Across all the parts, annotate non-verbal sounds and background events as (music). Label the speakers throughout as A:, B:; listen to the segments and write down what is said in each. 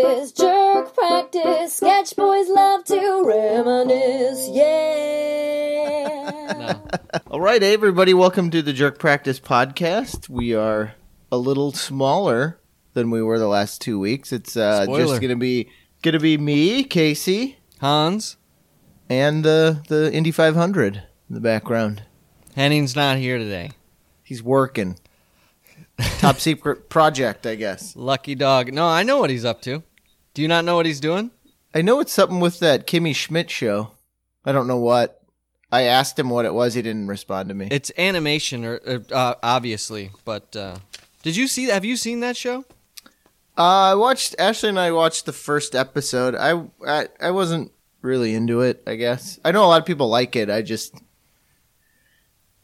A: practice, jerk practice. Sketch boys love to reminisce. Yeah.
B: All right, everybody, welcome to the Jerk Practice Podcast. We are a little smaller than we were the last two weeks. It's uh,
C: Spoiler.
B: just gonna be gonna be me, Casey,
C: Hans,
B: and uh, the Indy 500 in the background.
C: Henning's not here today.
B: He's working. Top secret project, I guess.
C: Lucky dog. No, I know what he's up to. Do you not know what he's doing?
B: I know it's something with that Kimmy Schmidt show. I don't know what. I asked him what it was. He didn't respond to me.
C: It's animation, or, or uh, obviously. But uh, did you see? Have you seen that show?
B: Uh, I watched Ashley and I watched the first episode. I, I I wasn't really into it. I guess I know a lot of people like it. I just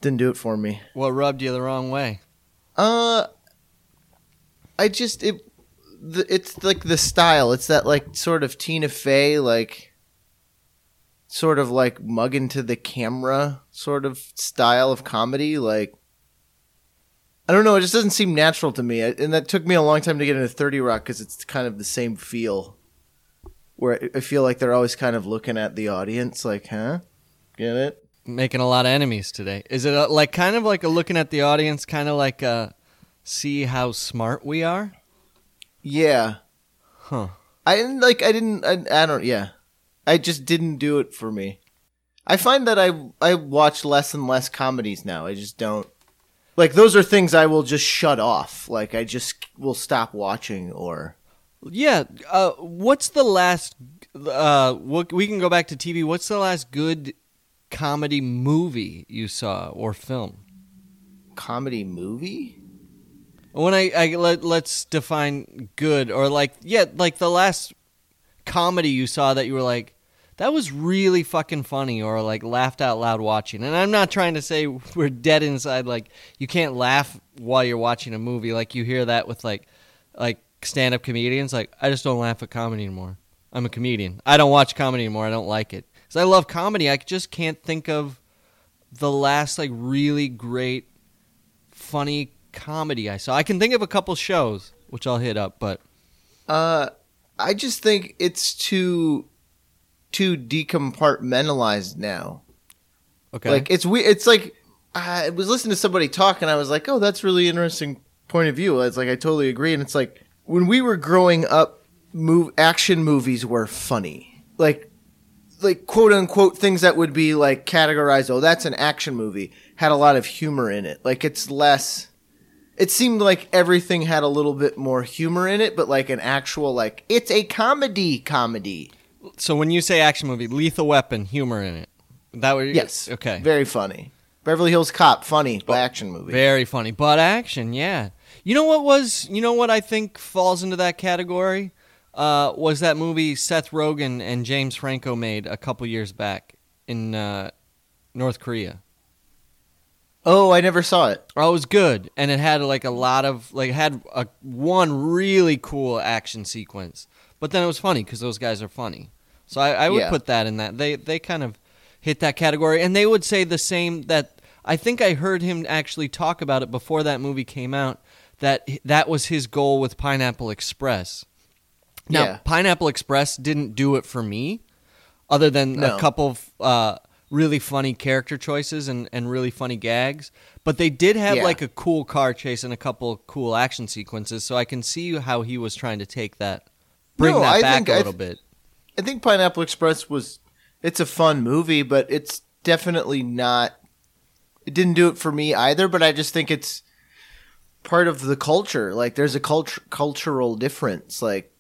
B: didn't do it for me.
C: What rubbed you the wrong way?
B: Uh, I just it. The, it's like the style. It's that like sort of Tina Fey like, sort of like mug into the camera sort of style of comedy. Like, I don't know. It just doesn't seem natural to me, and that took me a long time to get into Thirty Rock because it's kind of the same feel. Where I- I feel like they're always kind of looking at the audience, like, huh, get it?
C: Making a lot of enemies today. Is it uh like kind of like a looking at the audience, kind of like uh, see how smart we are?
B: Yeah.
C: Huh.
B: I didn't like. I didn't. I, I don't. Yeah. I just didn't do it for me. I find that I I watch less and less comedies now. I just don't. Like those are things I will just shut off. Like I just will stop watching or.
C: Yeah. Uh, what's the last? Uh, what, we can go back to TV. What's the last good comedy movie you saw or film?
B: comedy movie?
C: When I, I let, let's define good or like yeah, like the last comedy you saw that you were like that was really fucking funny or like laughed out loud watching. And I'm not trying to say (laughs) we're dead inside like you can't laugh while you're watching a movie like you hear that with like like stand-up comedians like I just don't laugh at comedy anymore. I'm a comedian. I don't watch comedy anymore. I don't like it. Cuz I love comedy. I just can't think of the last like really great funny comedy I saw. I can think of a couple shows which I'll hit up, but
B: Uh, I just think it's too too decompartmentalized now.
C: okay.
B: Like it's we. It's like I was listening to somebody talk, and I was like, "Oh, that's really interesting point of view." It's like I totally agree, and it's like when we were growing up, move action movies were funny, like like quote unquote things that would be like categorized. Oh, that's an action movie. Had a lot of humor in it. Like it's less. It seemed like everything had a little bit more humor in it, but like an actual like it's a comedy comedy.
C: so when you say action movie, Lethal Weapon, humor in it. That would
B: Yes.
C: Okay.
B: Very funny. Beverly Hills Cop, funny, but oh, action movie.
C: Very funny, but action, yeah. You know what was? You know what I think falls into that category? Uh, was that movie Seth Rogen and James Franco made a couple years back in uh, North Korea?
B: Oh, I never saw it.
C: Oh, it was good, and it had like a lot of like had a one really cool action sequence, but then it was funny because those guys are funny. So I, I would
B: Yeah.
C: put that in that. They they kind of hit that category, and they would say the same. That I think I heard him actually talk about it before that movie came out. That that was his goal with Pineapple Express. Now,
B: Yeah.
C: Pineapple Express didn't do it for me, other than
B: No.
C: a couple of uh, really funny character choices and, and really funny gags. But they did have
B: Yeah.
C: like a cool car chase and a couple of cool action sequences, so I can see how he was trying to take that, bring
B: No,
C: that
B: I
C: back
B: think
C: a
B: I
C: little
B: th-
C: bit.
B: I think Pineapple Express was it's a fun movie, but it's definitely not it didn't do it for me either, but I just think it's part of the culture. Like there's a culture cultural difference. Like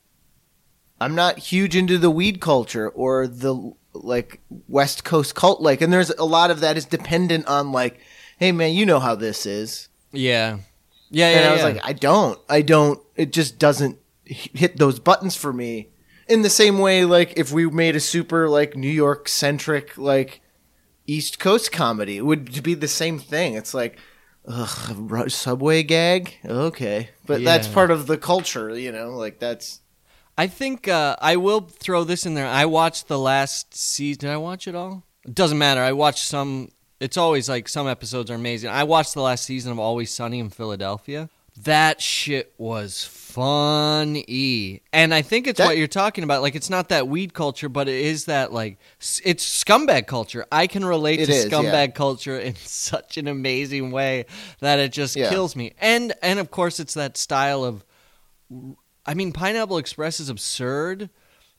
B: I'm not huge into the weed culture or the like West Coast cult like and there's a lot of that is dependent on like hey man, you know how this is.
C: Yeah, yeah, yeah.
B: and I was
C: yeah.
B: like, I don't, I don't. It just doesn't hit those buttons for me. In the same way, like if we made a super like New York centric like East Coast comedy, it would be the same thing. It's like, ugh, subway gag, okay, but that's part of the culture, you know. Like that's
C: I think uh, I will throw this in there. I watched the last season. Did I watch it all? It doesn't matter. I watched some. It's always like some episodes are amazing. I watched the last season of Always Sunny in Philadelphia. That shit was funny. And I think it's
B: That-
C: what you're talking about. Like, it's not that weed culture, but it is that, like, it's scumbag culture. I can relate
B: It
C: to
B: is, yeah.
C: scumbag culture in (laughs) such an amazing way that it just
B: Yeah.
C: kills me. And, and of course, it's that style of, I mean, Pineapple Express is absurd,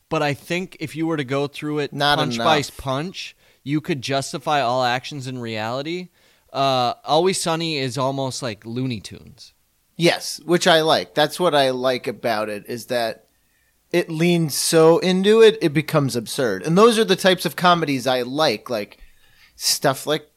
C: but I think if you were to go through it
B: Not
C: punch by punch, you could justify all actions in reality. Uh, Always Sunny is almost like Looney Tunes.
B: Yes, which I like. That's what I like about it is that it leans so into it, it becomes absurd. And those are the types of comedies I like, like stuff like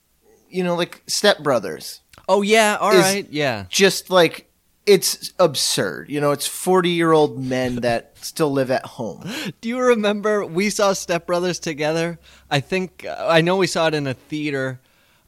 B: you know, like Step Brothers.
C: Oh yeah, all right, yeah.
B: Just like it's absurd. You know, it's 40-year-old men that still live at home. (laughs)
C: Do you remember we saw Step Brothers together? I think uh, I know we saw it in a theater,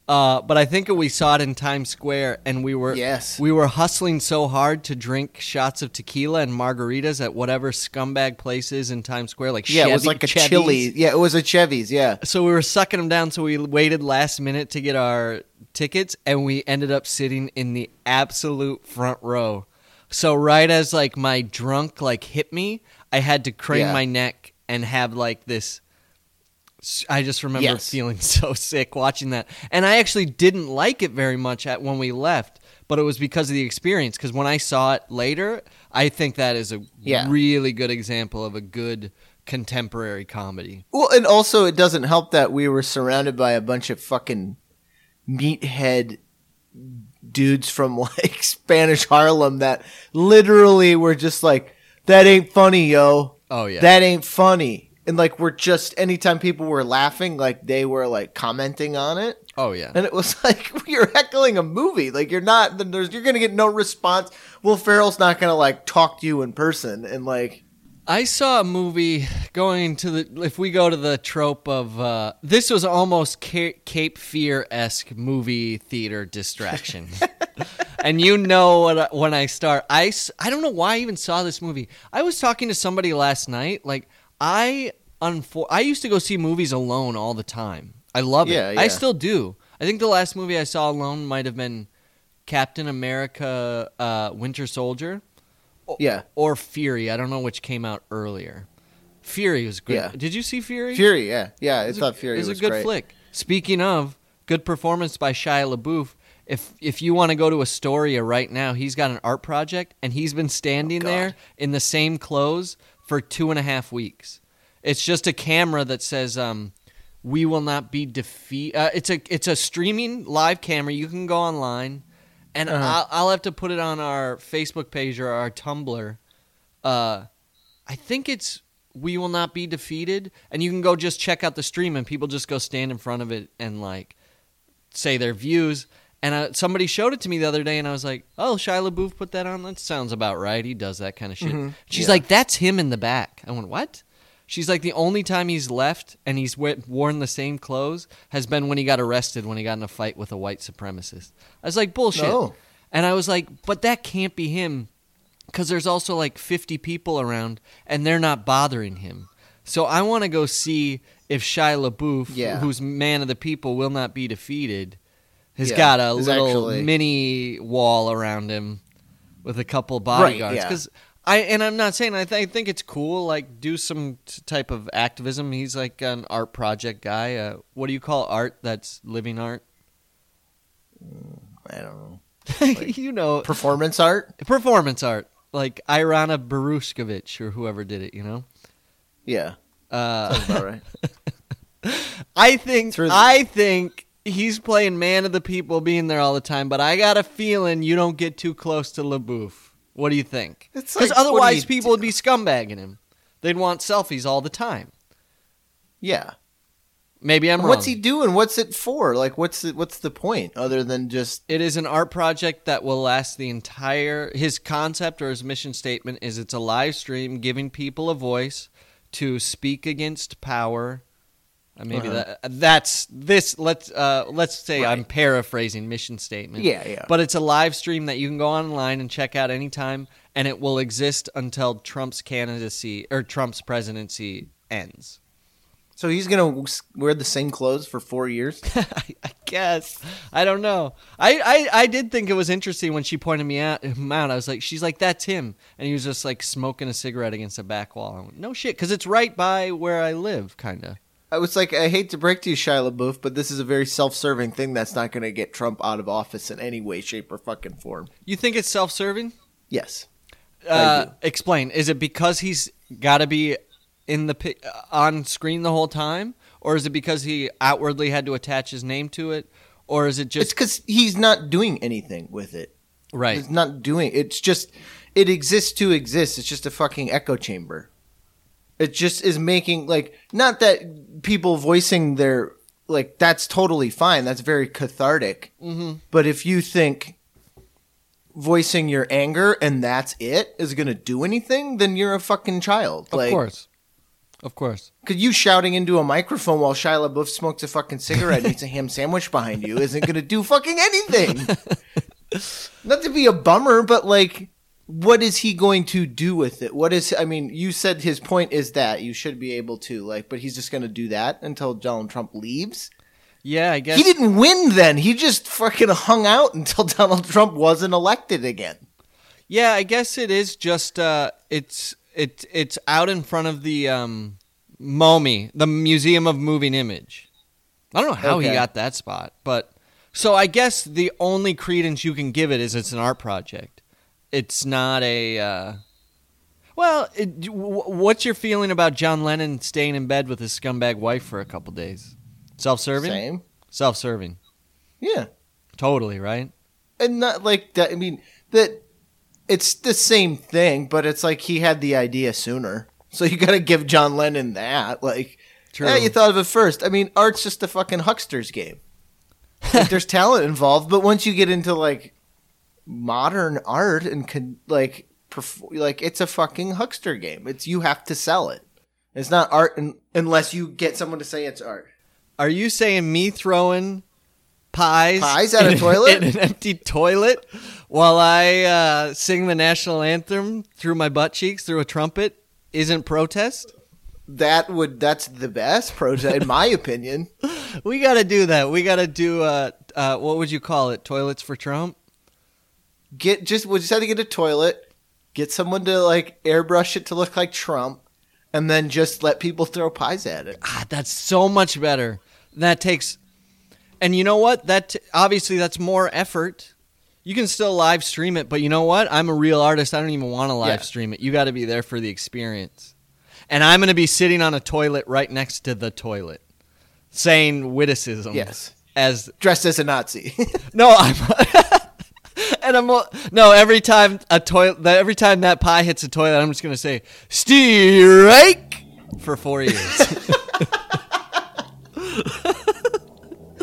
C: uh, but I think we saw it in Times Square, and we were
B: Yes.
C: we were hustling so hard to drink shots of tequila and margaritas at whatever scumbag places in Times Square, like
B: Yeah, it was like a
C: Chevy's.
B: chili. Yeah, it was a Chevy's, yeah.
C: So we were sucking them down, so we waited last minute to get our tickets, and we ended up sitting in the absolute front row. So right as like my drunk like hit me, I had to crane
B: Yeah.
C: my neck and have like this. I just remember
B: Yes.
C: feeling (laughs) so sick watching that, and I actually didn't like it very much at when we left, but it was because of the experience. Because when I saw it later, I think that is a
B: Yeah.
C: really good example of a good contemporary comedy.
B: Well, and also it doesn't help that we were surrounded by a bunch of fucking meathead dudes from (laughs) like Spanish Harlem that literally were just like, "That ain't funny, yo.
C: Oh yeah,
B: That ain't funny." And like we're just anytime people were laughing, like they were like commenting on it,
C: oh yeah.
B: and it was (laughs) like you're heckling a movie. Like you're not. then There's you're gonna get no response. Will Ferrell's not gonna like talk to you in person, and like
C: I saw a movie going to the. If we go to the trope of uh, this was almost Cape Fear esque movie theater distraction, (laughs) and you know what when I start, I I don't know why I even saw this movie. I was talking to somebody last night. Like I unfor- I used to go see movies alone all the time. I love it.
B: Yeah,
C: I still do. I think the last movie I saw alone might have been Captain America: uh, Winter Soldier
B: yeah,
C: or Fury. I don't know which came out earlier. Fury was great.
B: Yeah.
C: Did you see Fury?
B: Fury. Yeah, yeah. I
C: It was a-
B: thought Fury
C: it was,
B: was
C: a good
B: great.
C: flick. Speaking of good performance by Shia LaBeouf, if if you want to go to Astoria right now, he's got an art project and he's been standing
B: Oh,
C: there in the same clothes for two and a half weeks. It's just a camera that says, um, "We will not be defeat." Uh, it's a it's a streaming live camera. You can go online, and
B: Uh-huh.
C: I'll, I'll have to put it on our Facebook page or our Tumblr. Uh, I think it's "We Will Not Be Defeated," and you can go just check out the stream, and people just go stand in front of it and like say their views. And uh, somebody showed it to me the other day, and I was like, "Oh, Shia LaBeouf put that on. That sounds about right. He does that kind of shit."
B: Mhm.
C: She's
B: Yeah.
C: like, "That's him in the back." I went, "What?" She's like, "The only time he's left and he's worn the same clothes has been when he got arrested when he got in a fight with a white supremacist." I was like, "Bullshit,"
B: No.
C: and I was like, "But that can't be him." because there's also like 50 people around and they're not bothering him. So I want to go see if Shia LaBeouf,
B: Yeah.
C: who's man of the people, will not be defeated, has
B: Yeah,
C: got a little
B: actually-
C: mini wall around him with a couple bodyguards.
B: yeah.
C: Because I and I'm not saying I, th- I think it's cool. Like do some t- type of activism. He's like an art project guy. Uh, what do you call art that's living art?
B: I don't know. (laughs)
C: you know,
B: Performance art?
C: performance art. Like Irana Barushkovich or whoever did it. You know.
B: Yeah.
C: Uh,
B: Sounds about right. (laughs)
C: I think
B: the-
C: I think he's playing man of the people, being there all the time. But I got a feeling you don't get too close to LaBeouf. What do you think? Because
B: like,
C: otherwise, people
B: do?
C: would be scumbagging him. They'd want selfies all the time.
B: Yeah.
C: Maybe I'm wrong.
B: What's he doing? What's it for? Like, what's the, what's the point other than just
C: It is an art project that will last the entire. His concept or his mission statement is it's a live stream giving people a voice to speak against power. Uh, maybe
B: Uh-huh.
C: that that's this. Let's uh, let's say I'm paraphrasing mission statement.
B: Yeah, yeah.
C: But it's a live stream that you can go online and check out anytime, and it will exist until Trump's candidacy or Trump's presidency ends.
B: So he's gonna wear the same clothes for four years. (laughs)
C: I, I guess I don't know. I, I I did think it was interesting when she pointed me out. Him out. I was like, she's like, that's him, and he was just like smoking a cigarette against a back wall. I went, no shit, because it's right by where I live, kind of.
B: I was like, I hate to break to you, Shia LaBeouf, but this is a very self-serving thing that's not gonna get Trump out of office in any way, shape, or fucking form.
C: You think it's self-serving?
B: Yes.
C: Uh, explain. Is it because he's got to be in the pi- uh, on screen the whole time, or is it because he outwardly had to attach his name to it, or is it just?
B: It's because he's not doing anything with it.
C: right?
B: It's not doing. It's just it exists to exist. It's just a fucking echo chamber. It just is making like not that people voicing their like that's totally fine. That's very cathartic.
C: Mm-hmm.
B: But if you think voicing your anger and that's it is gonna do anything, then you're a fucking child.
C: Of
B: like,
C: course, of course.
B: Cause you shouting into a microphone while Shia LaBeouf smokes a fucking cigarette and eats a ham sandwich behind you isn't gonna do fucking anything. (laughs) Not to be a bummer, but like, what is he going to do with it? What is? I mean, you said his point is that you should be able to like, but he's just gonna do that until Donald Trump leaves.
C: Yeah, I guess
B: He didn't win then. He just fucking hung out until (laughs) Donald Trump wasn't elected again.
C: Yeah, I guess it is just uh it's it it's out in front of the um MoMI, the Museum of Moving Image. I don't know how he got that spot, but so I guess the only credence you can give it is it's an art project. It's not a uh well, it, w- what's your feeling about John Lennon staying in bed with his scumbag wife for a couple days? Self-serving?
B: Same.
C: Self-serving.
B: Yeah.
C: Totally, right?
B: and not like that. I mean, that it's the same thing, but it's like he had the idea sooner. So you got to give John Lennon that. Like,
C: True.
B: yeah, you thought of it first. I mean, art's just a fucking huckster's game. (laughs) Like, there's talent involved, but once you get into like modern art and con- like perf- like it's a fucking huckster game. It's you have to sell it. It's not art un- unless you get someone to say it's art.
C: Are you saying me throwing pies,
B: Pies at a
C: in- (laughs)
B: toilet?
C: in an empty toilet while I uh, sing the national anthem through my butt cheeks through a trumpet isn't protest?
B: That would that's the best protest in my (laughs) opinion.
C: We got to do that. We got to do uh, uh, what would you call it? Toilets for Trump?
B: Get just we just had to get a toilet, get someone to like airbrush it to look like Trump, and then just let people throw pies at it.
C: Ah, that's so much better. That takes, and you know what? That t- obviously that's more effort. You can still live stream it, but you know what? I'm a real artist. I don't even want to live
B: Yeah.
C: stream it. You got to be there for the experience. And I'm going to be sitting on a toilet right next to the toilet, saying witticisms.
B: Yes.
C: As
B: Dressed as a Nazi. (laughs)
C: no, I'm. (laughs) (laughs) and I'm no every time a toilet every time that pie hits a toilet, I'm just going to say strike for four years. (laughs)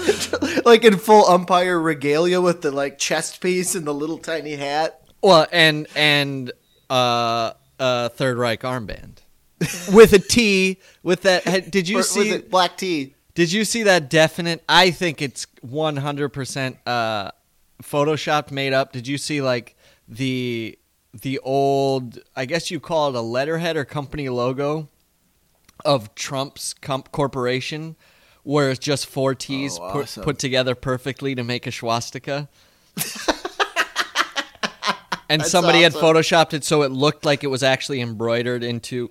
C: (laughs)
B: like in full umpire regalia with the like chest piece and the little tiny hat.
C: Well, and and uh, uh, Third Reich armband with a T with that. Did you
B: Or
C: see?
B: black T?
C: Did you see that definite? I think it's one hundred percent uh, photoshopped, made up. Did you see like the the old? I guess you call it a letterhead or company logo of Trump's comp- corporation, where it's just four T's
B: Oh,
C: put,
B: awesome.
C: put together perfectly to make a swastika. (laughs) and
B: That's
C: somebody had photoshopped it so it looked like it was actually embroidered into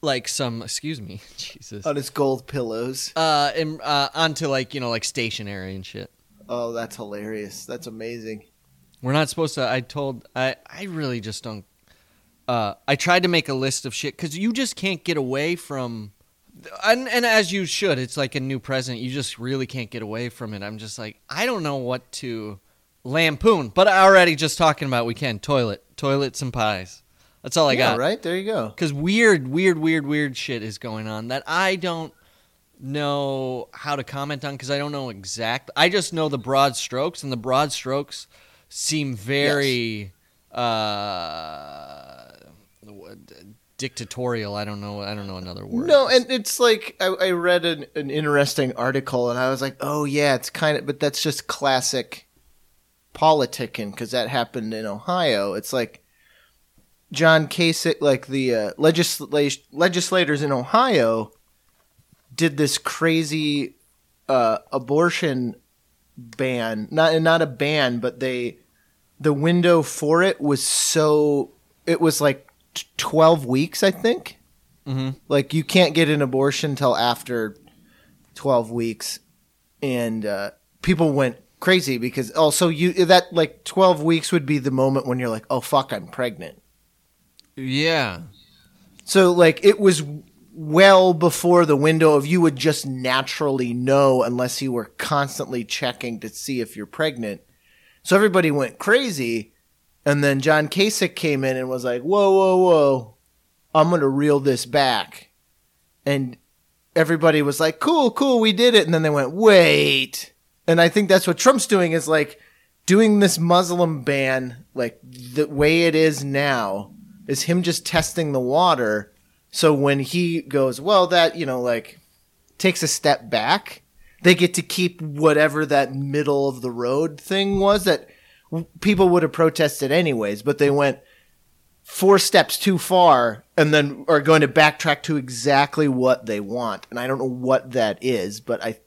C: like some excuse me (laughs) jesus
B: On his gold pillows.
C: uh, in, uh onto like you know like stationery and shit
B: Oh, that's hilarious. That's amazing.
C: we're not supposed to i told i i really just don't uh i tried to make a list of shit because you just can't get away from and, and as you should it's like a new president you just really can't get away from it i'm just like i don't know what to lampoon but already just talking about we can toilet toilets and pies that's all i
B: yeah,
C: got
B: right there you go.
C: because weird, weird, weird, weird shit is going on that I don't know how to comment on because I don't know exact. I just know the broad strokes, and the broad strokes seem very uh, dictatorial. I don't know. I don't know another word.
B: No, and it's like I, I read an, an interesting article, and I was like, "Oh yeah, it's kind of," but that's just classic politicking because that happened in Ohio. It's like John Kasich, like the uh, legisla- legislators in Ohio, did this crazy uh, abortion ban. Not not a ban, but they the window for it was so it was like t- 12 weeks, I think.
C: Mhm.
B: Like you can't get an abortion till after 12 weeks and uh, people went crazy because also you that like 12 weeks would be the moment when you're like, "Oh fuck, I'm pregnant."
C: Yeah.
B: So like it was well before the window of you would just naturally know unless you were constantly checking to see if you're pregnant. So everybody went crazy and then John Kasich came in and was like, "Whoa, whoa, whoa. I'm going to reel this back." And everybody was like, "Cool, cool, we did it." And then they went, "Wait." And I think that's what Trump's doing is like doing this Muslim ban like the way it is now is him just testing the water. So when he goes, well, that, you know, like takes a step back, they get to keep whatever that middle of the road thing was that people would have protested anyways, but they went four steps too far and then are going to backtrack to exactly what they want. And I don't know what that is, but I,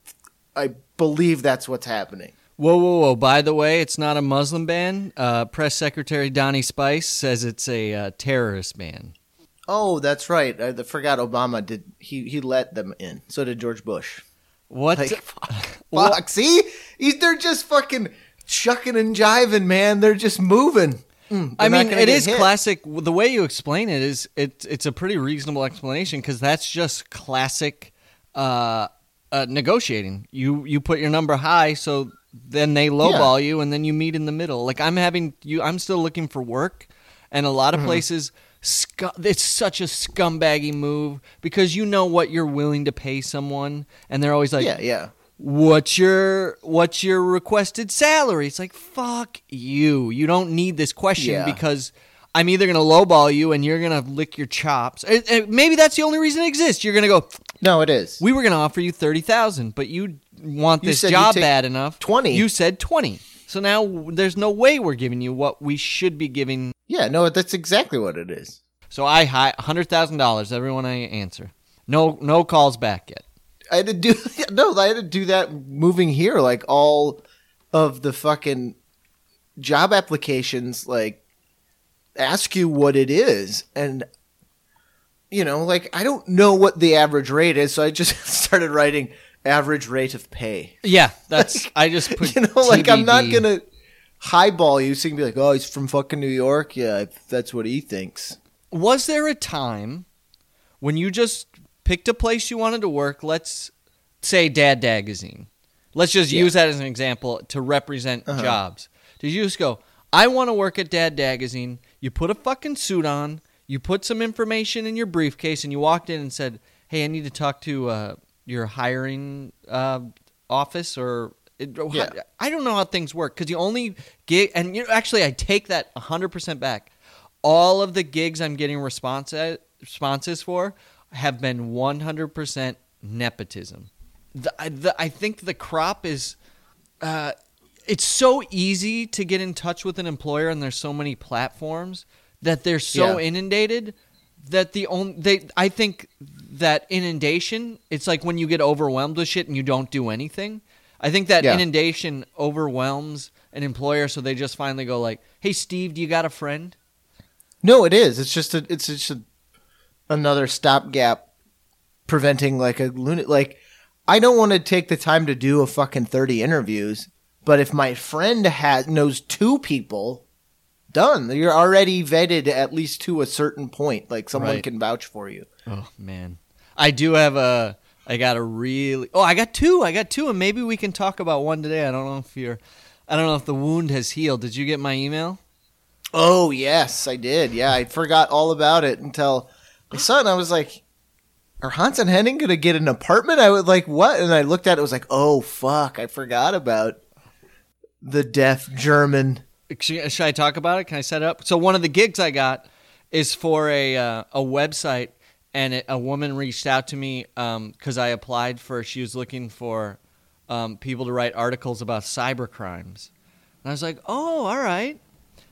B: I believe that's what's happening.
C: Whoa, whoa, whoa! By the way, it's not a Muslim ban. Uh, Press Secretary Donnie Spice says it's a uh, terrorist ban.
B: Oh, that's right. I forgot Obama did. He he let them in. So did George Bush.
C: What?
B: Like, (laughs) fuck, fuck. See, He's, they're just fucking chucking and jiving, man. They're just moving. Mm,
C: I mean, it is
B: hit.
C: classic. The way you explain it is it, it's a pretty reasonable explanation because that's just classic uh, uh, negotiating. You you put your number high, so then they lowball you, and then you meet in the middle. Like I'm having you, I'm still looking for work, and a lot
B: Mm-hmm.
C: of places. Scu- It's such a scumbaggy move because you know what you're willing to pay someone, and they're always like,
B: Yeah, yeah.
C: what's your what's your requested salary it's like fuck you you don't need this question
B: Yeah.
C: because i'm either gonna lowball you and you're gonna lick your chops maybe that's the only reason it exists you're gonna go
B: No, it is.
C: we were gonna offer you 30000 but you want this
B: you'd
C: job bad enough
B: 20.
C: you said 20 so now there's no way we're giving you what we should be giving
B: yeah, no, that's exactly what it is.
C: So i hi $100000 everyone i answer no no calls back yet
B: I had to do (laughs) no, I had to do that moving here. Like all of the fucking job applications, like ask you what it is, and you know, like I don't know what the average rate is, so I just (laughs) started writing average rate of pay.
C: yeah (laughs) that's i just put
B: you know, like I'm not gonna highball you, so you can be like, oh, he's from fucking New York. Yeah, that's what he thinks.
C: Was there a time when you just picked a place you wanted to work let's say dad magazine let's just
B: Yeah.
C: use that as an example to represent
B: Uh-huh.
C: jobs did you just go i want to work at dad magazine you put a fucking suit on you put some information in your briefcase and you walked in and said hey i need to talk to uh, your hiring uh, office or it,
B: Yeah.
C: I don't know how things work because you only get and you know, actually I take that 100% back. All of the gigs I'm getting response responses for have been 100% nepotism. The, I- the, I think the crop is uh, it's so easy to get in touch with an employer and there's so many platforms that they're so
B: Yeah.
C: inundated that the only they I think that inundation it's like when you get overwhelmed with shit and you don't do anything. I think that
B: Yeah.
C: inundation overwhelms an employer so they just finally go like, "Hey Steve, do you got a friend?"
B: No, it is. It's just a. It's just a, another stopgap preventing like a lunatic. Like, I don't want to take the time to do a fucking thirty interviews, but if my friend has knows two people, done. You're already vetted at least to a certain point. Like someone
C: Right.
B: can vouch for you.
C: Oh man, I do have a. I got a really. Oh, I got two. I got two, and maybe we can talk about one today. I don't know if you're. I don't know if the wound has healed. Did you get my email?
B: Oh yes, I did. Yeah, I forgot all about it until I saw it. and I was like, "Are Hans and Henning gonna get an apartment?" I was like, "What?" And I looked at it. Was like, "Oh fuck! I forgot about the deaf German."
C: Should, should I talk about it? Can I set it up? So one of the gigs I got is for a uh, a website, and it, a woman reached out to me because I applied for. She was looking for um, people to write articles about cyber crimes, and I was like, "Oh, all right."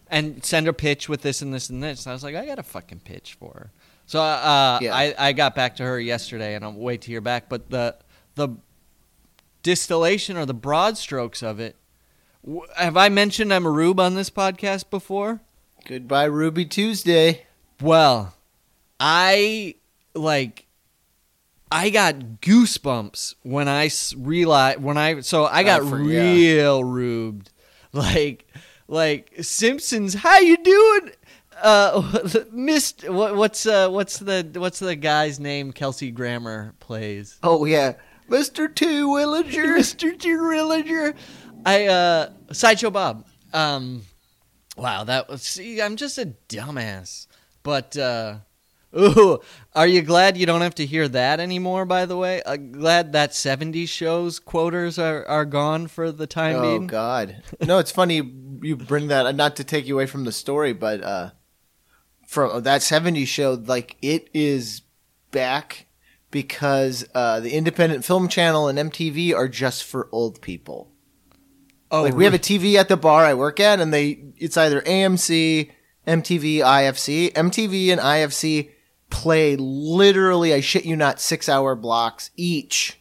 C: And send her pitch with this and this and this. And I was like, I got a fucking pitch for her. So uh,
B: Yeah.
C: I, I got back to her yesterday, and I'll wait to hear back. But the the distillation or the broad strokes of it. Have I mentioned I'm a rube on this podcast before?
B: Goodbye, Ruby Tuesday.
C: Well, I like I got goosebumps when I realized when I so I got
B: for- yeah.
C: real rubed. (laughs) Like like Simpsons, how you doing? Uh (laughs) missed what, what's uh what's the what's the guy's name Kelsey Grammer plays?
B: Oh yeah, Mr. Terwilliger. (laughs)
C: Mr. Terwilliger. I uh Sideshow Bob. Um wow, that was see, I'm just a dumbass. But uh Ooh, are you glad you don't have to hear that anymore, by the way? Uh, glad that 70s shows quoters are, are gone for the time being.
B: Oh
C: being.
B: God! No, it's funny you bring that. Not to take you away from the story, but uh, from that '70s show, like it is back because uh, the Independent Film Channel and MTV are just for old people.
C: Oh,
B: like we have a TV at the bar I work at, and they it's either AMC, MTV, IFC. MTV and IFC play literally, I shit you not, six hour blocks each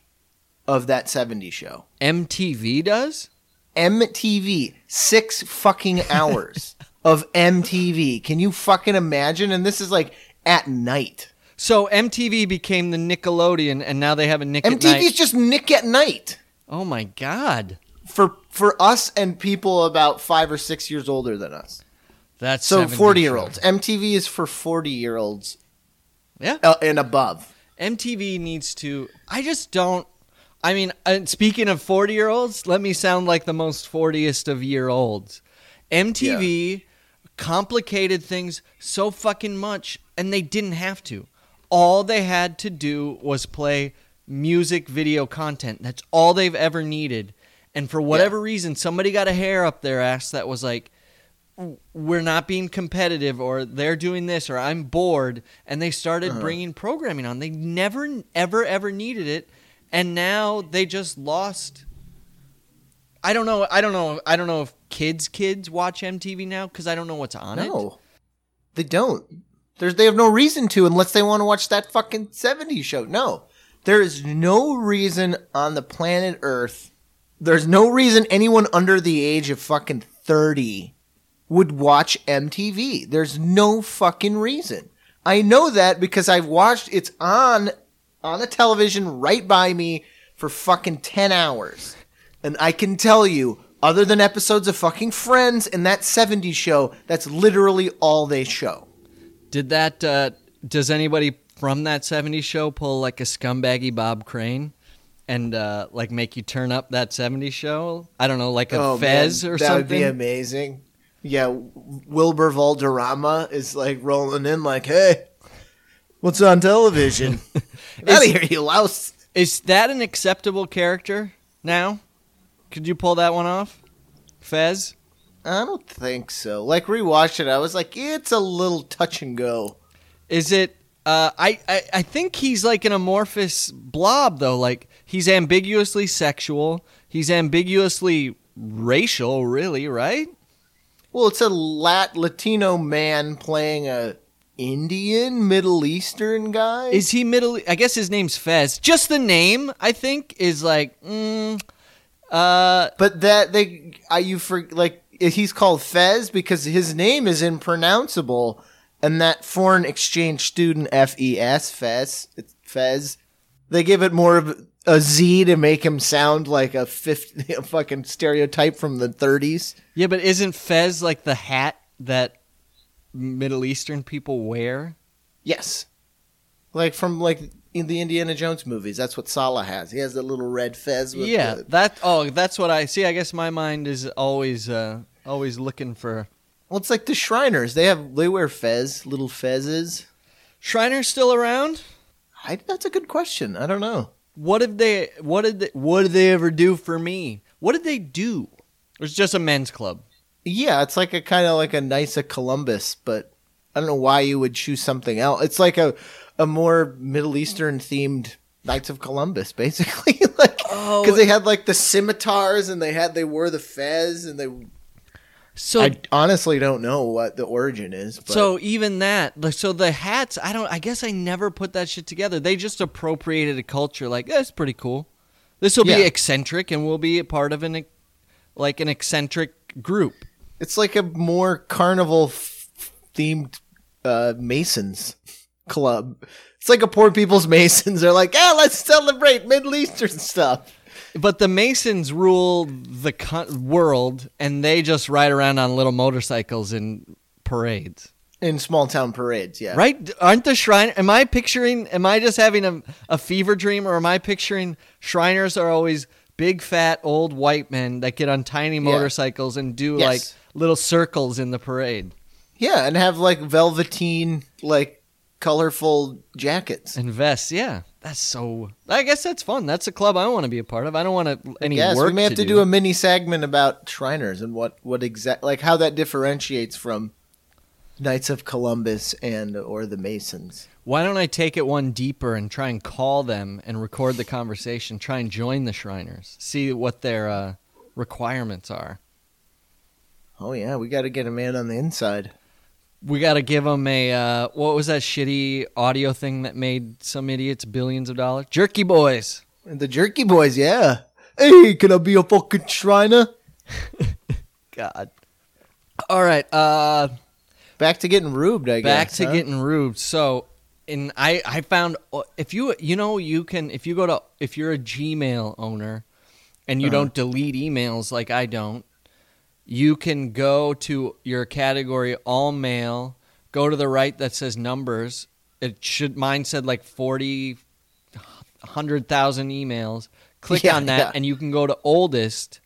B: of that '70s show.
C: MTV does?
B: MTV, six fucking hours (laughs) of MTV. Can you fucking imagine? And this is like at night.
C: So MTV became the Nickelodeon, and now they have a Nick at
B: MTV's
C: Night.
B: just Nick at night
C: Oh my god,
B: for for us and people about five or six years older than us.
C: that's
B: So
C: 70s
B: forty year olds. MTV is for forty year olds
C: Yeah,
B: uh, and above.
C: MTV needs to. I just don't. I mean, uh, speaking of 40 year olds, let me sound like the most 40est of year olds. MTV complicated things so fucking much, and they didn't have to. All they had to do was play music video content. That's all they've ever needed. And for whatever reason, somebody got a hair up their ass that was like, we're not being competitive or they're doing this or I'm bored and they started uh-huh. bringing programming on. They never ever ever needed it and now they just lost I don't know I don't know I don't know if kids kids watch MTV now cuz I don't know what's on it.
B: No, they don't. There's they have no reason to unless they want to watch that fucking '70s show. No, there is no reason on the planet Earth. There's no reason anyone under the age of fucking thirty would watch MTV. There's no fucking reason. I know that because I've watched. It's on on the television right by me for fucking ten hours. And I can tell you, other than episodes of fucking Friends and that 70s show, that's literally all they show.
C: Did that uh does anybody from that 70s show pull like a scumbaggy Bob Crane? And uh, like make you turn up that 70s show? I don't know, like a Fez
B: Oh, man,
C: or
B: that
C: something.
B: That would be amazing. Yeah, Wilmer Valderrama is like rolling in, like, "Hey, what's on television? (laughs) Out of here, you louse!"
C: Is that an acceptable character now? Could you pull that one off? Fez?
B: I don't think so. Like rewatched it, I was like, "It's a little touch and go."
C: Is it uh I, I I think he's like an amorphous blob though. Like he's ambiguously sexual. He's ambiguously racial, really, right?
B: Well, it's a Lat Latino man playing a Indian, Middle Eastern guy.
C: Is he middle I guess his name's Fez. Just the name, I think, is like mm, uh
B: But that they, I you for like he's called Fez because his name is impronounceable, and that foreign exchange student F E S Fez Fez. They give it more of a Z to make him sound like a fifty (laughs) a fucking stereotype from the 30s.
C: yeah, but isn't Fez like the hat that Middle Eastern people wear?
B: Yes, like from like in the Indiana Jones movies. That's what Sallah has. He has the little red Fez. With
C: yeah,
B: the-
C: that. Oh, that's what I see. I guess my mind is always, uh, always looking for.
B: well, it's like the Shriners. They have they wear Fez, little Fezes.
C: Shriner's still around.
B: I, that's a good question. I don't know.
C: What did they? What did they? What did they ever do for me? What did they do? It was just a men's club.
B: Yeah, it's like a kind of like a Knights of Columbus, but I don't know why you would choose something else. It's like a a more Middle Eastern themed Knights of Columbus, (laughs) basically. like
C: Oh.
B: because they had like the scimitars and they had they wore the fez and they
C: So
B: I honestly don't know what the origin is. But
C: So even that, like, so the hats, I don't. I guess I never put that shit together. They just appropriated a culture. Like that's pretty cool. This will be eccentric, and we'll be a part of an, like an eccentric group.
B: it's like a more carnival themed uh, Masons club. It's like a poor people's (laughs) Masons. They're like, yeah, let's celebrate Middle Eastern stuff.
C: But the Masons rule the co- world, and they just ride around on little motorcycles in parades,
B: In small town parades, yeah.
C: right? Aren't the shrine? Am I picturing? Am I just having a, a fever dream, or am I picturing Shriners are always big, fat, old white men that get on tiny motorcycles and do
B: Yes.
C: like little circles in the parade?
B: Yeah, and have like velveteen, like colorful jackets.
C: And vests, yeah. That's so. I guess that's fun. That's a club I want to be a part of. I don't want to any
B: Yes,
C: work
B: we may have to,
C: do.
B: do a mini segment about Shriners and what what exact like how that differentiates from Knights of Columbus and or the Masons.
C: Why don't I take it one deeper and try and call them and record the conversation? Try and join the Shriners. See what their uh, requirements are.
B: Oh yeah, we got to get a man on the inside.
C: We got to give them a uh, what was that shitty audio thing that made some idiots billions of dollars? Jerky Boys.
B: The Jerky Boys, yeah. Hey, can I be a fucking Shriner? (laughs)
C: God. All right. Uh,
B: Back to getting rubed, I
C: back
B: guess.
C: Back to
B: huh?
C: getting rubed. So, and I I found uh, if you you know you can if you go to if you're a Gmail owner and you
B: Uh-huh.
C: don't delete emails like I don't, you can go to your category all mail, go to the right that says numbers. It should mine said like 40 100,000 emails. Click
B: Yeah,
C: on that
B: yeah.
C: and you can go to oldest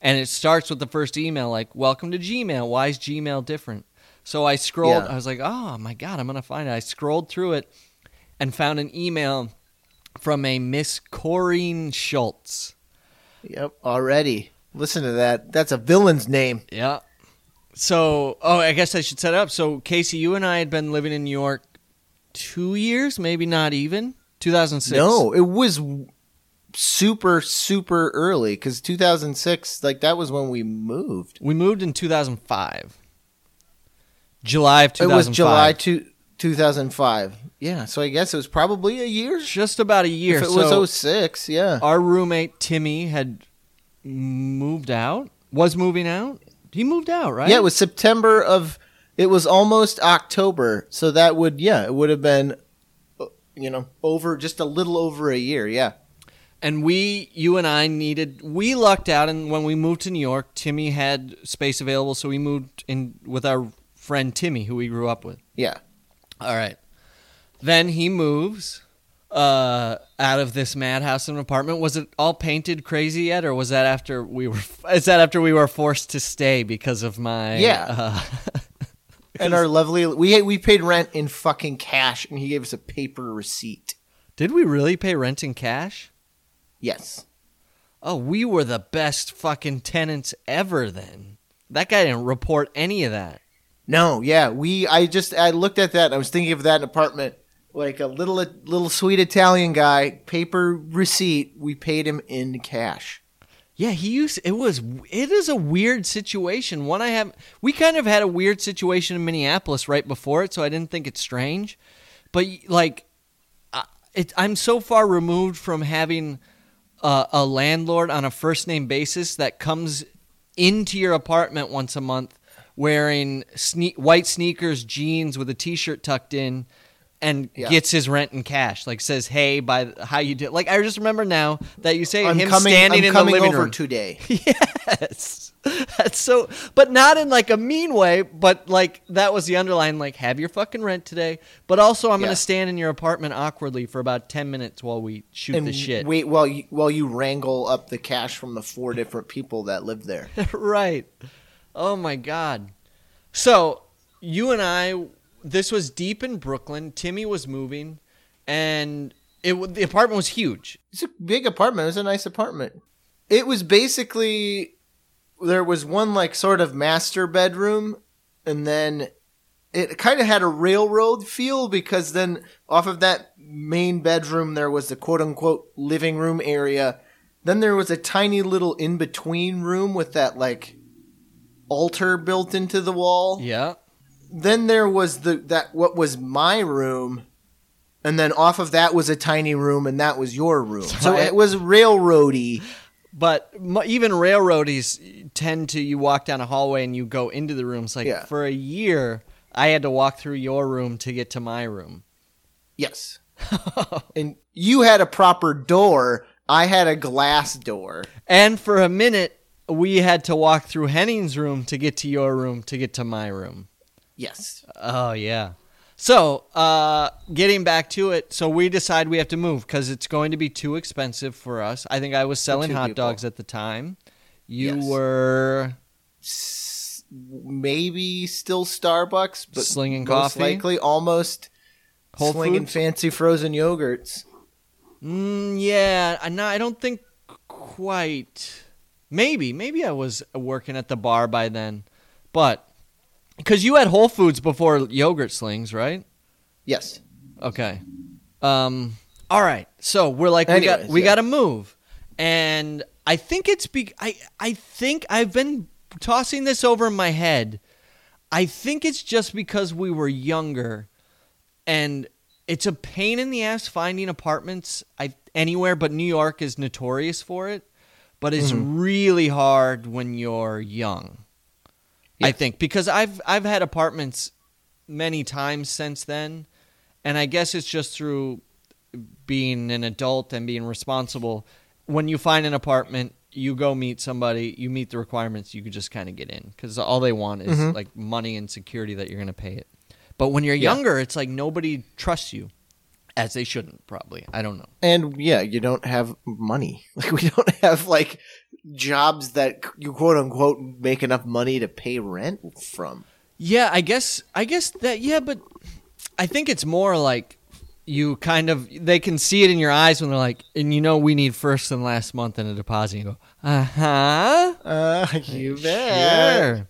C: and it starts with the first email like welcome to Gmail. Why is Gmail different? So I scrolled.
B: Yeah.
C: I was like, "Oh my god, I'm gonna find it." I scrolled through it and found an email from a Miss Corrine Schultz.
B: Yep, already. Listen to that. That's a villain's name.
C: Yeah. So, oh, I guess I should set it up. So, Casey, you and I had been living in New York two years, maybe not even 2006.
B: No, it was super super early because 2006, like that was when we moved.
C: we moved in 2005, July of 2005.
B: It was July two, 2005. Yeah, so I guess it was probably a year.
C: just about a year.
B: If it
C: so
B: was 06, yeah.
C: our roommate Timmy had moved out. Was moving out. He moved out, right?
B: Yeah, it was September of. It was almost October, so that would yeah, it would have been, uh, you know, over just a little over a year. Yeah,
C: and we you and i needed we lucked out and when we moved to new york timmy had space available so we moved in with our friend timmy who we grew up with
B: yeah.
C: all right then he moves uh out of this madhouse in an apartment was it all painted crazy yet or was that after we were is that after we were forced to stay because of my
B: Yeah.
C: uh, (laughs)
B: And our lovely we we paid rent in fucking cash, and he gave us a paper receipt.
C: did we really pay rent in cash
B: Yes.
C: oh we were the best fucking tenants ever then that guy didn't report any of that
B: No, yeah, we. I just I looked at that. I was thinking of that apartment, like a little little sweet Italian guy, paper receipt. We paid him in cash.
C: Yeah, he used it was it is a weird situation. One I have we kind of had a weird situation in Minneapolis right before it, so I didn't think it's strange. But like I- it I'm so far removed from having a, a landlord on a first name basis that comes into your apartment once a month wearing sne- white sneakers, jeans with a t-shirt tucked in and
B: Yeah.
C: gets his rent in cash. Like says, "Hey, by how you did." Like I just remember now that you say
B: I'm
C: him
B: coming.
C: standing
B: I'm
C: in the living
B: over
C: room.
B: today. (laughs)
C: yes, that's so, but not in like a mean way. But like that was the underline. Like, have your fucking rent today. But also, I'm
B: Yeah.
C: gonna stand in your apartment awkwardly for about ten minutes while we shoot
B: and
C: the shit.
B: wait while you while you wrangle up the cash from the four different people that lived there. (laughs)
C: right. Oh my god. So you and I, this was deep in Brooklyn. Timmy was moving, and it the apartment was huge.
B: It's a big apartment. It was a nice apartment. It was basically there was one like sort of master bedroom, and then it kind of had a railroad feel because then off of that main bedroom there was the quote unquote living room area. Then there was a tiny little in between room with that like altar built into the wall.
C: Yeah.
B: Then there was the that what was my room, and then off of that was a tiny room, and that was your room. So it was railroady.
C: But even railroadies tend to you walk down a hallway and you go into the rooms. Like
B: Yeah.
C: for a year, I had to walk through your room to get to my room.
B: Yes. (laughs) and you had a proper door. I had a glass door.
C: And for a minute, we had to walk through Henning's room to get to your room to get to my room.
B: Yes.
C: Oh yeah. So, uh, getting back to it, so we decide we have to move because it's going to be too expensive for us. I think I was selling hot
B: people.
C: dogs at the time. You
B: Yes.
C: were
B: S- maybe still Starbucks, but
C: Slinging
B: most
C: coffee?
B: likely almost
C: Whole
B: slinging
C: Foods?
B: fancy frozen yogurts.
C: Mm, yeah, I, no, I don't think quite. Maybe, maybe I was working at the bar by then, but because you had Whole Foods before yogurt slings, right?
B: Yes.
C: Okay. Um. All right. So we're like, we got we
B: yeah.
C: got to move, and I think it's be. I I think I've been tossing this over in my head. I think it's just because we were younger, and it's a pain in the ass finding apartments. I anywhere but New York is notorious for it, but it's
B: Mm-hmm.
C: really hard when you're young. I think because I've I've had apartments many times since then, and I guess it's just through being an adult and being responsible. When you find an apartment, you go meet somebody, you meet the requirements, you could just kind of get in because all they want is
B: Mhm.
C: like money and security that you're going to pay it. But when you're
B: Yeah.
C: younger, it's like nobody trusts you, as they shouldn't probably. I don't know.
B: And yeah, you don't have money. (laughs) Like we don't have like jobs that you quote unquote make enough money to pay rent from.
C: Yeah, I guess I guess that yeah, but I think it's more like you kind of they can see it in your eyes when they're like, and you know we need first and last month in a deposit. You go, uh huh, (laughs)
B: Uh, you bet.
C: sure.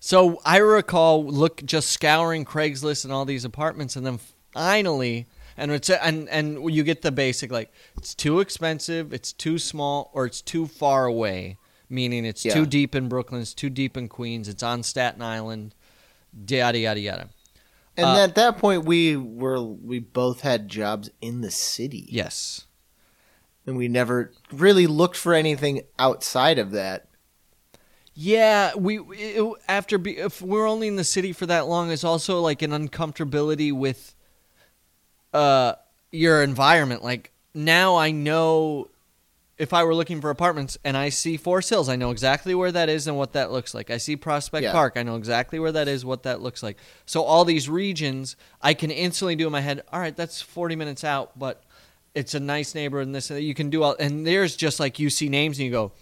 C: So I recall look just scouring Craigslist and all these apartments, and then finally, and it's and and you get the basic like it's too expensive, it's too small, or it's too far away. Meaning it's
B: Yeah.
C: too deep in Brooklyn, it's too deep in Queens, it's on Staten Island, yada yada yada.
B: And
C: Uh,
B: at that point, we were we both had jobs in the city,
C: Yes.
B: and we never really looked for anything outside of that.
C: Yeah, we it, after be, if we're only in the city for that long, it's also like an uncomfortability with uh your environment. Like now, I know if I were looking for apartments and I see Forest Hills, I know exactly where that is and what that looks like. I see Prospect
B: Yeah.
C: Park, I know exactly where that is, what that looks like. So all these regions, I can instantly do in my head. All right, that's forty minutes out, but it's a nice neighborhood and this and that. You can do all, and there's just like you see names and you go.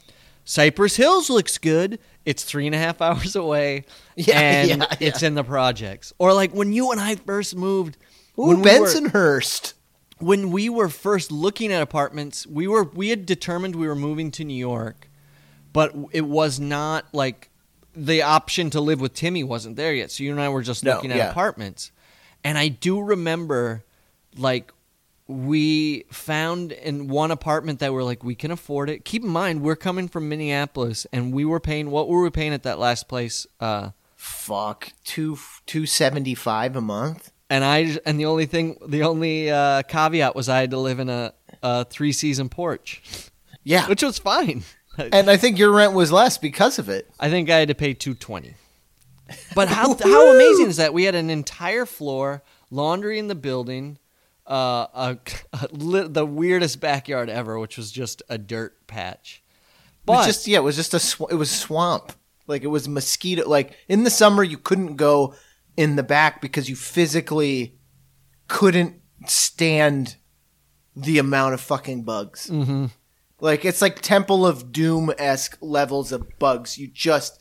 C: Cypress Hills looks good. It's three and a half (laughs) hours away,
B: Yeah,
C: and
B: yeah, yeah.
C: it's in the projects. Or like when you and I first moved,
B: Ooh,
C: when we were-
B: Bensonhurst.
C: when we were first looking at apartments, we were we had determined we were moving to New York, but it was not like the option to live with Timmy wasn't there yet. So you and I were just
B: No,
C: looking at
B: yeah.
C: apartments. And I do remember like we found in one apartment that we're like we can afford it. Keep in mind we're coming from Minneapolis and we were paying what were we paying at that last place uh
B: Fuck, two two seventy five a month.
C: And I and the only thing the only uh, caveat was I had to live in a, a three season porch.
B: Yeah,
C: which was fine.
B: and I think your rent was less because of it.
C: I think I had to pay two twenty. But how (laughs) how amazing is that? We had an entire floor, laundry in the building, uh, a, (laughs) a li- the weirdest backyard ever, which was just a dirt patch.
B: It
C: But
B: just yeah, it was just a sw- it was swamp. Like it was mosquito. Like in the summer, you couldn't go in the back because you physically couldn't stand the amount of fucking bugs.
C: Mhm.
B: Like it's like Temple of Doom esque levels of bugs. You just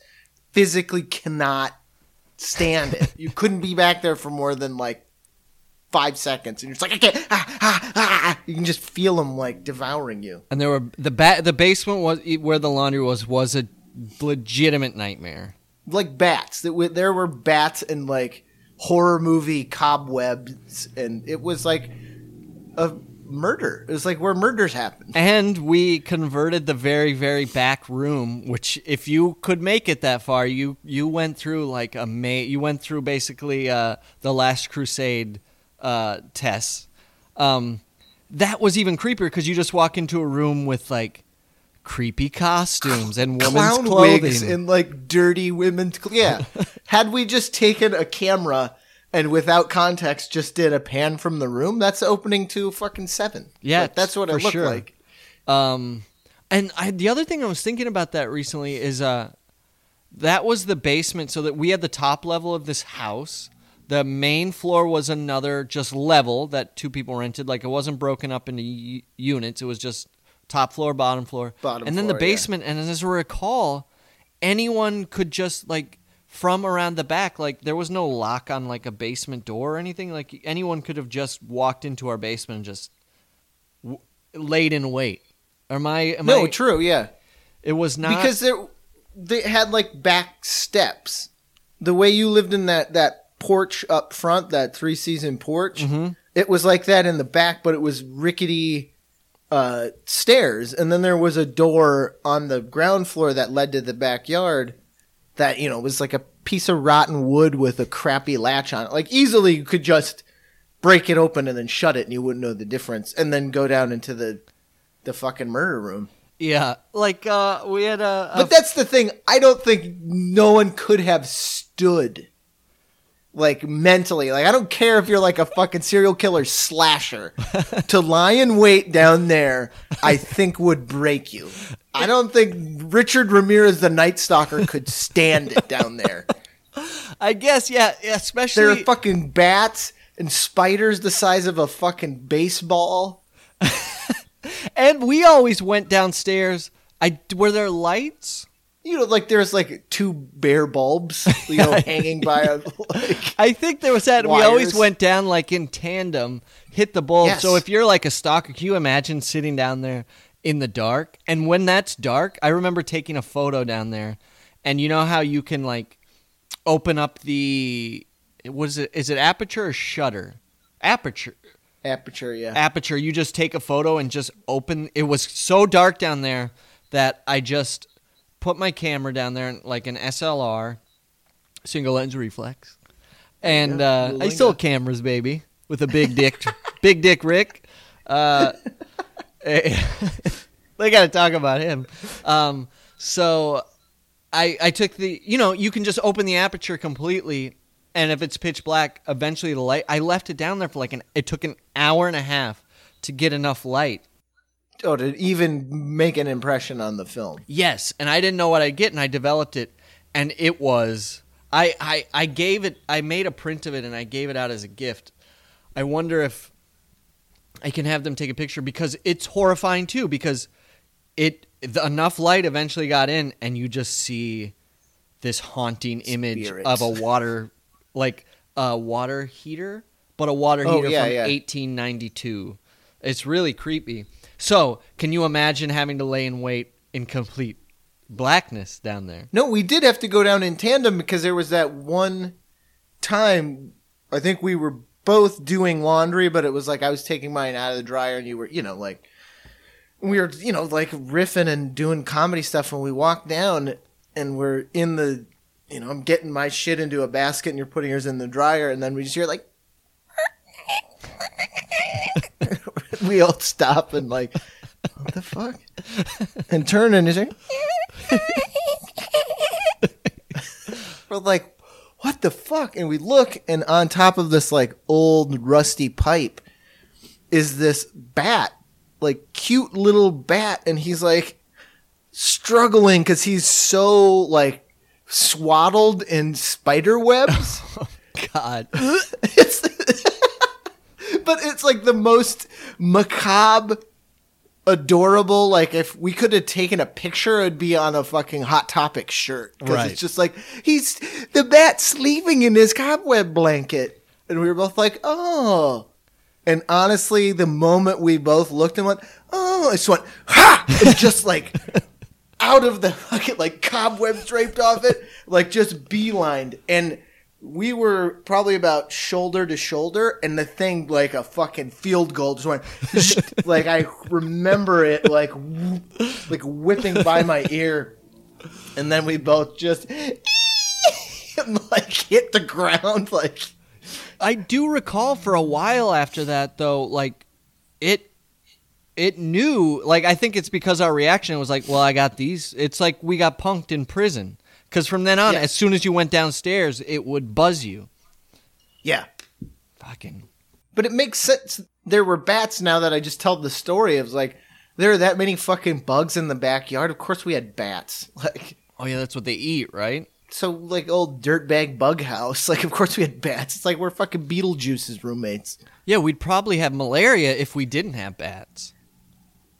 B: physically cannot stand it. you couldn't be back there for more than like five seconds, and you're just like I can't. Ah, ah, ah. You can just feel them like devouring you.
C: and there were the ba- the basement was where the laundry was was a legitimate nightmare.
B: Like bats. There were bats and like horror movie cobwebs, and it was like a murder. It was like where murders happen.
C: And we converted the very, very back room, which if you could make it that far, you you went through like a May. You went through basically uh, the Last Crusade uh, tests. Um, that was even creepier because you just walk into a room with like creepy costumes and women's
B: Clown
C: clothing.
B: wigs and like dirty women's. Cl- yeah. (laughs) Had we just taken a camera and without context just did a pan from the room, that's opening to fucking seven.
C: Yeah,
B: Like, that's what it looked
C: sure.
B: like.
C: Um, and I, the other thing I was thinking about that recently is uh, that was the basement. So that we had the top level of this house. The main floor was another just level that two people rented. Like it wasn't broken up into u- units. It was just top floor, bottom floor,
B: Bottom
C: and then
B: floor,
C: the
B: yeah.
C: basement. And as I recall, anyone could just like from around the back. Like there was no lock on like a basement door or anything. Like anyone could have just walked into our basement and just w- laid in wait. Am I? Am
B: No,
C: I,
B: true, yeah.
C: It was not
B: because there they had like back steps. The way you lived in that that porch up front, that three season porch,
C: Mm-hmm.
B: it was like that in the back, but it was rickety uh, stairs, and then there was a door on the ground floor that led to the backyard. That you know was like a piece of rotten wood with a crappy latch on it. Like easily you could just break it open and then shut it, and you wouldn't know the difference, and then go down into the the fucking murder room.
C: Yeah, like uh, we had a, a
B: But that's the thing. I don't think no one could have stood like mentally. Like I don't care if you're like a fucking serial killer slasher (laughs) to lie in wait down there. I think would break you. I don't think Richard Ramirez, the Night Stalker, could stand it down there.
C: I guess yeah, especially
B: There are fucking bats and spiders the size of a fucking baseball. (laughs)
C: and we always went downstairs. I were there lights?
B: You know, like there's like two bare bulbs, you know, (laughs) hanging by a (laughs) like.
C: I think there was that. We always went down like in tandem, hit the bulb.
B: Yes.
C: So if you're like a stalker, can you imagine sitting down there in the dark? And when that's dark, I remember taking a photo down there, and you know how you can like open up the what is it? Is it aperture or shutter? Aperture.
B: Aperture, yeah.
C: aperture you just take a photo and just open it was so dark down there that i just put my camera down there like an slr single lens reflex. And
B: Yeah,
C: uh, i still cameras baby with a big dick (laughs) big dick rick. Uh, (laughs) eh, (laughs) they gotta talk about him. Um, so I, I took the you know you can just open the aperture completely and if it's pitch black eventually the light i left it down there for like an it took an hour and a half to get enough light
B: Oh, to even make an impression on the film.
C: yes and i didn't know what i'd get and i developed it and it was i i, I gave it i made a print of it and i gave it out as a gift i wonder if i can have them take a picture because it's horrifying too because it the, enough light eventually got in and you just see this haunting image
B: Spirits.
C: of a water like a water heater but a water
B: Oh,
C: heater
B: yeah,
C: from
B: yeah.
C: 1892 it's really creepy so can you imagine having to lay in wait in complete blackness down there
B: No, we did have to go down in tandem because there was that one time. I think we were both doing laundry, but it was like I was taking mine out of the dryer, and you were, you know, like we were, you know, like riffing and doing comedy stuff. When we walked down, and we're in the, you know, I'm getting my shit into a basket, and you're putting yours in the dryer, and then we just hear like. (laughs) we all stop and like, what the fuck? And turn and is like, (laughs) we're like, what the fuck? And we look, and on top of this like old rusty pipe is this bat, like cute little bat, and he's like struggling because he's so like swaddled in spider webs. (laughs)
C: Oh, god
B: it's, but it's like the most macabre adorable like if we could have taken a picture it'd be on a fucking hot topic shirt. Because
C: Right.
B: it's just like he's the bat sleeping in his cobweb blanket. And we were both like oh. And honestly the moment we both looked and went oh i just went ha! And just like (laughs) out of the fucking like cobwebs draped off it like just beelined. And we were probably about shoulder to shoulder, and the thing like a fucking field goal just went. (laughs) like I remember it like like whipping by my ear, and then we both just (laughs) like hit the ground like.
C: I do recall for a while after that though, like it it knew like I think it's because our reaction was like, well, I got these. It's like we got punked in prison because from then on,
B: Yeah.
C: as soon as you went downstairs, it would buzz you.
B: Yeah,
C: Fucking
B: but it makes sense. There were bats. Now that I just told the story, it was like there are that many fucking bugs in the backyard. Of course, we had bats. (laughs) Like
C: oh yeah, that's what they eat, right?
B: so, like old dirtbag bug house. (laughs) Like of course we had bats. It's like we're fucking Beetlejuice's roommates.
C: Yeah, we'd probably have malaria if we didn't have bats.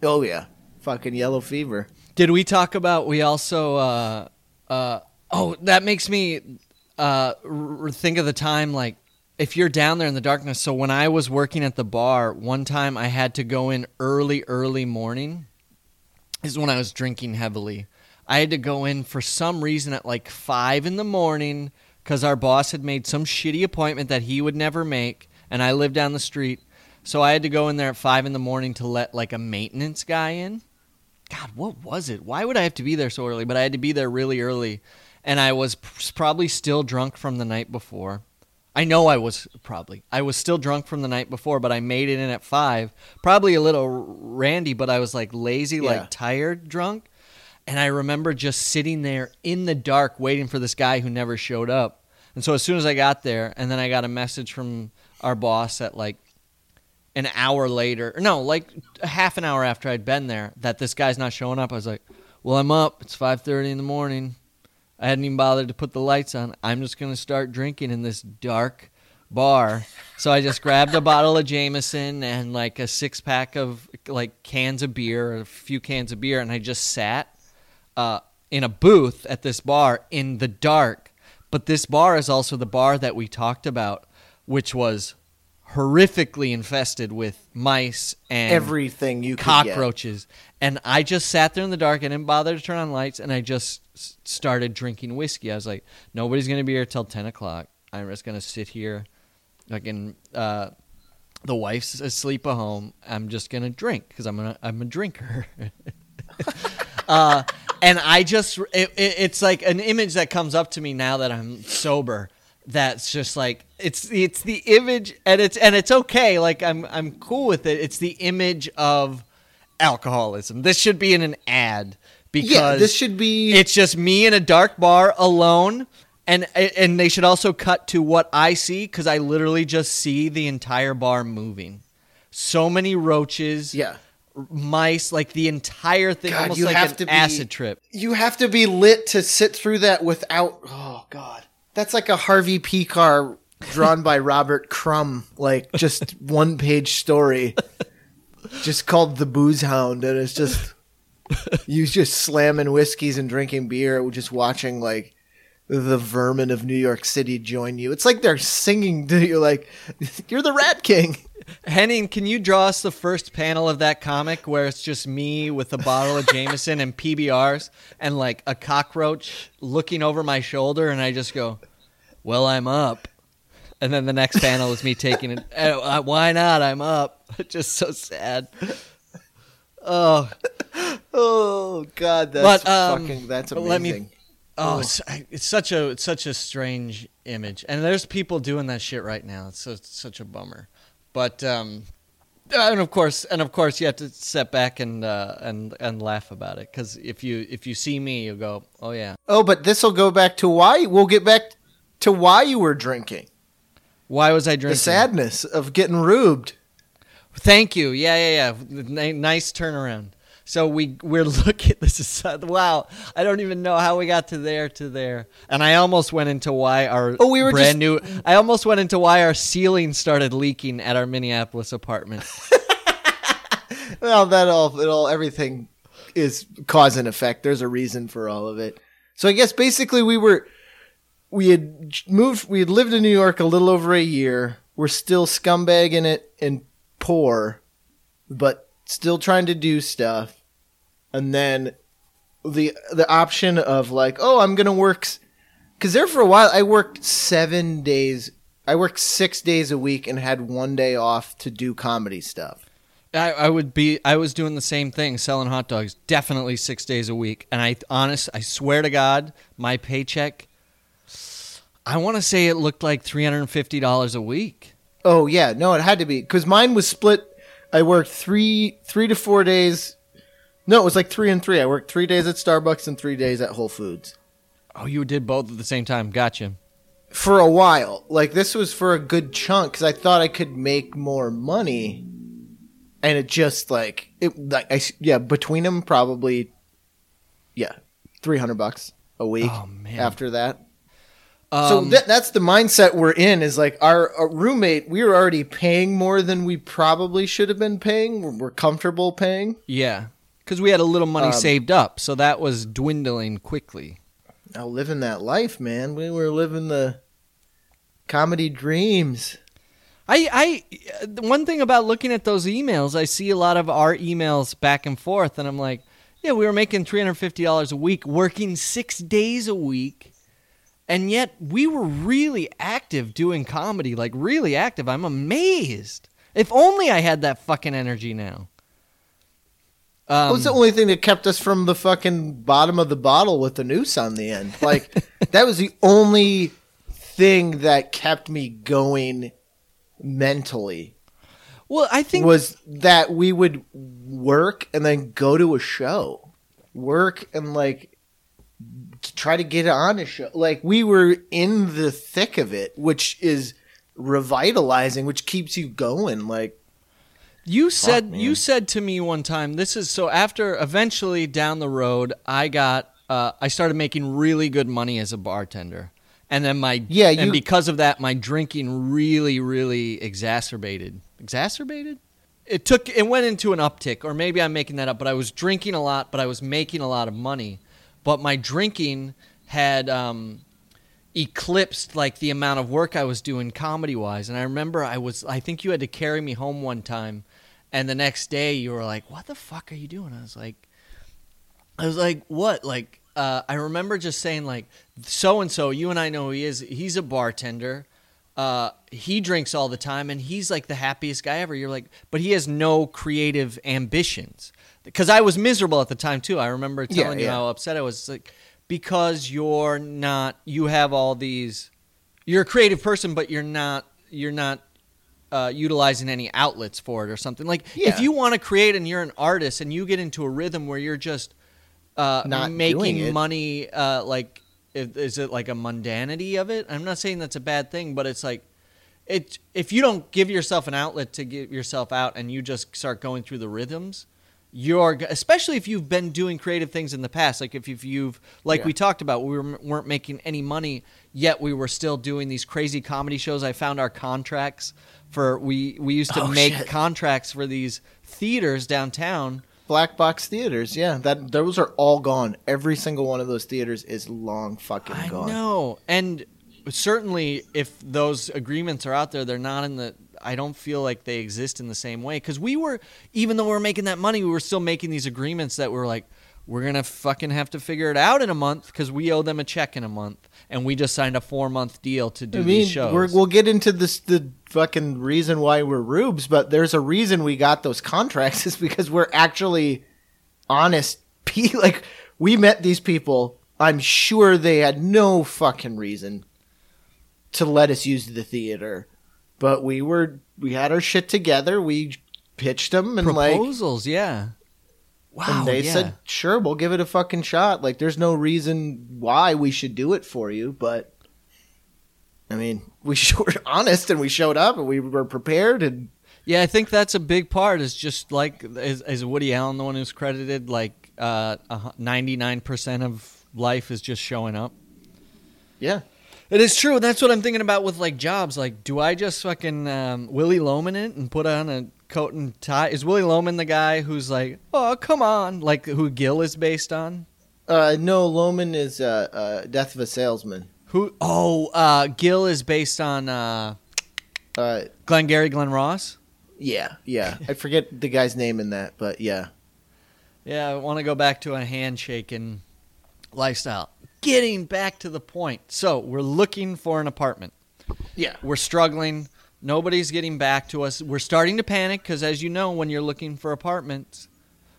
B: Oh yeah, fucking yellow fever.
C: Did we talk about? We also. Uh, uh, oh, that makes me uh, r- think of the time like if you're down there in the darkness. So when I was working at the bar, one time I had to go in early, early morning. This is when I was drinking heavily. I had to go in for some reason at like five in the morning because our boss had made some shitty appointment that he would never make, and I lived down the street. So I had to go in there at five in the morning to let like a maintenance guy in. God, what was it? Why would I have to be there so early? But I had to be there really early, and I was probably still drunk from the night before. I know I was probably. I was still drunk from the night before, but I made it in at five. Probably a little randy, but I was like lazy,
B: Yeah.
C: like tired, drunk. And I remember just sitting there in the dark waiting for this guy who never showed up. And so as soon as I got there, and then I got a message from our boss at like an hour later, no, like half an hour after I'd been there, that this guy's not showing up. I was like, "Well, I'm up. It's 5:30 in the morning. I hadn't even bothered to put the lights on. I'm just gonna start drinking in this dark bar." So I just grabbed a bottle of Jameson and like a six pack of like cans of beer, a few cans of beer, and I just sat uh, in a booth at this bar in the dark. But this bar is also the bar that we talked about, which was horrifically infested with mice and
B: Everything you
C: cockroaches. And I just sat there in the dark. I didn't bother to turn on lights, and I just s- started drinking whiskey. I was like, nobody's gonna be here till ten o'clock. I'm just gonna sit here, like in. Uh, the wife's asleep at home. I'm just gonna drink because I'm a I'm a drinker. (laughs) uh, and I just it, it, it's like an image that comes up to me now that I'm sober. That's just like it's it's the image and it's and it's okay. Like I'm I'm cool with it. It's the image of alcoholism. This should be in an ad because
B: Yeah, this should be.
C: it's just me in a dark bar alone. And and they should also cut to what I see because I literally just see the entire bar moving. So many roaches,
B: yeah.
C: mice, like the entire thing,
B: God,
C: almost
B: you
C: like
B: have
C: an
B: to be-
C: acid trip.
B: You have to be lit to sit through that without. Oh God, that's like a Harvey Pekar drawn by Robert Crumb, like just (laughs) one page story, just called the Booze Hound, and it's just you just slamming whiskeys and drinking beer, just watching like the vermin of New York City join you. It's like they're singing to you, like (laughs) you're the Rat King.
C: Henning, can you draw us the first panel of that comic where it's just me with a bottle of Jameson and PBRs and like a cockroach looking over my shoulder, and I just go, "Well, I'm up." And then the next panel is me taking it. "Uh, (laughs) uh, Why not? I'm up. (laughs) just so sad. Oh,
B: Oh God, that's
C: But, um,
B: fucking that's amazing.
C: me- Oh, it's, it's such a it's such a strange image, and there's people doing that shit right now. It's, so, it's such a bummer, but um, uh, and of course, and of course, you have to step back and uh, and and laugh about it because if you if you see me, you go, oh yeah,
B: Oh, but this will go back to why we'll get back to why you were drinking.
C: why was I drinking?
B: The sadness of getting rubed.
C: Thank you. Yeah, yeah, yeah. N- nice turnaround. So we we're (laughs) looking. This is so- wow. I don't even know how we got to there to there. And I almost went into why our
B: Oh, we were
C: brand
B: just-
C: new. I almost went into why our ceiling started leaking at our Minneapolis apartment. (laughs)
B: Well, that all it all everything is cause and effect. There's a reason for all of it. So I guess basically we were we had moved we had lived in New York a little over a year. We're still scumbagging it and poor, but still trying to do stuff. And then the the option of like, oh, I'm gonna work Because there for a while, I worked seven days. I worked six days a week and had one day off to do comedy stuff.
C: I, I would be. I was doing the same thing, selling hot dogs, definitely six days a week. And I, honest, I swear to God, my paycheck. I want to say it looked like three hundred and fifty dollars a week.
B: Oh yeah, no, it had to be because mine was split. I worked three, three to four days. No, it was like three and three. I worked three days at Starbucks and three days at Whole Foods
C: Oh, you did both at the same time. Gotcha.
B: for a while. Like this was for a good chunk because I thought I could make more money, and it just like it. Like I yeah, between them probably, yeah, three hundred bucks a week.
C: Oh.
B: After that, so
C: Um,
B: that, that's the mindset we're in. Is like our, our roommate. We were already paying more than we probably should have been paying. We're, we're comfortable paying.
C: yeah, because we had a little money
B: Um,
C: saved up, so that was dwindling quickly.
B: Now living that life, man. We were living the comedy dreams.
C: I, I, one thing about looking at those emails, I see a lot of our emails back and forth, and I'm like, yeah, we were making three hundred fifty dollars a week, working six days a week, and yet we were really active doing comedy, like really active. I'm amazed. If only I had that fucking energy now. Um,
B: was the only thing that kept us from the fucking bottom of the bottle with the noose on the end. (laughs) Like that was the only thing that kept me going mentally
C: well, I think
B: was that we would work and then go to a show. Work and like try to get on a show. Like we were in the thick of it, which is revitalizing, which keeps you going. Like
C: You said
B: man.
C: you said to me one time. This is so after eventually down the road, I got uh, I started making really good money as a bartender, and then my
B: Yeah,
C: and because of that, my drinking really really exacerbated. Exacerbated. It took it went into an uptick, or maybe I'm making that up. But I was drinking a lot, but I was making a lot of money. But my drinking had um, eclipsed like the amount of work I was doing comedy wise. And I remember I was I think you had to carry me home one time and the next day you were like, What the fuck are you doing? I was like I was like, What? Like uh, I remember just saying like so and so, you and I know who he is, he's a bartender. Uh, he drinks all the time and he's like the happiest guy ever. You're like, but he has no creative ambitions. Because I was miserable at the time too. I remember
B: Yeah,
C: telling you
B: yeah.
C: how upset I was. It's like because you're not you have all these you're a creative person but you're not you're not uh, utilizing any outlets for it or something like if you want to create and you're an artist and you get into a rhythm where you're just uh,
B: Not
C: making money uh, like is, is it like a mundanity of it i'm not saying that's a bad thing but it's like it if you don't give yourself an outlet to get yourself out and you just start going through the rhythms you're especially if you've been doing creative things in the past like if, if you've like
B: Yeah.
C: we talked about we were, weren't making any money yet we were still doing these crazy comedy shows i found our contracts for we we used to
B: Oh,
C: make
B: shit.
C: contracts for these theaters downtown
B: black box theaters, yeah, that those are all gone. Every single one of those theaters is long fucking
C: I
B: gone.
C: know, and certainly if those agreements are out there, they're not in the. I don't feel like they exist in the same way because we were, even though we were making that money, we were still making these agreements that were like, we're gonna fucking have to figure it out in a month because we owe them a check in a month, and we just signed a four month deal to do
B: I
C: these shows.
B: we're, we'll get into this the fucking reason why we're rubes, but there's a reason we got those contracts (laughs) is because we're actually honest. (laughs) Like we met these people. I'm sure they had no fucking reason to let us use the theater, but we were we had our shit together. We pitched them and like
C: proposals, yeah. Wow,
B: and they
C: yeah.
B: said, "Sure, we'll give it a fucking shot." Like, there's no reason why we should do it for you, but I mean, we (laughs) were honest and we showed up and we were prepared and
C: Yeah, I think that's a big part. Is just like is, is Woody Allen the one who's credited? Like uh, ninety nine percent of life is just showing up.
B: yeah,
C: It is true. That's what I'm thinking about with like jobs. Like, do I just fucking um, Willy Loman it and put on a coat and tie? Is Willy Loman the guy who's like, oh come on, like who Gil is based on?
B: uh, no, Loman is uh, uh, Death of a Salesman.
C: Who? Oh, uh, Gil is based on uh,
B: Uh,
C: Glengarry Glen Ross.
B: yeah, yeah, I forget the guy's name in that, but yeah,
C: Yeah, I want to go back to a handshaking lifestyle. Getting back to the point. So we're looking for an apartment.
B: Yeah.
C: We're struggling. Nobody's getting back to us. We're starting to panic because, as you know, when you're looking for apartments,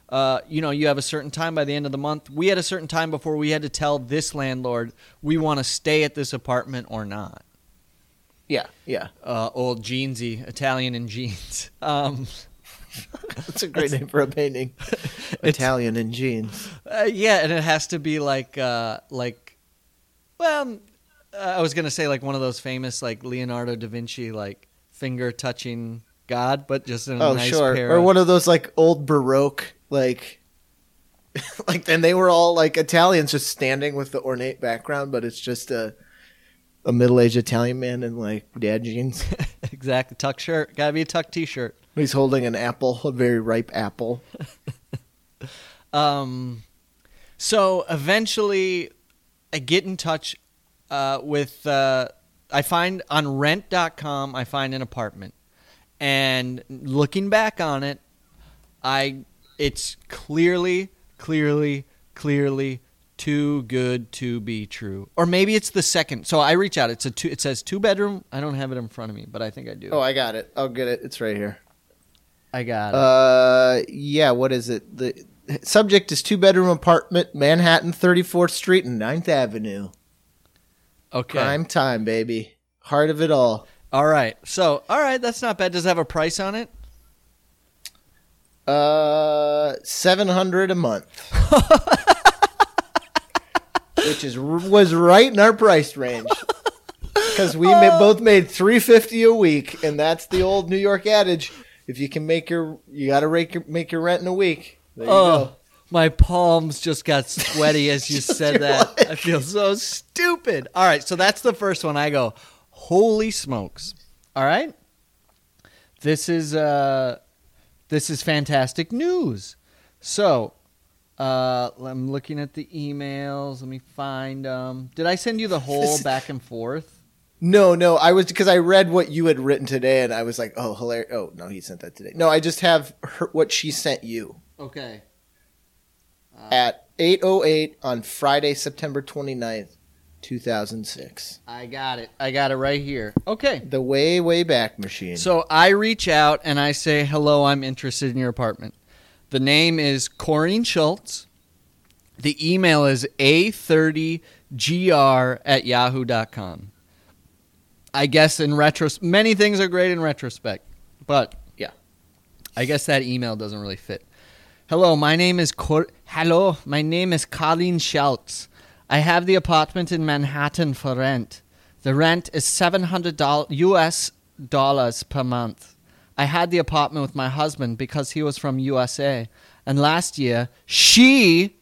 C: uh, you know, you have a certain time by the end of the month. We had a certain time before we had to tell this landlord we want to stay at this apartment or not.
B: Yeah. Yeah.
C: Uh, old Jeansy, Italian in jeans. (laughs) Um, (laughs)
B: That's a great name for a painting. (laughs) Italian in jeans.
C: uh, yeah, and it has to be like, uh, like, well, uh, I was gonna say like one of those famous like Leonardo da Vinci like finger touching God, but just in a
B: Oh,
C: nice
B: sure.
C: pair
B: Or one of those like old Baroque, like, (laughs) like, and they were all like Italians just standing with the ornate background, but it's just a a middle aged Italian man in like dad jeans.
C: exactly tuck shirt. Gotta be a tuck t-shirt.
B: He's holding an apple, a very ripe apple. (laughs)
C: Um, so eventually, I get in touch uh, with. Uh, I find on Rent.com. I find an apartment, and looking back on it, I it's clearly, clearly, clearly too good to be true. Or maybe it's the second. So I reach out. It's a two. It says two bedroom. I don't have it in front of me, but I think I do.
B: Oh, I got it. I'll get it. It's right here.
C: I got it.
B: Uh, yeah. What is it? The subject is two bedroom apartment, Manhattan, Thirty Fourth Street and 9th Avenue.
C: okay.
B: Prime time, baby. Heart of it all.
C: All right. So all right, that's not bad. Does it have a price on it?
B: Uh, seven hundred a month, (laughs) which is was right in our price range. (laughs) Because we ma- both made three fifty a week, and that's the old New York adage: if you can make your, you got to make your make your rent in a week. There you
C: Oh,
B: go.
C: my palms just got sweaty as you (laughs) said that. I feel so stupid. All right, so that's the first one. I go, holy smokes! All right, this is uh, this is fantastic news. So, uh, I'm looking at the emails. Let me find. Um, did I send you the (laughs) whole back and forth?
B: No, no, I was because I read what you had written today, and I was like, oh, hilarious. Oh no, he sent that today. No, I just have her, what she sent you
C: Okay.
B: Uh, at eight oh eight on Friday, September 29th, two thousand six.
C: I got it. I got it right here. Okay.
B: The way way back machine.
C: So I reach out and I say, "Hello, I'm interested in your apartment." The name is Corinne Schultz. The email is a30gr at yahoo.com. I guess in retros, many things are great in retrospect, but
B: Yeah.
C: I guess that email doesn't really fit. Hello, my name is Cor- Hello, my name is Colleen Schultz. I have the apartment in Manhattan for rent. The rent is seven hundred US dollars per month. I had the apartment with my husband because he was from USA, and last year she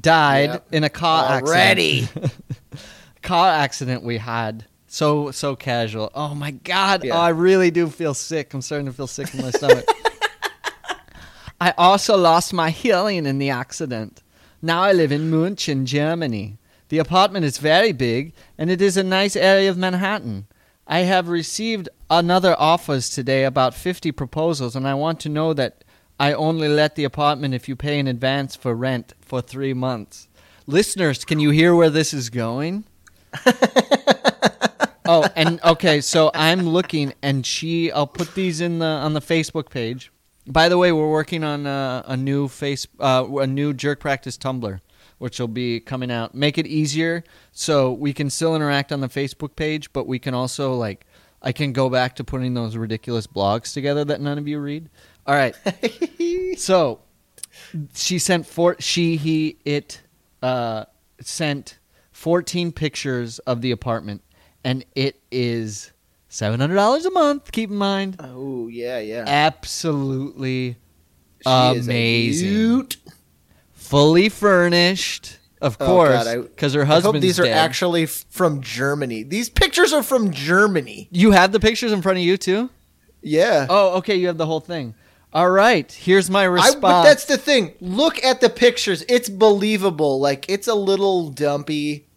C: died
B: Yep.
C: in a car
B: Already.
C: accident. (laughs) car accident we had. So so casual. Oh my god.
B: Yeah.
C: Oh, I really do feel sick. I'm starting to feel sick in my stomach. (laughs) I also lost my hearing in the accident. Now I live in München, Germany. The apartment is very big and it is a nice area of Manhattan. I have received another offers today about 50 proposals and I want to know that I only let the apartment if you pay in advance for rent for 3 months. Listeners, can you hear where this is going? (laughs) oh, and okay, so I'm looking, and she. I'll put these in the on the Facebook page. By the way, we're working on a, a new face, uh, a new jerk practice Tumblr, which will be coming out. Make it easier so we can still interact on the Facebook page, but we can also like, I can go back to putting those ridiculous blogs together that none of you read. All right, (laughs) so she sent four. She he it uh, sent fourteen pictures of the apartment, and it is seven hundred dollars a month. Keep in mind,
B: oh yeah, yeah.
C: absolutely
B: She
C: amazing. fully furnished, of
B: Oh,
C: course,
B: I-
C: because her
B: I
C: husband's
B: hope these are actually f- from Germany. These pictures are from Germany.
C: You have the pictures in front of you too.
B: Yeah.
C: Oh, okay, you have the whole thing. All right, here's my
B: I,
C: response.
B: but that's the thing. Look at the pictures. It's believable. Like it's a little dumpy,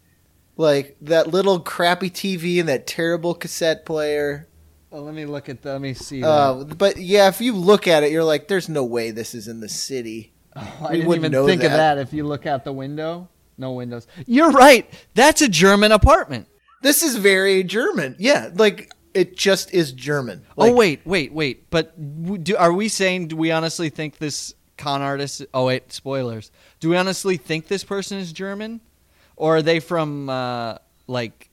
B: like that little crappy TV and that terrible cassette player.
C: Oh, let me look at. The, let me see. that.
B: Uh, but yeah, if you look at it, you're like, "There's no way this is in the city."
C: Oh, (laughs) I
B: we
C: didn't
B: wouldn't
C: even think of
B: that.
C: that. If you look out the window, no windows. You're right. That's a German apartment.
B: This is very German. Yeah, like it just is German.
C: oh wait, wait, wait. But do, are we saying? Do we honestly think this con artist? Oh wait, spoilers. Do we honestly think this person is German, or are they from uh, like?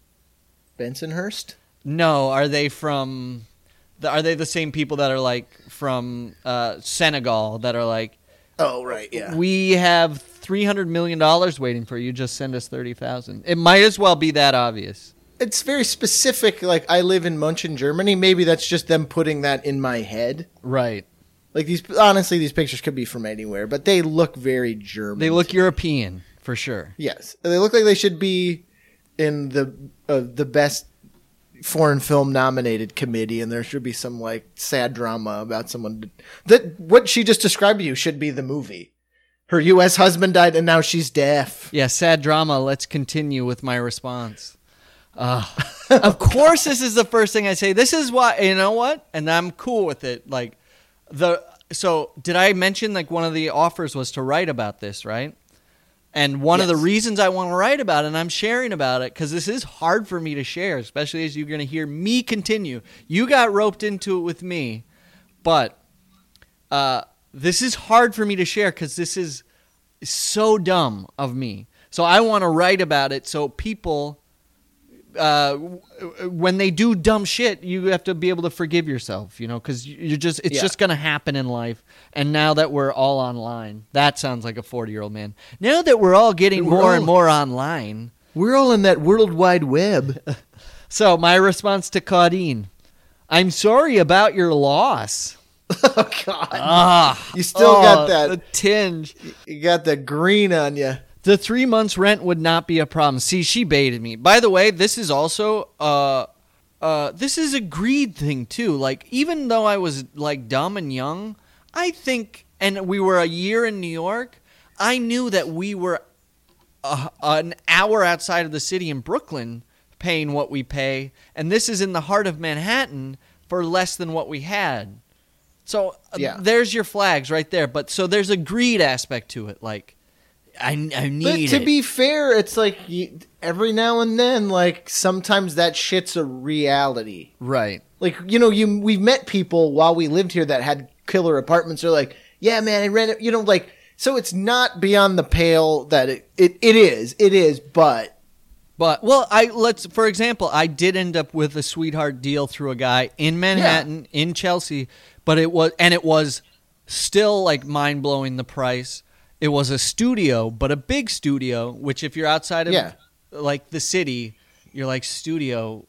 B: Bensonhurst.
C: No, are they from? The, are they the same people that are like from uh, Senegal that are like?
B: Oh right, yeah.
C: We have three hundred million dollars waiting for you. Just send us thirty thousand. It might as well be that obvious.
B: it's very specific. Like I live in Munchen, Germany. Maybe that's just them putting that in my head.
C: Right.
B: Like these, honestly, these pictures could be from anywhere, but they look very German.
C: They look European for sure.
B: Yes, they look like they should be in the uh, the best foreign film nominated committee, and there should be some like sad drama about someone that what she just described to you should be the movie. Her U.S. husband died, and now she's deaf.
C: Yeah, sad drama. Let's continue with my response. Uh, (laughs) of course, this is the first thing I say. This is why you know what, and I'm cool with it. Like the so did I mention like one of the offers was to write about this, right? And one of the reasons I want to write about it, and I'm sharing about it, because this is hard for me to share, especially as you're going to hear me continue. You got roped into it with me, but uh, this is hard for me to share because this is so dumb of me. So I want to write about it so people, uh, when they do dumb shit, you have to be able to forgive yourself, you know, because you're just it's
B: Yeah.
C: just gonna happen in life. And now that we're all online, that sounds like a forty year old man. Now that we're all getting
B: We're
C: more and more online,
B: We're all in that World Wide Web. (laughs)
C: so my response to Claudine, I'm sorry about your loss.
B: oh God,
C: Ah,
B: you still
C: oh,
B: got that.
C: tinge.
B: You got the green on you.
C: The three months rent would not be a problem. See, she baited me. By the way, this is also uh uh this is a greed thing too. Like even though I was like dumb and young, I think and we were a year in New York, I knew that we were uh, an hour outside of the city in Brooklyn paying what we pay, and this is in the heart of Manhattan for less than what we had. So uh,
B: Yeah.
C: there's your flags right there. But so there's a greed aspect to it. Like I, I
B: But to
C: it.
B: be fair, it's like you, every now and then, like sometimes that shit's a reality.
C: right.
B: Like you know, you we've met people while we lived here that had killer apartments. They're like, yeah, man, I rent it. You know, like so it's not beyond the pale that it it, it is. It is, but
C: But well, I let's for example, I did end up with a sweetheart deal through a guy in Manhattan, in Chelsea, but it was and it was still like mind blowing the price. It was a studio, but a big studio, which if you're outside of
B: Yeah.
C: like the city, you're like studio,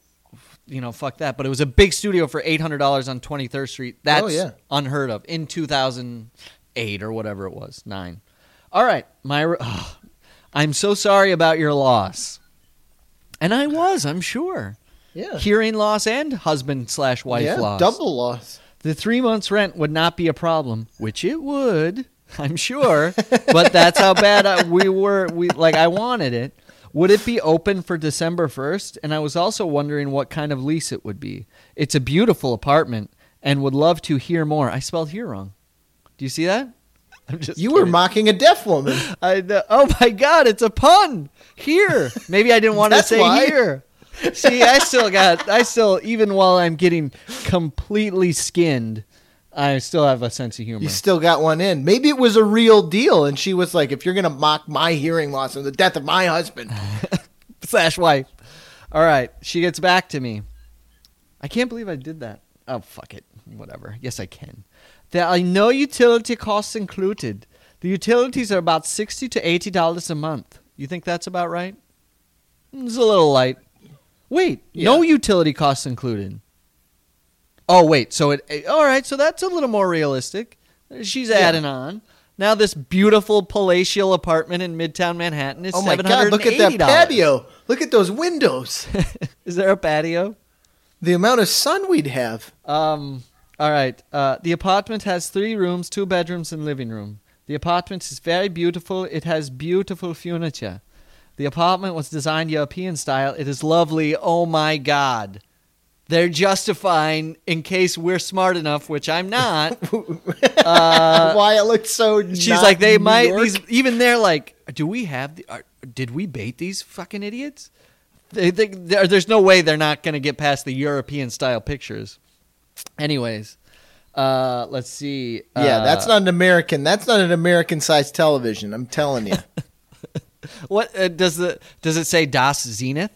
C: you know, fuck that. But it was a big studio for eight hundred dollars on Twenty Third Street. Oh, That's
B: Oh, yeah.
C: unheard of in two thousand eight or whatever it was nine. All right, my. ugh. I'm so sorry about your loss. And I was, I'm sure.
B: yeah,
C: Hearing loss and husband slash wife
B: yeah,
C: loss.
B: double loss.
C: The three months rent would not be a problem, which it would, (laughs) I'm sure. but that's how bad I, we were. We like I wanted it. Would it be open for December 1st? And I was also wondering what kind of lease it would be. It's a beautiful apartment and would love to hear more. I spelled here wrong. Do you see that? I'm just
B: You were mocking a deaf woman. (laughs)
C: I know. Oh my God, it's a pun. Here. Maybe I didn't want (laughs) to say
B: why.
C: here. See, I still got, I still, even while I'm getting completely skinned, I still have a sense of humor.
B: You still got one in. Maybe it was a real deal, and she was like, "If you're gonna mock my hearing loss and the death of my husband, (laughs)
C: Slash wife. All right. She gets back to me. I can't believe I did that. Oh, fuck it. Whatever. Yes, I can. There are no utility costs included. The utilities are about 60 to $80 a month. You think that's about right? It's a little light. Wait, no utility costs included. Oh, wait. So it. All right. So that's a little more realistic. She's adding on. Now this beautiful palatial apartment in Midtown Manhattan is
B: oh my god, look at that
C: $780.
B: patio! Look at those windows. (laughs)
C: Is there a patio?
B: the amount of sun we'd have."
C: Um. All right. Uh, the apartment has three rooms, two bedrooms, and living room. The apartment is very beautiful. It has beautiful furniture. The apartment was designed European style. It is lovely. Oh my God. They're justifying in case we're smart enough, which I'm not. (laughs) Uh,
B: Why it looks so?
C: She's like they
B: New
C: might. These even they're like, do we have the? Are, did we bait these fucking idiots? They, they, there- there's no way they're not going to get past the European style pictures. Anyways, uh, let's see.
B: Yeah,
C: Uh,
B: that's not an American. That's not an American sized television. I'm telling you. (laughs)
C: What uh, does the does it say Das Zenith?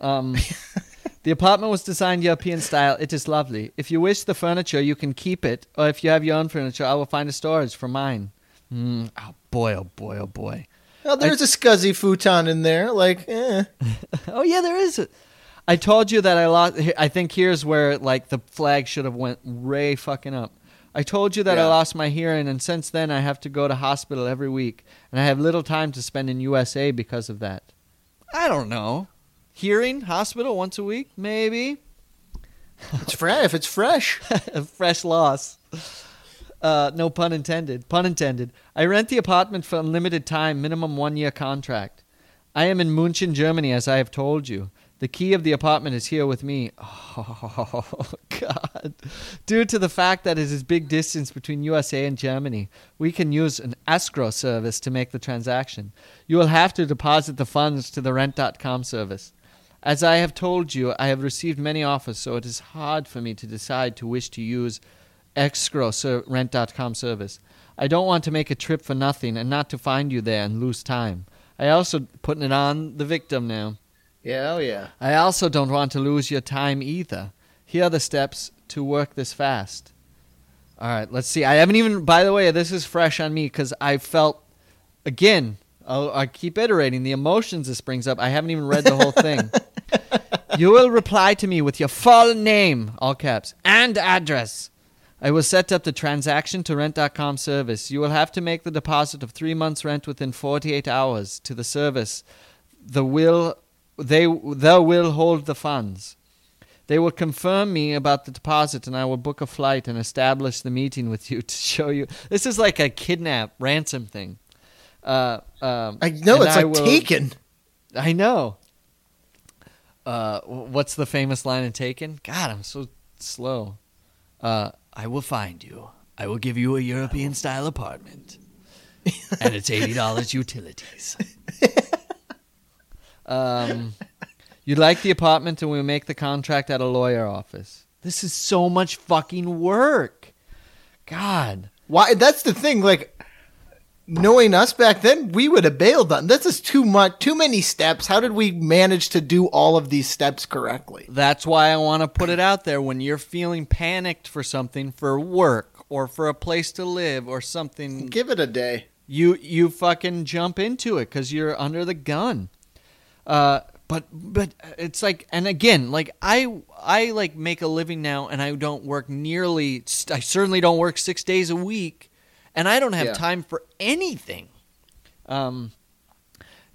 C: Um, (laughs) the apartment was designed European style. It is lovely. If you wish the furniture, you can keep it, or if you have your own furniture, I will find a storage for mine. Mm, oh boy! Oh boy! Oh boy!
B: well, there's a scuzzy futon in there. Like, eh. (laughs)
C: Oh yeah, there is. A, I told you that I lost. I think here's where like the flag should have went way fucking up. I told you that I lost my hearing, and since then I have to go to hospital every week, and I have little time to spend in USA because of that. I don't know. Hearing hospital once a week, maybe.
B: it's fresh. If it's fresh,
C: a (laughs) fresh loss. Uh, no pun intended. Pun intended. I rent the apartment for unlimited time, minimum one year contract. I am in München, Germany, as I have told you. The key of the apartment is here with me. Oh, (laughs) God. Due to the fact that it is big distance between USA and Germany, we can use an escrow service to make the transaction. You will have to deposit the funds to the rent.com service. As I have told you, I have received many offers, so it is hard for me to decide to wish to use escrow ser- rent.com service. I don't want to make a trip for nothing and not to find you there and lose time. I also putting it on the victim now.
B: yeah, oh yeah.
C: I also don't want to lose your time either. Here are the steps to work this fast. All right, let's see. I haven't even, by the way, this is fresh on me because I felt, again, I'll, I keep iterating the emotions this brings up. I haven't even read the whole thing. (laughs) you will reply to me with your full name, all caps, and address. I will set up the transaction to rent.com service. You will have to make the deposit of three months' rent within 48 hours to the service. The will they they will hold the funds. They will confirm me about the deposit, and I will book a flight and establish the meeting with you (laughs) to show you. This is like a kidnap ransom thing. Uh, um,
B: I know it's like
C: will-
B: taken.
C: I know. Uh, what's the famous line in Taken? God, I'm so slow. Uh, I will find you. I will give you a European style apartment, (laughs) and it's eighty dollars utilities. (laughs) um, you like the apartment, and we'll make the contract at a lawyer office. This is so much fucking work. God.
B: Why? That's the thing. Like, knowing us back then, we would have bailed on. This is too much. Too many steps. How did we manage to do all of these steps correctly?
C: That's why I want to put it out there when you're feeling panicked for something for work or for a place to live or something
B: Give it a day.
C: you you fucking jump into it cuz you're under the gun. Uh but but it's like and again like I I like make a living now and I don't work nearly I certainly don't work 6 days a week and I don't have
B: Yeah.
C: time for anything. Um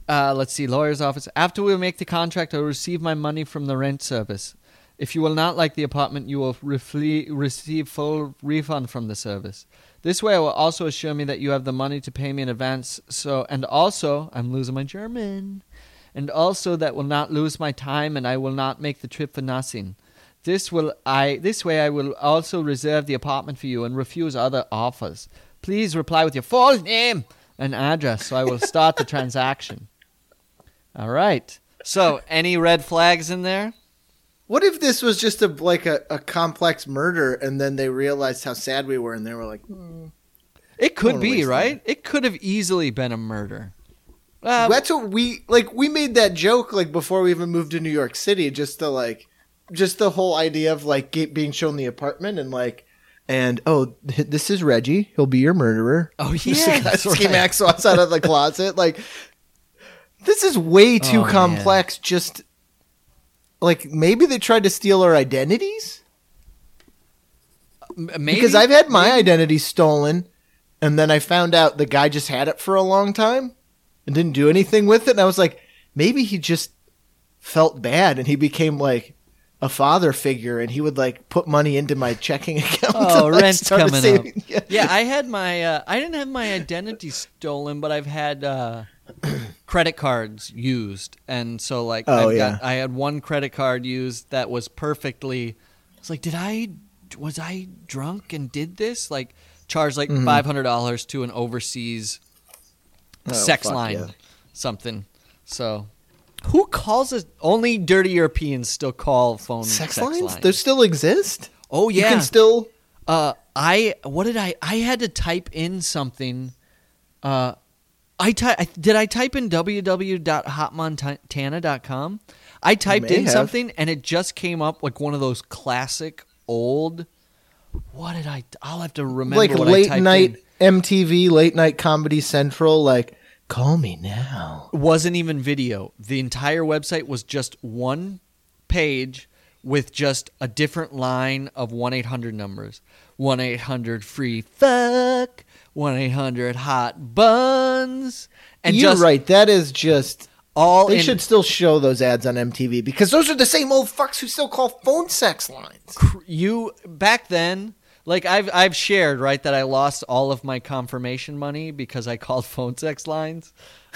C: uh, let's see, lawyer's office. After we make the contract, I will receive my money from the rent service. If you will not like the apartment, you will refle- receive full refund from the service. This way, it will also assure me that you have the money to pay me in advance. So, and also, I'm losing my German, and also that will not lose my time, and I will not make the trip for nothing. This will I. This way, I will also reserve the apartment for you and refuse other offers. Please reply with your full name and address, so I will start the (laughs) transaction. All right. So, any red flags in there?
B: What if this was just a like a, a complex murder, and then they realized how sad we were, and they were like, hmm.
C: It could be,
B: waste
C: right? It could have easily been a murder. Uh,
B: "That's what we like." We made that joke like before we even moved to New York City, just to like, just the whole idea of like get, being shown the apartment and like, and oh, this is Reggie. He'll be your murderer.
C: oh (laughs) yeah, that's
B: Ski
C: right.
B: Max walks out of the closet. Like, this is way (laughs) too
C: Oh, man.
B: complex. Just like maybe they tried to steal our identities
C: Maybe
B: because I've had my identity stolen, and then I found out the guy just had it for a long time and didn't do anything with it. And I was like, maybe he just felt bad and he became like a father figure, and he would like put money into my checking (laughs) account.
C: Oh,
B: and, like,
C: rent's
B: start
C: coming
B: saving- (laughs)
C: up. Yeah, I had my. Uh, I didn't have my identity stolen, but I've had uh, (clears throat) credit cards used, and so like
B: Oh,
C: I've
B: yeah.
C: got, I had one credit card used that was perfectly. I was like, did I? Was I drunk and did this? Like, charged like
B: Mhm.
C: five hundred dollars to an overseas
B: Oh,
C: sex
B: fuck
C: line,
B: yeah.
C: something. So, who calls it? Only dirty Europeans still call phone
B: Sex,
C: sex,
B: lines?
C: lines.
B: They still exist.
C: oh yeah, You
B: can still.
C: uh, I what did I? I had to type in something. Uh, I ty- did I type in www.hotmontana.com? I typed in
B: have.
C: something and it just came up like one of those classic old. What did I? I'll have to remember.
B: like
C: what I
B: late night
C: in.
B: MTV, late night Comedy Central, like call me now.
C: wasn't even video. The entire website was just one page with just a different line of 1 800 numbers 1 800 free fuck, 1 800 hot buns. And
B: You're
C: just
B: right. That is just.
C: all
B: They
C: in,
B: should still show those ads on MTV because those are the same old fucks who still call phone sex lines.
C: you back then. Like I've I've shared right that I lost all of my confirmation money because I called (laughs) phone sex lines.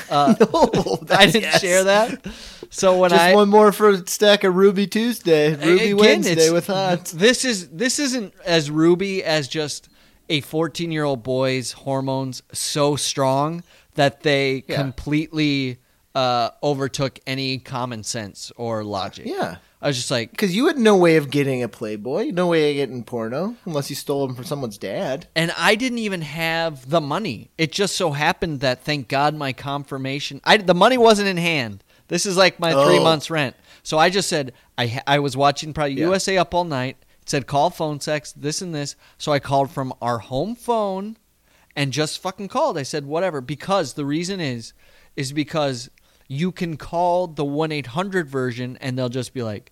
C: Uh, (laughs)
B: No,
C: I didn't
B: yes.
C: share that. So when
B: Just
C: I
B: one more for a stack of Ruby Tuesday, Ruby
C: Again,
B: Wednesday with hot. (laughs)
C: This is this isn't as ruby as just a 14 year old boy's hormones so strong that they
B: Yeah.
C: completely uh, overtook any common sense or logic.
B: Yeah.
C: I was just like,
B: Because you had no way of getting a Playboy, no way of getting porno, unless you stole them from someone's dad.
C: and I didn't even have the money. It just so happened that thank God my confirmation, I the money wasn't in hand. This is like my three
B: oh.
C: months rent. So I just said I I was watching probably
B: Yeah.
C: USA Up All Night. It said call phone sex this and this. So I called from our home phone, and just fucking called. I said whatever because the reason is is because you can call the one eight hundred version and they'll just be like,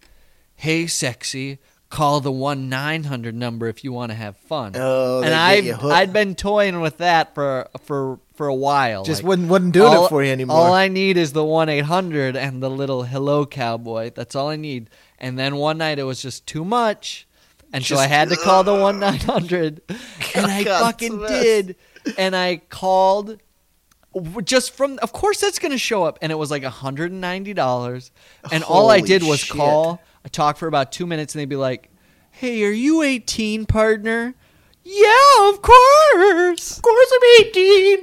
C: "Hey, sexy." Call the one nine hundred number if you want to have fun.
B: Oh,
C: and I've, I'd been toying with that for for for a while.
B: Just
C: like,
B: wasn't doing
C: all-
B: it for you anymore.
C: All I need is the one eight hundred and the little hello cowboy. That's all I need. And then one night it was just too much, and so I had to call the (laughs) one nine hundred, (laughs) and I fucking
B: it's the best.
C: did. And I called just from. Of course, that's going to show up, and it was like hundred and ninety dollars. And all I did was
B: shit.
C: call. I talked for about two minutes, and they'd be like, "Hey, are you eighteen, partner?" Yeah, of course. Of course I'm 18.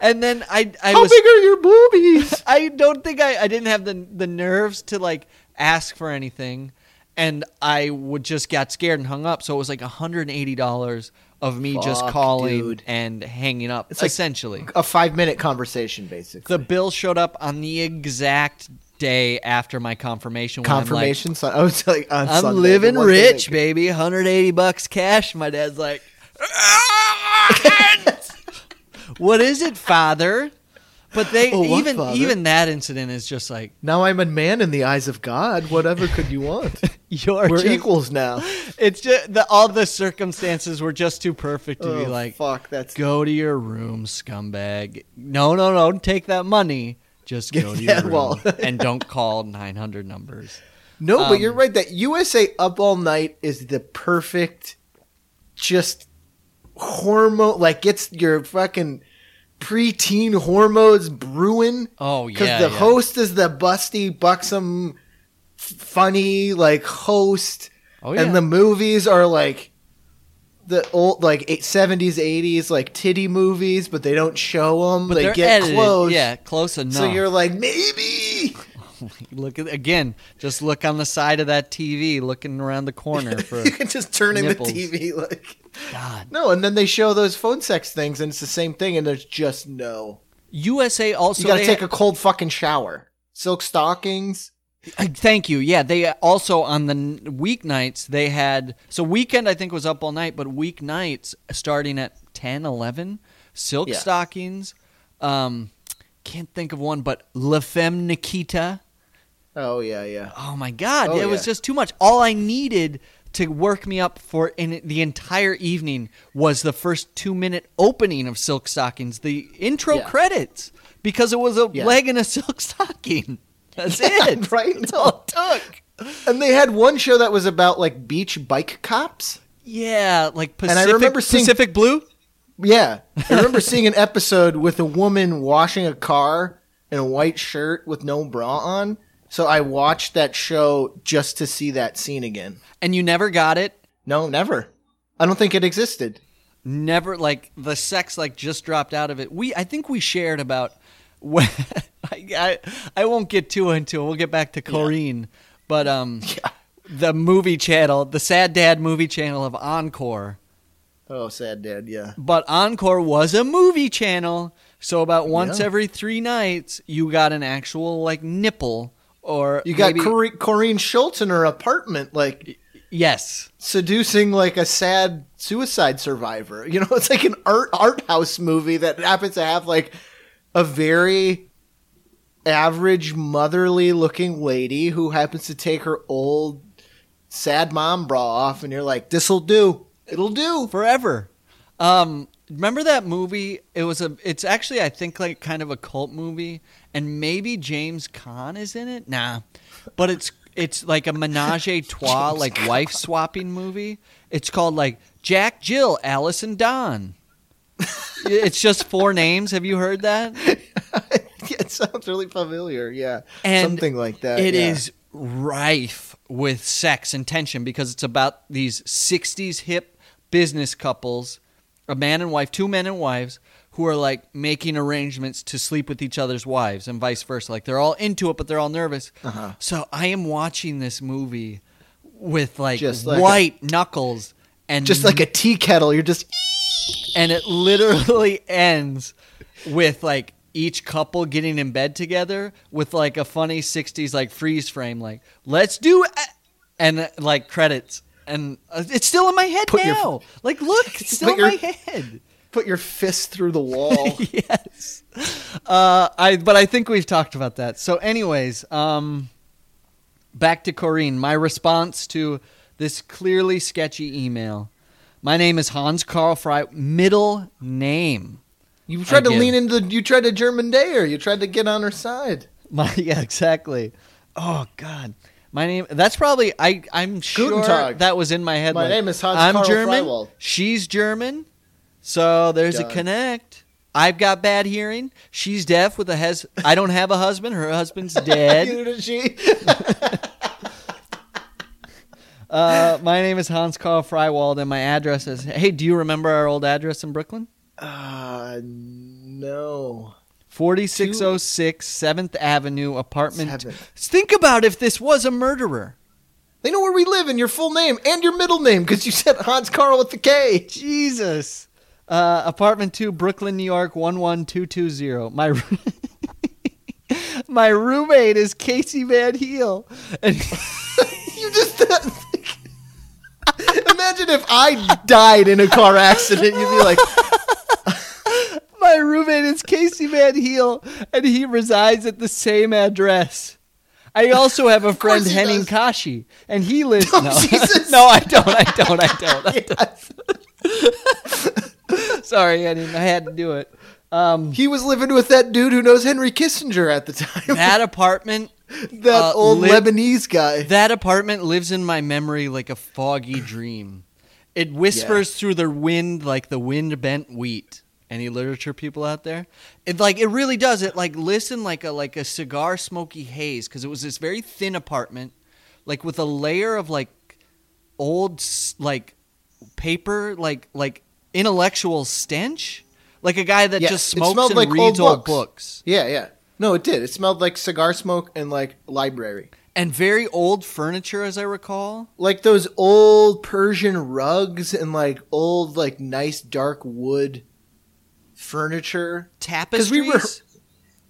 C: And then I I
B: How
C: was
B: big are your boobies? (laughs)
C: I don't think I, I didn't have the the nerves to like ask for anything, and I would just got scared and hung up. So it was like hundred and eighty dollars of me just calling
B: dude.
C: and hanging up.
B: It's like-
C: essentially,
B: a five minute conversation, basically.
C: the bill showed up on the exact day after my confirmation. like,
B: confirmation. Sun- (laughs) I was like, on
C: I'm
B: Sunday,
C: living
B: thing
C: rich, baby. 180 bucks cash. My dad's like, (laughs) (laughs) "What is it, father?" But they
B: Oh,
C: even
B: father?
C: even that incident is just like
B: Now I'm a man in the eyes of God. Whatever could you want? (laughs)
C: you're
B: We're
C: just-
B: equals now.
C: It's just the, all the circumstances were just too perfect to be
B: Oh,
C: like,
B: fuck. That's
C: "Go to your room, scumbag." No, no, no. Don't take that money. Just go to (laughs)
B: Yeah,
C: your room
B: well- (laughs)
C: and don't call 900 numbers.
B: no, but
C: Um,
B: you're right. That USA Up All Night is the perfect, just hormone. Like gets your fucking preteen hormones brewing.
C: Oh yeah, because
B: the
C: yeah.
B: host is the busty, buxom, f- funny like host,
C: Oh yeah.
B: and the movies are like the old like 70s, 80s like titty movies, but they don't show them.
C: but
B: they get
C: edited.
B: close.
C: Yeah, close enough.
B: So you're like maybe. (laughs)
C: look at again. Just look on the side of that TV, looking around the corner (laughs) for
B: you can just turn in
C: nipples.
B: the TV like
C: God.
B: no, and then they show those phone sex things, and it's the same thing, and there's just no.
C: USA also
B: You got to take
C: ha-
B: a cold fucking shower. Silk
C: Stalkings. Thank you. Yeah, they also on the weeknights they had so weekend I think was up all night, but weeknights starting at 10, 11, silk
B: Yeah.
C: stockings. Um, can't think of one, but La Femme Nikita.
B: Oh yeah, yeah.
C: Oh my God,
B: Oh,
C: it was just too much. All I needed to work me up for in the entire evening was the first two minute opening of Silk Stalkings, the intro
B: Yeah.
C: credits, because it was a
B: Yeah.
C: leg in a (laughs) silk stocking. That's it. (laughs)
B: right?
C: That's all it took.
B: And they had one show that was about like beach bike cops.
C: Yeah, like
B: And I
C: Pacific,
B: remember seeing-
C: Pacific Blue.
B: Yeah, I (laughs) remember seeing an episode with a woman washing a car in a white shirt with no bra on. So I watched that show just to see that scene again.
C: And you never got it.
B: No, never. I don't think it existed.
C: Never like the sex like just dropped out of it. We I think we shared about (laughs) when I, I, I won't get too into it. We'll get back to Corrine, but um, (laughs) the movie channel, the Sad Dad movie channel of Encore.
B: Oh, sad dad. Yeah.
C: But Encore was a movie channel, so about once
B: Yeah.
C: every three nights, you got an actual like nipple or
B: You got
C: maybe-
B: Corrine, Corrine Schultz in her apartment, like
C: yes,
B: seducing like a sad suicide survivor. (laughs) You know, it's like an art art house movie that happens to have like a very average motherly looking lady who happens to take her old sad mom bra off, and you're like, this'll do. It'll do.
C: forever. Um, remember that movie? It was a. It's actually I think like kind of a cult movie, and maybe James Caan is in it. Nah, but it's it's like a menage a trois, like wife swapping movie. It's called like Jack, Jill, Alice, and Don. (laughs) it's just four names. Have you heard that? (laughs)
B: it sounds really familiar. Yeah,
C: And
B: something like that.
C: It
B: yeah.
C: is rife with sex and tension because it's about these 60s hip business couples, a man and wife, two men and wives, who are like making arrangements to sleep with each other's wives and vice versa. Like they're all into it, but they're all nervous.
B: Uh-huh.
C: So I am watching this movie with like,
B: like a-
C: white knuckles and
B: just like a tea kettle. You're just (laughs)
C: and it literally ends with like each couple getting in bed together with like a funny 60s like freeze frame like let's do and like credits and uh, it's still in my head
B: Put your-
C: now like look it's (laughs) still in my head
B: put your fist through the wall. (laughs)
C: yes uh i but i think we've talked about that so anyways um back to Corrine. My response to this clearly sketchy email. My name is Hans Karl Fry. Middle name.
B: You tried to
C: give.
B: lean into. You tried to German dare. You tried to get on her side.
C: My (laughs) yeah, exactly. Oh God. My name. That's probably. I. I'm sure
B: Tag.
C: that was in my head.
B: My
C: like,
B: name is Hans
C: I'm
B: Karl
C: German.
B: Freiwald.
C: She's German. So there's a connect. I've got bad hearing. She's deaf with a has. I don't have a husband. Her husband's (laughs) dead.
B: Neither she. (laughs)
C: uh, my name is Hans Karl Freiwald, and my address is. Hey, do you remember our old address in Brooklyn?
B: Uh, no.
C: 4606 7th Avenue, apartment.
B: Seventh.
C: Think about if this was a murderer.
B: They know where we live and your full name and your middle name because you said Hans Karl with the K.
C: Jesus. Uh, apartment 2, Brooklyn, New York, 11220. My (laughs) My roommate is Casey Van Heel. And (laughs)
B: You just. (laughs) Imagine if I died in a car accident. You'd be like,
C: my roommate is Casey Van Heel and he resides at the same address. I also have a friend
B: he
C: Henning
B: does.
C: Kashi and he lives
B: Oh,
C: no.
B: Jesus.
C: no, I don't. I don't. I don't. I don't. (laughs) Sorry, Henning. I had to do it. Um,
B: he was living with that dude who knows Henry Kissinger at the time.
C: that (laughs) apartment
B: that
C: uh,
B: old
C: lit-
B: Lebanese guy.
C: That apartment lives in my memory like a foggy dream. It whispers through the wind like the wind bent wheat. Any literature people out there? It like it really does. It like listen like a like a cigar smoky haze because it was this very thin apartment, like with a layer of like old like paper like like intellectual stench, like a guy that
B: Yeah,
C: just smokes and
B: like
C: reads
B: old books.
C: books.
B: Yeah, yeah. No, it did. It smelled like cigar smoke and like library.
C: and very old furniture, as I recall.
B: Like those old Persian rugs and like old, like nice dark wood furniture.
C: Tapestries.
B: we were-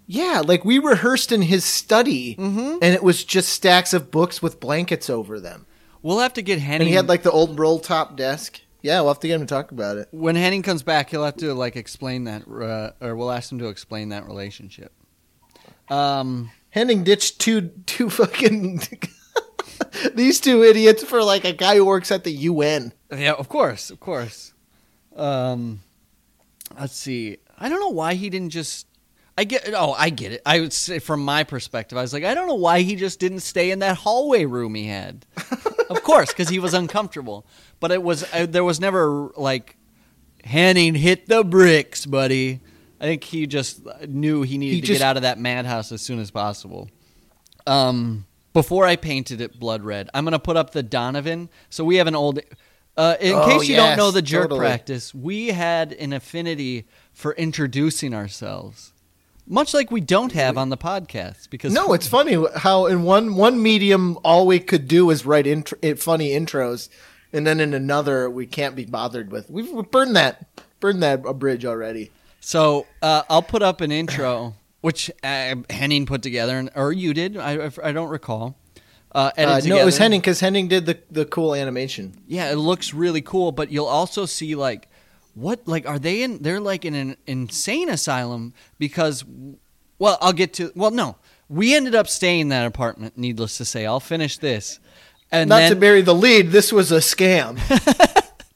B: Yeah, like we rehearsed in his study,
C: Mhm.
B: and it was just stacks of books with blankets over them.
C: We'll have to get Henning.
B: And he had like the old roll top desk. Yeah, we'll have to get him to talk about it.
C: when Henning comes back, he'll have to like explain that, uh, or we'll ask him to explain that relationship. Um,
B: Henning ditched two two fucking (laughs) these two idiots for like a guy who works at the UN.
C: yeah, of course, of course. Um, let's see. I don't know why he didn't just. I get. Oh, I get it. I would say from my perspective, I was like, I don't know why he just didn't stay in that hallway room he had. (laughs) of course, because he was uncomfortable. But it was uh, there was never like Henning hit the bricks, buddy. I think he just knew he needed
B: He
C: to
B: just-
C: get out of that madhouse as soon as possible. Um, before I painted it blood red, I'm gonna put up the Donovan. So we have an old. Uh, in
B: Oh,
C: case you don't know the jerk
B: totally.
C: practice, we had an affinity for introducing ourselves. Much like we don't have on the podcast because
B: No, it's funny how in one one medium all we could do was write eh, funny intros, and then in another we can't be bothered with. We've we've burned that burned that a bridge already.
C: So uh, I'll put up an intro, (clears throat) which uh, Henning put together, and, or you did. I, I don't recall. Uh,
B: Uh, no, it was Henning because Henning did the the cool animation.
C: Yeah, it looks really cool, but you'll also see like what like are they in? They're like in an insane asylum because, well, I'll get to. Well, no, we ended up staying in that apartment. Needless to say, I'll finish this. And
B: Not
C: then,
B: to bury the lead, this was a scam.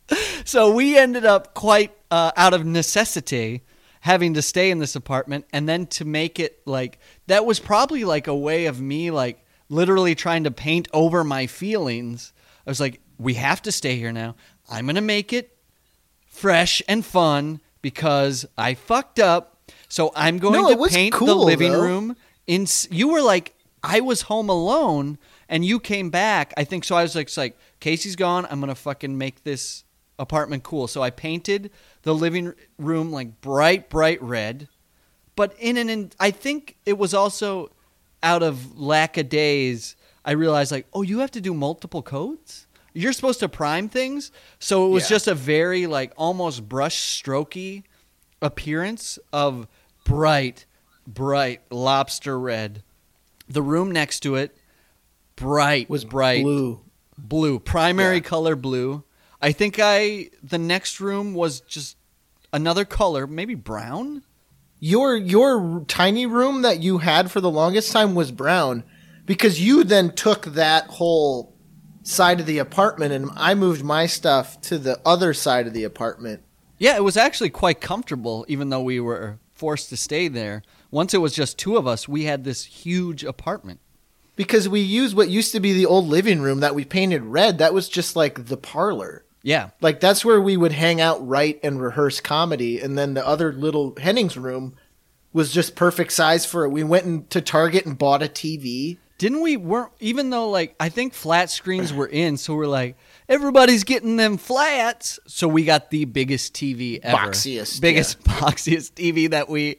B: (laughs)
C: so we ended up quite uh, out of necessity having to stay in this apartment and then to make it like that was probably like a way of me like literally trying to paint over my feelings i was like we have to stay here now i'm gonna make it fresh and fun because i fucked up. So i'm going
B: No,
C: to paint the living
B: though.
C: room in you were like i was home alone and you came back i think. So i was like, it's like casey's gone. I'm gonna fucking make this apartment cool. So i painted the living room like bright bright red. But in an in, i think it was also out of lack of days i realized like oh you have to do multiple coats you're supposed to prime things so it was
B: Yeah.
C: just a very like almost brush strokey appearance of bright bright lobster red the room next to it bright
B: Was
C: bright
B: blue.
C: blue primary
B: Yeah.
C: color blue i think i the next room was just another color maybe brown
B: Your your tiny room that you had for the longest time was brown because you then took that whole side of the apartment and I moved my stuff to the other side of the apartment.
C: yeah it was actually quite comfortable even though we were forced to stay there once it was just two of us we had this huge apartment
B: Because we used what used to be the old living room that we painted red. That was just like the parlor.
C: yeah
B: Like that's where we would hang out, write, and rehearse comedy. And then the other little Henning's room was just perfect size for it. We went into Target and bought a TV.
C: Didn't we weren't even though like i think flat screens were in so we're like everybody's getting them flats so we got the biggest tv ever
B: Boxiest,
C: biggest (laughs) boxiest tv that we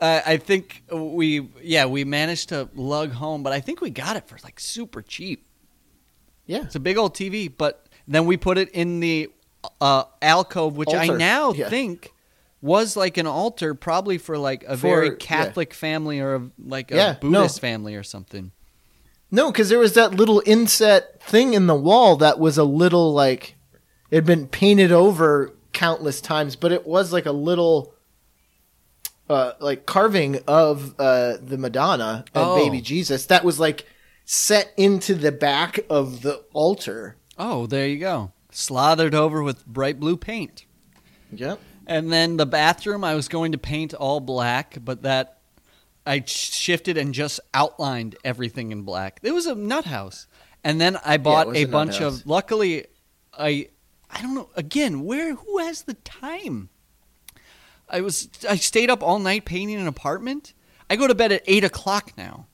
C: uh, i think we yeah we managed to lug home but i think we got it for like super cheap
B: Yeah.
C: it's a big old tv but then we put it in the uh, alcove which i now
B: yeah.
C: think was like an altar probably for like a
B: For-
C: very
B: yeah.
C: catholic family or a, like a
B: Yeah, no.
C: buddhist family or something
B: No, because there was that little inset thing in the wall that was a little like it had been painted over countless times, but it was like a little uh, like carving of uh, the Madonna and
C: Oh.
B: baby Jesus that was like set into the back of the altar.
C: Oh, there you go. Slathered over with bright blue paint.
B: Yep.
C: And then the bathroom, I was going to paint all black, but that I shifted and just outlined everything in black. It was a nut house. And then I bought
B: was
C: a
B: a
C: bunch
B: house.
C: of. Luckily, I I don't know. Again, where who has the time? I was I stayed up all night painting an apartment. I go to bed at eight o'clock now.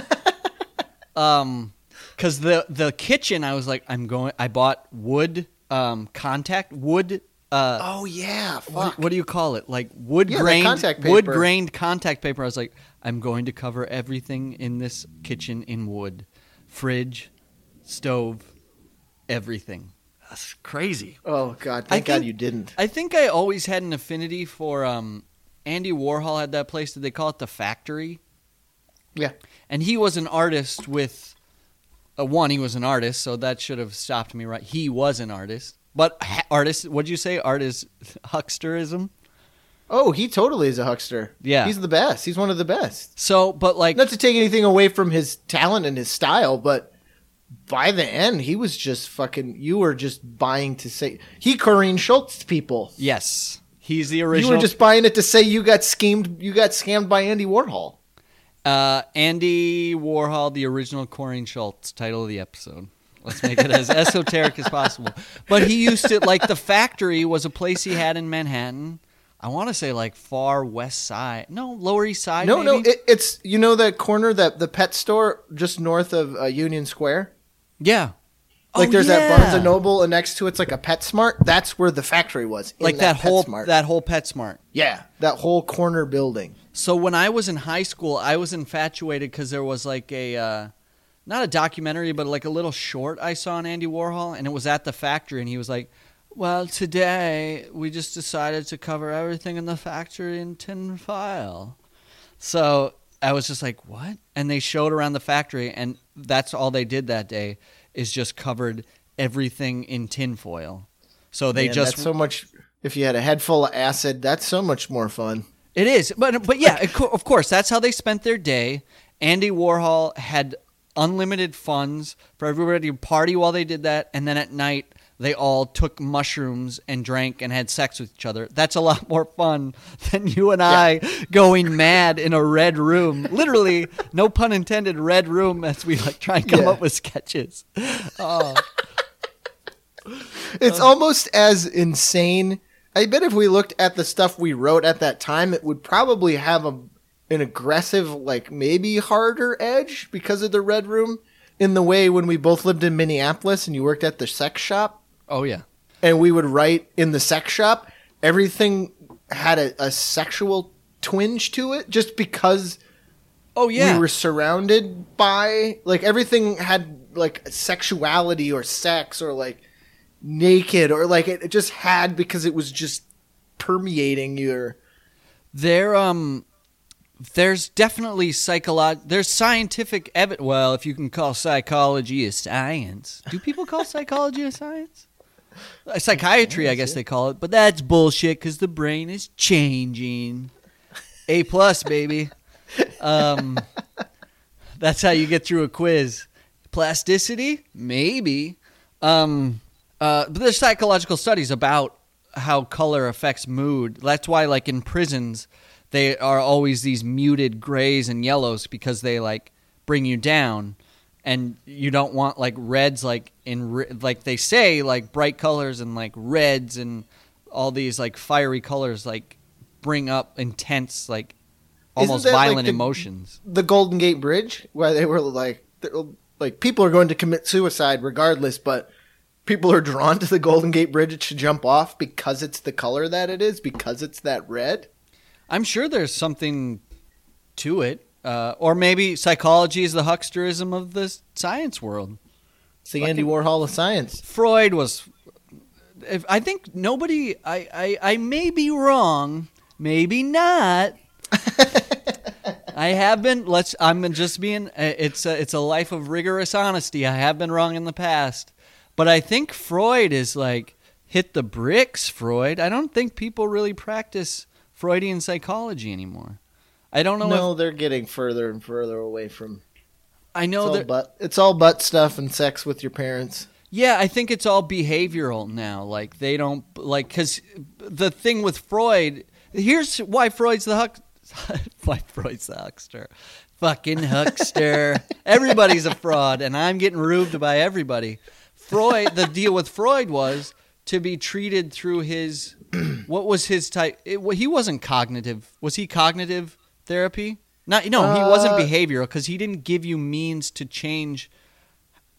C: (laughs) um, because the the kitchen, I was like, I'm going. I bought wood um contact wood uh
B: Oh yeah.
C: what,
B: Fuck.
C: what do you call it? Like wood
B: Yeah,
C: grained
B: contact
C: wood
B: paper.
C: grained contact paper. I was like, I'm going to cover everything in this kitchen in wood, fridge, stove, everything. That's crazy.
B: oh god.
C: I
B: Thank God
C: think-
B: you didn't.
C: I think I always had an affinity for um Andy Warhol had that place. Did they call it the Factory?
B: Yeah.
C: And he was an artist with uh, one. He was an artist, so that should have stopped me right. He was an artist, but ha- artist. What'd you say? Art is (laughs) hucksterism.
B: Oh, he totally is a huckster.
C: Yeah.
B: He's the best. He's one of the best.
C: So, but like,
B: Not to take anything away from his talent and his style, but by the end, he was just fucking. You were just buying to say he Corrine Schultz people.
C: yes, he's the original.
B: You were just buying it to say you got schemed. You got scammed by Andy Warhol.
C: uh, Andy Warhol, the original Corrine Schultz. Title of the episode. Let's make it as esoteric as possible. But he used to like the factory was a place he had in Manhattan. I want to say like far west side. No, Lower East Side.
B: No, no, it, it's you know that corner that the pet store just north of uh, Union Square.
C: yeah.
B: Like
C: Oh,
B: there's that
C: yeah.
B: Barnes and Noble, and next to it's like a PetSmart. That's where the factory was. in
C: like that, whole
B: PetSmart.
C: that whole PetSmart.
B: yeah, that whole corner building.
C: So when I was in high school, I was infatuated because there was like a uh, not a documentary, but like a little short I saw on Andy Warhol, and it was at the factory, and he was like, "Well, today we just decided to cover everything in the factory in tin foil." So I was just like, "What?" And they showed around the factory, and that's all they did that day is just covered everything in tin foil. So they
B: Man,
C: just
B: that's so much. If you had a head full of acid, that's so much more fun.
C: It is, but but yeah, of course, that's how they spent their day. Andy Warhol had unlimited funds for everybody to party while they did that, and then at night they all took mushrooms and drank and had sex with each other. That's a lot more fun (laughs) than you and I going mad in a red room. Literally, no pun intended, red room as we like try and come
B: Yeah.
C: up with sketches. Oh, (laughs)
B: It's uh. almost as insane. I bet if we looked at the stuff we wrote at that time, it would probably have a an aggressive, like maybe harder edge because of the red room. In the way when we both lived in Minneapolis and you worked at the sex shop,
C: oh yeah.
B: and we would write in the sex shop, everything had a, a sexual twinge to it, just because
C: Oh yeah.
B: we were surrounded by like everything had like sexuality or sex or like naked or like it, it just had because it was just permeating your
C: There, um, there's definitely psycholo- There's scientific evidence. Well, if you can call psychology a science, do people call (laughs) psychology a science? Uh, Psychiatry, I guess they call it, but that's bullshit because the brain is changing. A plus, baby. Um, (laughs) that's how you get through a quiz. Plasticity, maybe. Um, uh, but there's psychological studies about how color affects mood. That's why, like in prisons, they are always these muted grays and yellows because they like bring you down, and you don't want like reds like in re- like they say like bright colors and like reds and all these like fiery colors like bring up intense like almost
B: that, like,
C: violent
B: the-
C: emotions.
B: the Golden Gate Bridge where they were like like people are going to commit suicide regardless, but people are drawn to the Golden Gate Bridge to jump off because it's the color that it is because it's that red.
C: I'm sure there's something to it. Uh, or maybe psychology is the hucksterism of the science world.
B: It's the Andy Warhol of science.
C: Freud was. If, I think nobody. I, I, I may be wrong. Maybe not. (laughs) I have been. Let's. I'm just being. It's a, it's a life of rigorous honesty. I have been wrong in the past, but I think Freud is like hit the bricks. Freud. I don't think people really practice Freudian psychology anymore. I don't know
B: No,
C: if
B: they're getting further and further away from.
C: I know that.
B: butt. It's all butt stuff and sex with your parents.
C: Yeah, I think it's all behavioral now. Like they don't like because the thing with Freud. Here's why Freud's the huck. (laughs) why Freud's the huckster. Fucking huckster. (laughs) Everybody's a fraud, and I'm getting rubed by everybody. Freud. The deal with Freud was to be treated through his. (clears throat) What was his type? It, well, he wasn't cognitive. Was he cognitive therapy? Not. No, he wasn't
B: Uh,
C: behavioral because he didn't give you means to change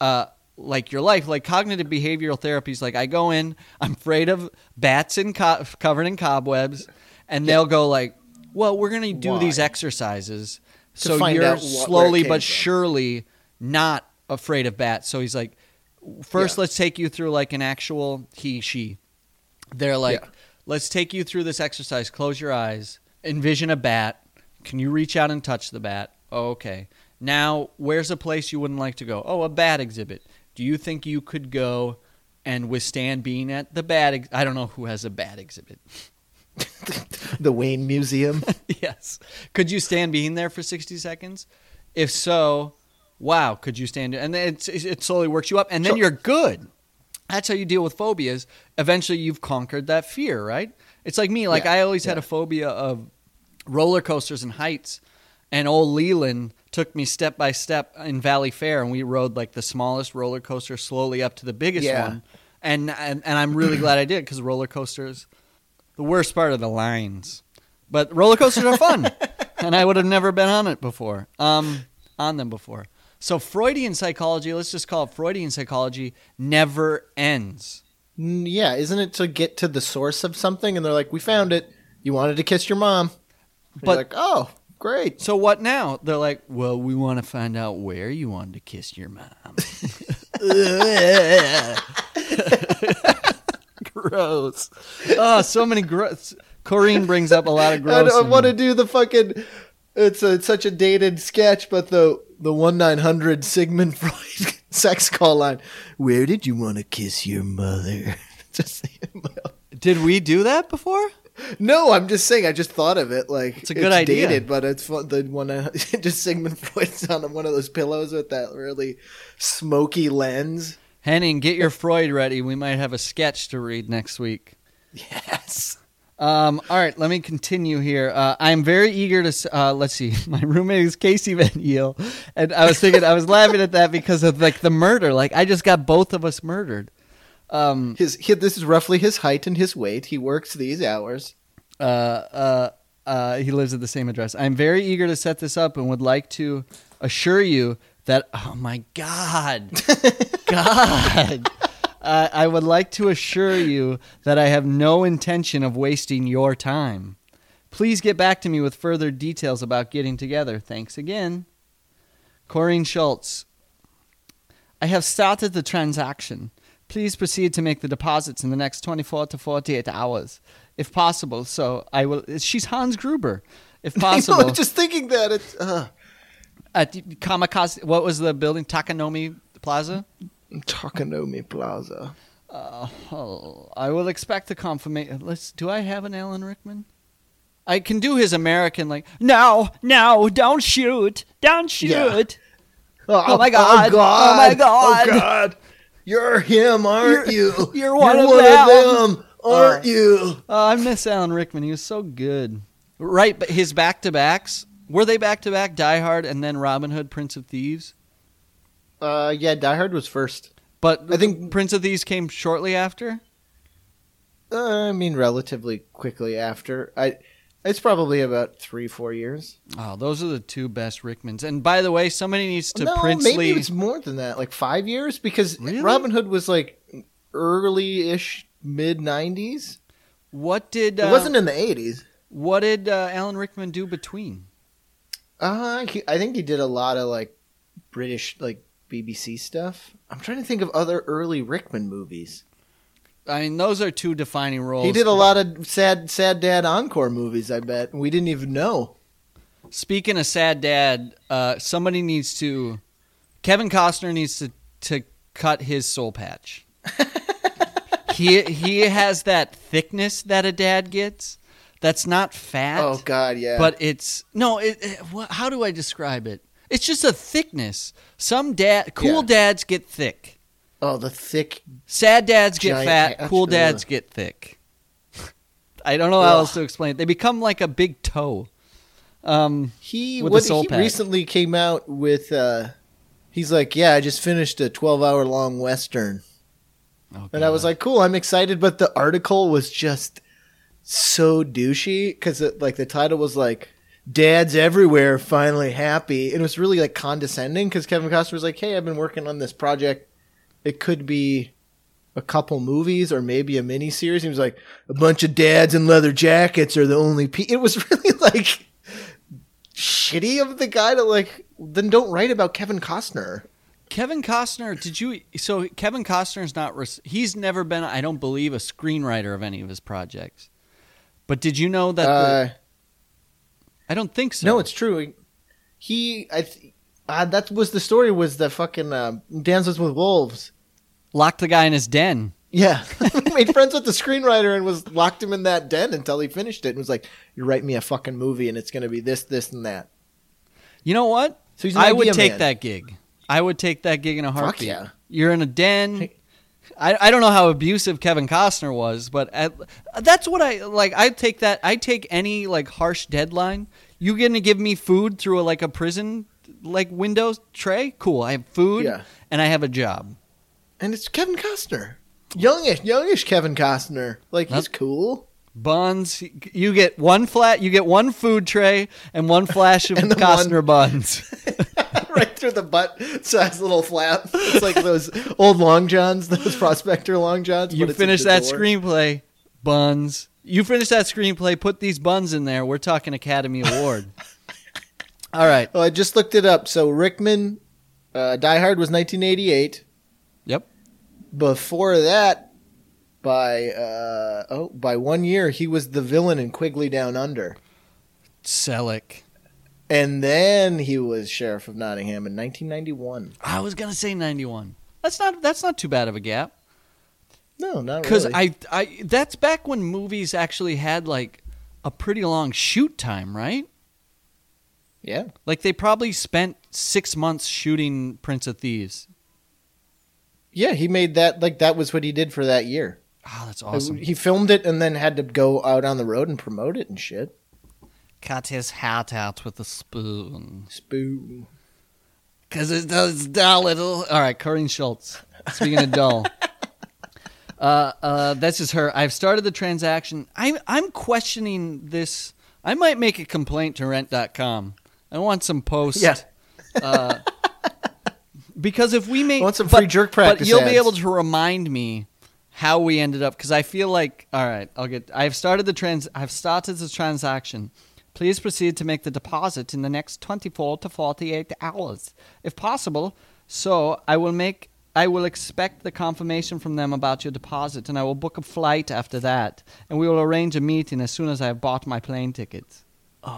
C: uh, like your life, like cognitive behavioral therapies. Like I go in, I'm afraid of bats and co- covered in cobwebs, and they'll go like, "Well, we're gonna do
B: Why?
C: these exercises,
B: To
C: so you're
B: what-
C: slowly but
B: from."
C: surely not afraid of bats." So he's like, first
B: Yeah.
C: let's take you through like an actual he she." They're like,
B: Yeah.
C: "Let's take you through this exercise. Close your eyes. Envision a bat. Can you reach out and touch the bat? Oh, okay." Now, where's a place you wouldn't like to go? Oh, a bat exhibit. Do you think you could go and withstand being at the bat? Ex- I don't know who has a bat exhibit. (laughs)
B: The Wayne Museum. (laughs)
C: yes. Could you stand being there for 60 seconds? If so, wow, could you stand it? And then it's, it slowly works you up, and then
B: Sure.
C: you're good. That's how you deal with phobias. Eventually, you've conquered that fear, right? It's like me. Like
B: Yeah,
C: I always had a phobia of roller coasters and heights, and old Leland took me step by step in Valleyfair, and we rode like the smallest roller coaster slowly up to the biggest
B: Yeah.
C: one. And, and and I'm really glad I did because roller coasters, the worst part of the lines, but roller coasters are fun, (laughs) and I would have never been on it before, um, on them before. So Freudian psychology, let's just call it Freudian psychology, never ends.
B: Yeah, isn't it to get to the source of something? And they're like, "We found it. You wanted to kiss your mom." And
C: But-
B: like, "Oh, great."
C: So what now? They're like, well, we want to find out where you wanted to kiss your mom. (laughs) gross. Oh, so many gross. Corrine brings up a lot of gross.
B: I,
C: don't
B: want to do the fucking. It's a, it's such a dated sketch, but the the one nine hundred Sigmund Freud (laughs) sex call line. Where did you want to kiss your mother? (laughs) just
C: Did we do that before?
B: no, I'm just saying. I just thought of it. Like
C: It's a good idea.
B: Dated, but it's fun. The one (laughs) just Sigmund Freud's on one of those pillows with that really smoky lens.
C: Henning, get your Freud ready. We might have a sketch to read next week.
B: Yes.
C: Um, all right, let me continue here. Uh, I'm very eager to. Uh, let's see. (laughs) My roommate is Casey Van Heel, and I was thinking I was laughing at that because of like the murder. Like I just got both of us murdered. Um,
B: His, he, this is roughly his height and his weight. He works these hours.
C: uh, uh, uh, he lives at the same address. I'm very eager to set this up and would like to assure you that. Oh my God, (laughs) God. Uh, I would like to assure you that I have no intention of wasting your time. Please get back to me with further details about getting together. Thanks again. Corrine Schultz. I have started the transaction. Please proceed to make the deposits in the next 24 to 48 hours, if possible. So I will. She's Hans Gruber, if (laughs)
B: know,
C: possible.
B: I'm just thinking that it's. Uh,
C: At Kamikaze, what was the building? Takanomi Plaza.
B: Takanomi Plaza.
C: Oh, I will expect a confirmation. Let's. Do I have an Alan Rickman? I can do his American like. No, no, don't shoot, don't shoot.
B: Yeah.
C: Oh my God. Oh god. oh my God.
B: Oh God! You're him, aren't
C: You're-
B: you?
C: you're one of
B: one
C: them.
B: of them, aren't
C: Uh,
B: you?
C: Oh, I miss Alan Rickman. He was so good. Right, but his back to backs were they back to back? Die Hard and then Robin Hood, Prince of Thieves.
B: Uh, yeah, Die Hard was first.
C: But
B: I think-
C: Prince of Thieves came shortly after.
B: Uh, I mean, relatively quickly after. I, it's probably about three, four years.
C: Oh, those are the two best Rickmans. And by the way, somebody needs to
B: no,
C: princely.
B: maybe it's more than that. Like five years, because
C: Really?
B: Robin Hood was like early-ish, mid '90s.
C: What did
B: It
C: uh,
B: wasn't in the '80s.
C: What did uh, Alan Rickman do between?
B: Uh, he, I think he did a lot of like British, like BBC stuff. I'm trying to think of other early Rickman movies.
C: I mean, those are two defining roles.
B: He did a lot of sad, sad dad encore movies. I bet we didn't even know.
C: Speaking of sad dad, uh, somebody needs to. Kevin Costner needs to to cut his soul patch. (laughs) he he has that thickness that a dad gets. That's not fat.
B: Oh God, yeah.
C: but it's no. It, it, how do I describe it? It's just a thickness. Some dad, cool
B: Yeah.
C: dads get thick.
B: oh, the thick.
C: Sad dads get fat.
B: patch,
C: Cool
B: ugh.
C: dads get thick. (laughs) I don't know how
B: Ugh.
C: else to explain it. They become like a big toe. Um,
B: He what he
C: patch.
B: recently came out with. uh He's like, yeah, I just finished a 12 hour long western,
C: oh
B: and I was like, cool, I'm excited. But the article was just so douchey because like the title was like. Dads everywhere finally happy. And it was really like condescending because Kevin Costner was like, "Hey, I've been working on this project. It could be a couple movies or maybe a mini series." He was like, "A bunch of dads in leather jackets are the only." Pe-. (laughs) It was really like shitty of the guy to like. Then don't write about Kevin Costner.
C: Kevin Costner. Did you? So Kevin Costner's not. He's never been. I don't believe a screenwriter of any of his projects. But did you know that? the-
B: Uh,
C: I don't think so.
B: no, it's true. He, I, th- uh, that was the story. Was the fucking uh, Dances with Wolves?
C: locked the guy in his den.
B: Yeah, (laughs) (laughs) made friends with the screenwriter and was locked him in that den until he finished it and was like, "You write me a fucking movie and it's going to be this, this, and that."
C: You know what?
B: So
C: I would take
B: man.
C: that gig. I would take that gig in a
B: Fuck
C: heartbeat.
B: yeah.
C: You're in a den. I, I don't know how abusive Kevin Costner was, but at, that's what I like. I take that. I take any like harsh deadline. You gonna give me food through a, like a prison like window tray? Cool. I have food
B: Yeah.
C: and I have a job.
B: And it's Kevin Costner, youngish, youngish Kevin Costner. Like he's cool.
C: Buns. You get one flat. You get one food tray and one flash (laughs) of
B: And
C: Costner buns. (laughs)
B: right through the butt size little flap. It's like those old long johns, those prospector long johns.
C: You finish that
B: door.
C: screenplay, buns. You finish that screenplay, put these buns in there. We're talking Academy Award. (laughs) All right.
B: Oh, I just looked it up. So Rickman, uh, Die Hard was 1988.
C: Yep.
B: Before that, by uh, oh, by one year, he was the villain in Quigley Down Under,
C: Selleck.
B: And then he was Sheriff of Nottingham in 1991.
C: I was gonna say ninety one. That's not that's not too bad of a gap.
B: No, not
C: Because
B: really.
C: I I that's back when movies actually had like a pretty long shoot time, right?
B: yeah,
C: Like they probably spent six months shooting Prince of Thieves.
B: yeah, he made that like that was what he did for that year.
C: Oh, that's awesome.
B: He filmed it and then had to go out on the road and promote it and shit.
C: Cut his hat out with a spoon.
B: Spoon.
C: Because it does dull little. All right, Corrine Schultz. Speaking of dull. (laughs) Uh, uh, that's just her. I've started the transaction. I'm I'm questioning this. I might make a complaint to Rent.com. I want some posts.
B: Yeah.
C: Uh, (laughs) because if we make
B: I want some
C: but-
B: free jerk practice
C: but you'll be able to remind me how we ended up. Because I feel like all right, I'll get. I've started the trans. I've started the transaction. Please proceed to make the deposit in the next 24 to 48 hours, if possible. So I will make. I will expect the confirmation from them about your deposit, and I will book a flight after that, and we will arrange a meeting as soon as I have bought my plane tickets. (laughs)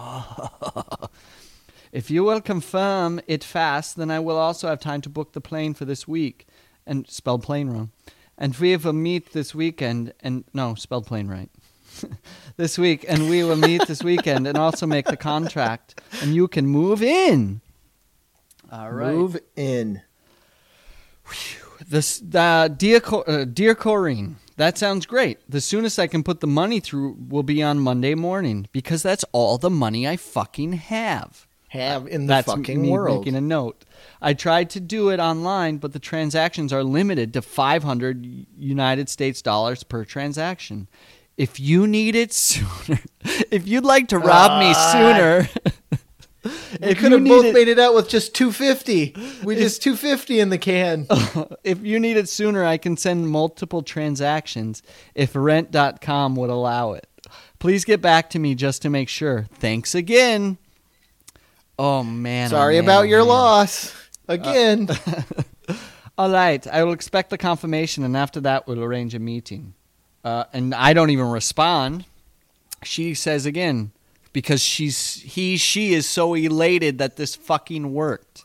C: If you will confirm it fast, then I will also have time to book the plane for this week. And spelled plane wrong. And we will meet this weekend and no, spelled plane right. (laughs) this week and we will meet this weekend and also make the contract and you can move in. All right.
B: Move in.
C: This uh, dear Co- uh, dear Corrine, that sounds great. The soonest I can put the money through will be on Monday morning because that's all the money I fucking have.
B: Have in the
C: That's
B: fucking world.
C: making a note. I tried to do it online, but the transactions are limited to 500 United States dollars per transaction. If you need it (laughs) sooner, if you'd like to rob me
B: Ah.
C: sooner, (laughs)
B: We could have both
C: it,
B: made it out with just 250. We just 250 in the can. (laughs)
C: if you need it sooner, I can send multiple transactions if rent.com would allow it. Please get back to me just to make sure. Thanks again. Oh man. oh,
B: Sorry
C: man,
B: about
C: oh,
B: your
C: man.
B: loss. Again.
C: All right, I will expect the confirmation, and after that, we'll arrange a meeting. Uh, and I don't even respond. She says again because she's he she is so elated that this fucking worked.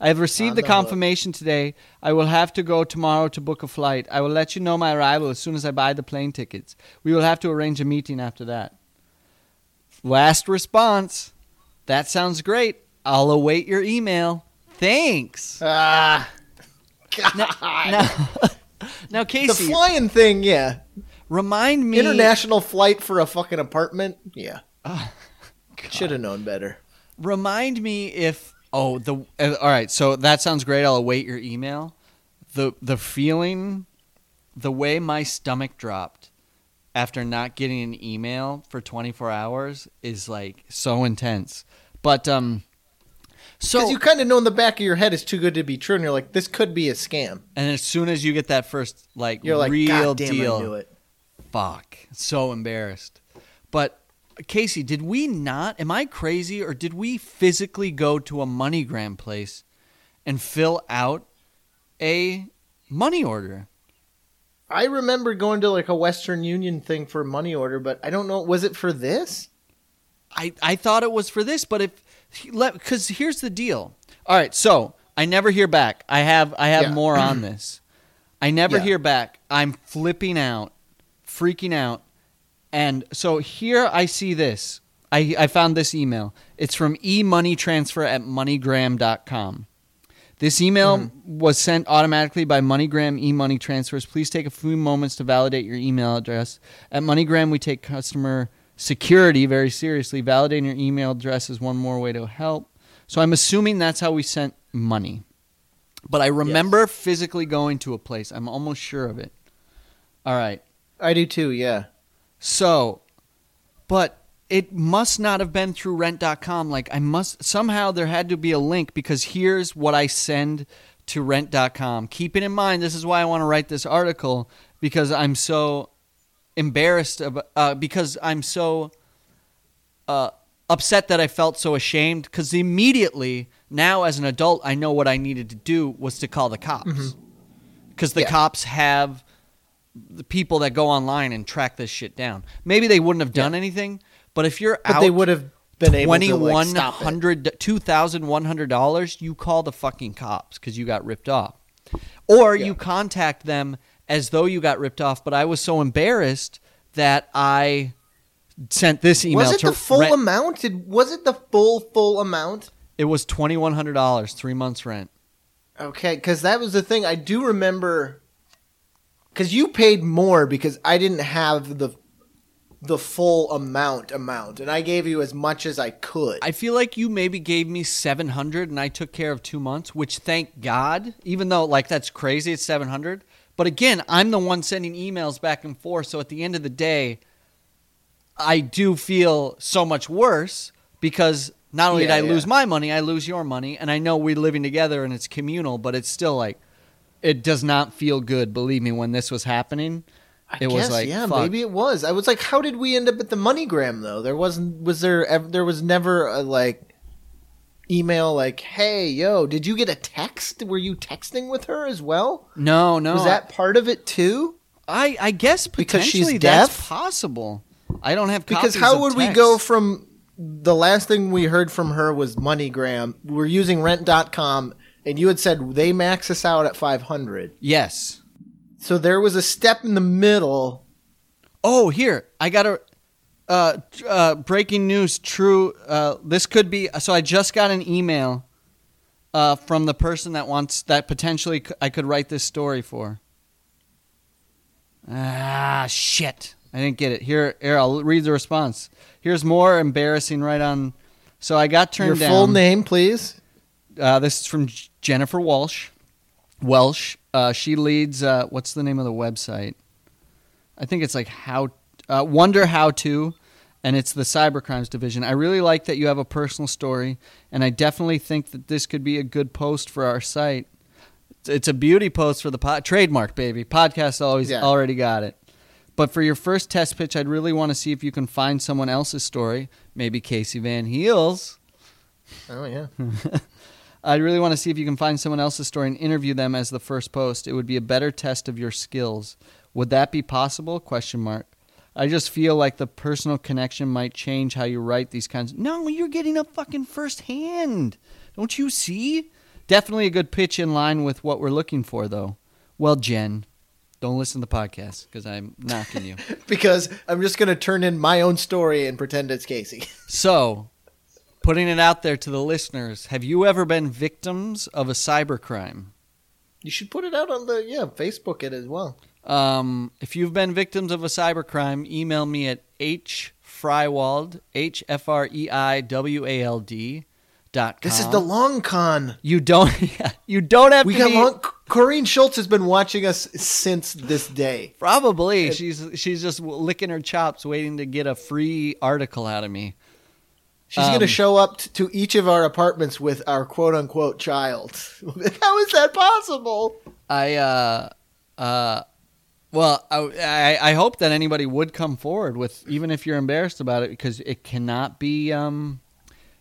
C: I have received the
B: the
C: confirmation today. I will have to go tomorrow to book a flight. I will let you know my arrival as soon as I buy the plane tickets. We will have to arrange a meeting after that. Last response. That sounds great. I'll await your email. Thanks.
B: Ah. God.
C: Now, (laughs) now
B: The
C: Casey,
B: flying thing, yeah.
C: Remind me.
B: International flight for a fucking apartment? Yeah.
C: Ah, (laughs)
B: Should have known better.
C: Remind me if. Oh, the. Uh, all right, so that sounds great. I'll await your email. The the feeling, the way my stomach dropped after not getting an email for 24 hours is like so intense. But um, so
B: you kind of know in the back of your head it's too good to be true, and you're like, this could be a scam.
C: and as soon as you get that first like
B: You're like,
C: real
B: God damn,
C: deal,
B: I knew it.
C: Fuck so embarrassed but casey did we not am i crazy or did we physically go to a moneygram place and fill out a money order
B: I remember going to like a Western Union thing for a money order, but I don't know. Was it for this?
C: i i thought it was for this but if because here's the deal all right so i never hear back i have i have
B: Yeah.
C: more on this i never
B: Yeah.
C: hear back i'm flipping out freaking out and so here i see this i i found this email it's from e-money-transfer at moneygram.com this email mm-hmm. was sent automatically by MoneyGram e-money transfers. Please take a few moments to validate your email address. At MoneyGram, we take customer security very seriously. Validating your email address is one more way to help. So I'm assuming that's how we sent money. But I remember physically going to a place. I'm almost sure of it. All right.
B: I do too. Yeah.
C: So, but it must not have been through rent.com. Like I must somehow there had to be a link because here's what I send to rent.com. Keeping in mind this is why I want to write this article because I'm so embarrassed about, uh, because I'm so uh, upset that I felt so ashamed because immediately now as an adult I know what I needed to do was to call the cops because the
B: Yeah.
C: cops have the people that go online and track this shit down. Maybe they wouldn't have done anything, but if you're
B: But
C: out
B: they would have been able
C: twenty one hundred two thousand one hundred dollars, you call the fucking cops because you got ripped off, or
B: Yeah.
C: you contact them as though you got ripped off. But I was so embarrassed that I sent this email
B: Was it
C: to
B: the full
C: rent-
B: amount? Did, was it the full full amount?
C: It was twenty one hundred dollars, three months rent.
B: Okay, because that was the thing. I do remember. Because you paid more because I didn't have the the full amount amount, and I gave you as much as I could.
C: I feel like you maybe gave me 700 and I took care of 2 months, which thank God, even though like that's crazy it's 700. But again, I'm the one sending emails back and forth, so at the end of the day I do feel so much worse because not only
B: Yeah,
C: did I
B: yeah.
C: lose my money, I lose your money and I know we're living together and it's communal, but it's still like it does not feel good, believe me, when this was happening.
B: I
C: it was like,
B: yeah,
C: fuck.
B: maybe it was. I was like, how did we end up at the MoneyGram though? There wasn't. Was there? ev- There was never a like email like, hey, yo, did you get a text? Were you texting with her as well?
C: No, no.
B: was that part of it too?
C: I I guess
B: Because she's
C: potentially that's
B: deaf?
C: possible. I don't have
B: Because how would we go from the last thing we heard from her was MoneyGram. We're using Rent.com, and you had said they max us out at five hundred.
C: Yes.
B: So there was a step in the middle.
C: Oh, here I got a uh, uh, breaking news. True. Uh, this could be. So I just got an email uh, from the person that wants that potentially I could write this story for. Ah, shit! I didn't get it. Here, here. I'll read the response. Here's more embarrassing. Right on. So I got turned
B: Your
C: down.
B: full name, please.
C: Uh, this is from Jennifer Walsh. Welsh. Uh, she leads. Uh, what's the name of the website? I think it's like how uh, Wonder How to, and it's the cybercrimes division. I really like that you have a personal story, and I definitely think that this could be a good post for our site. It's, it's a beauty post for the pod, trademark, baby. Podcast always
B: Yeah.
C: already got it. But for your first test pitch, I'd really want to see if you can find someone else's story, maybe Casey Van Heels.
B: Oh yeah. (laughs)
C: I really want to see if you can find someone else's story and interview them as the first post. It would be a better test of your skills. Would that be possible? Question mark. I just feel like the personal connection might change how you write these kinds. No, you're getting a fucking first hand. Don't you see? Definitely a good pitch in line with what we're looking for, though. Well, Jen, don't listen to the podcast because I'm knocking you. (laughs)
B: because I'm just gonna turn in my own story and pretend it's Casey.
C: So, putting it out there to the listeners, have you ever been victims of a cybercrime?
B: You should put it out on the yeah Facebook it as well.
C: Um, if you've been victims of a cybercrime, email me at hfreiwald, H F R E I W A L D dot com.
B: This is the long con.
C: you don't (laughs) you don't have
B: We
C: to
B: got
C: be,
B: long. Corrine Schultz has been watching us since this day.
C: probably she's she's just licking her chops waiting to get a free article out of me.
B: She's
C: Um,
B: going to show up t- to each of our apartments with our quote unquote child. (laughs) How is that possible?
C: I uh uh well I, I I hope that anybody would come forward with even if you're embarrassed about it because it cannot be um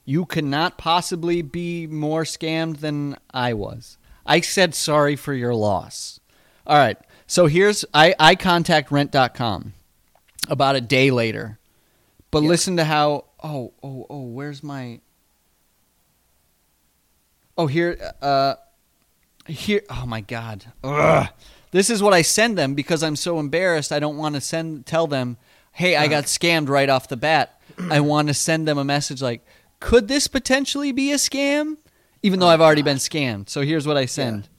C: you cannot possibly be more scammed than I was. I said sorry for your loss. All right. So here's I I contact rent.com about a day later. But
B: Yeah.
C: listen to how oh oh oh where's my Oh here uh here oh my god. Ugh. this is what i send them because i'm so embarrassed. I don't want to send tell them hey i got scammed right off the bat. (clears throat) I want to send them a message like could this potentially be a scam? Even though i've already been scammed. So here's what i send.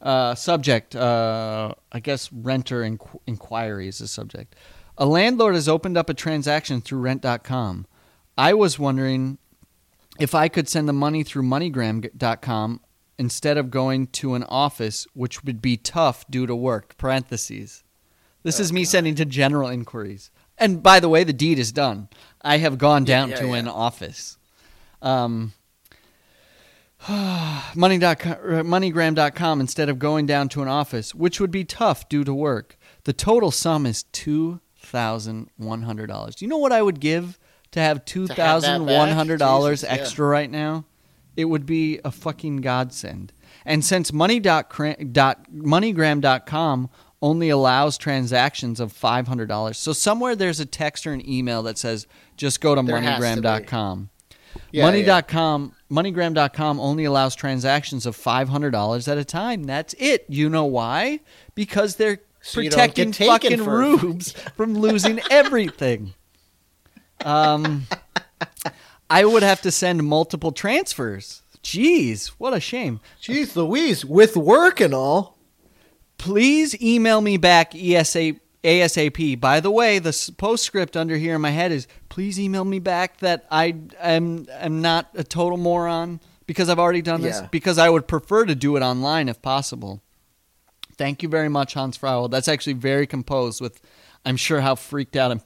C: Uh, subject uh, i guess renter inqu- inquiry is the subject a landlord has opened up a transaction through rent.com i was wondering if I could send the money through MoneyGram.com instead of going to an office, which would be tough due to work. Parentheses. This is me sending to general inquiries. And by the way, the deed is done. I have gone down
B: yeah,
C: to
B: yeah.
C: an office. Um, (sighs) money.com, moneygram.com instead of going down to an office, which would be tough due to work. The total sum is $2,100. Do you know what I would give to have $2,100
B: Jesus, yeah.
C: extra right now? It would be a fucking godsend. And since money.cra- dot, moneygram.com only allows transactions of $500, so somewhere there's a text or an email that says just go to
B: There has to be.
C: moneygram.com.
B: Yeah,
C: Money.com, MoneyGram.com only allows transactions of $500 at a time. That's it. You know why? Because they're
B: So
C: protecting fucking
B: for-
C: rubes from losing (laughs) everything. Um, I would have to send multiple transfers. Jeez, what a shame.
B: Jeez Louise, with work and all.
C: Please email me back ESA, ASAP. By the way, the postscript under here in my head is please email me back that I am am not a total moron because I've already done this
B: Yeah.
C: because I would prefer to do it online if possible. Thank you very much, Hans Frau. That's actually very composed with I'm sure how freaked out and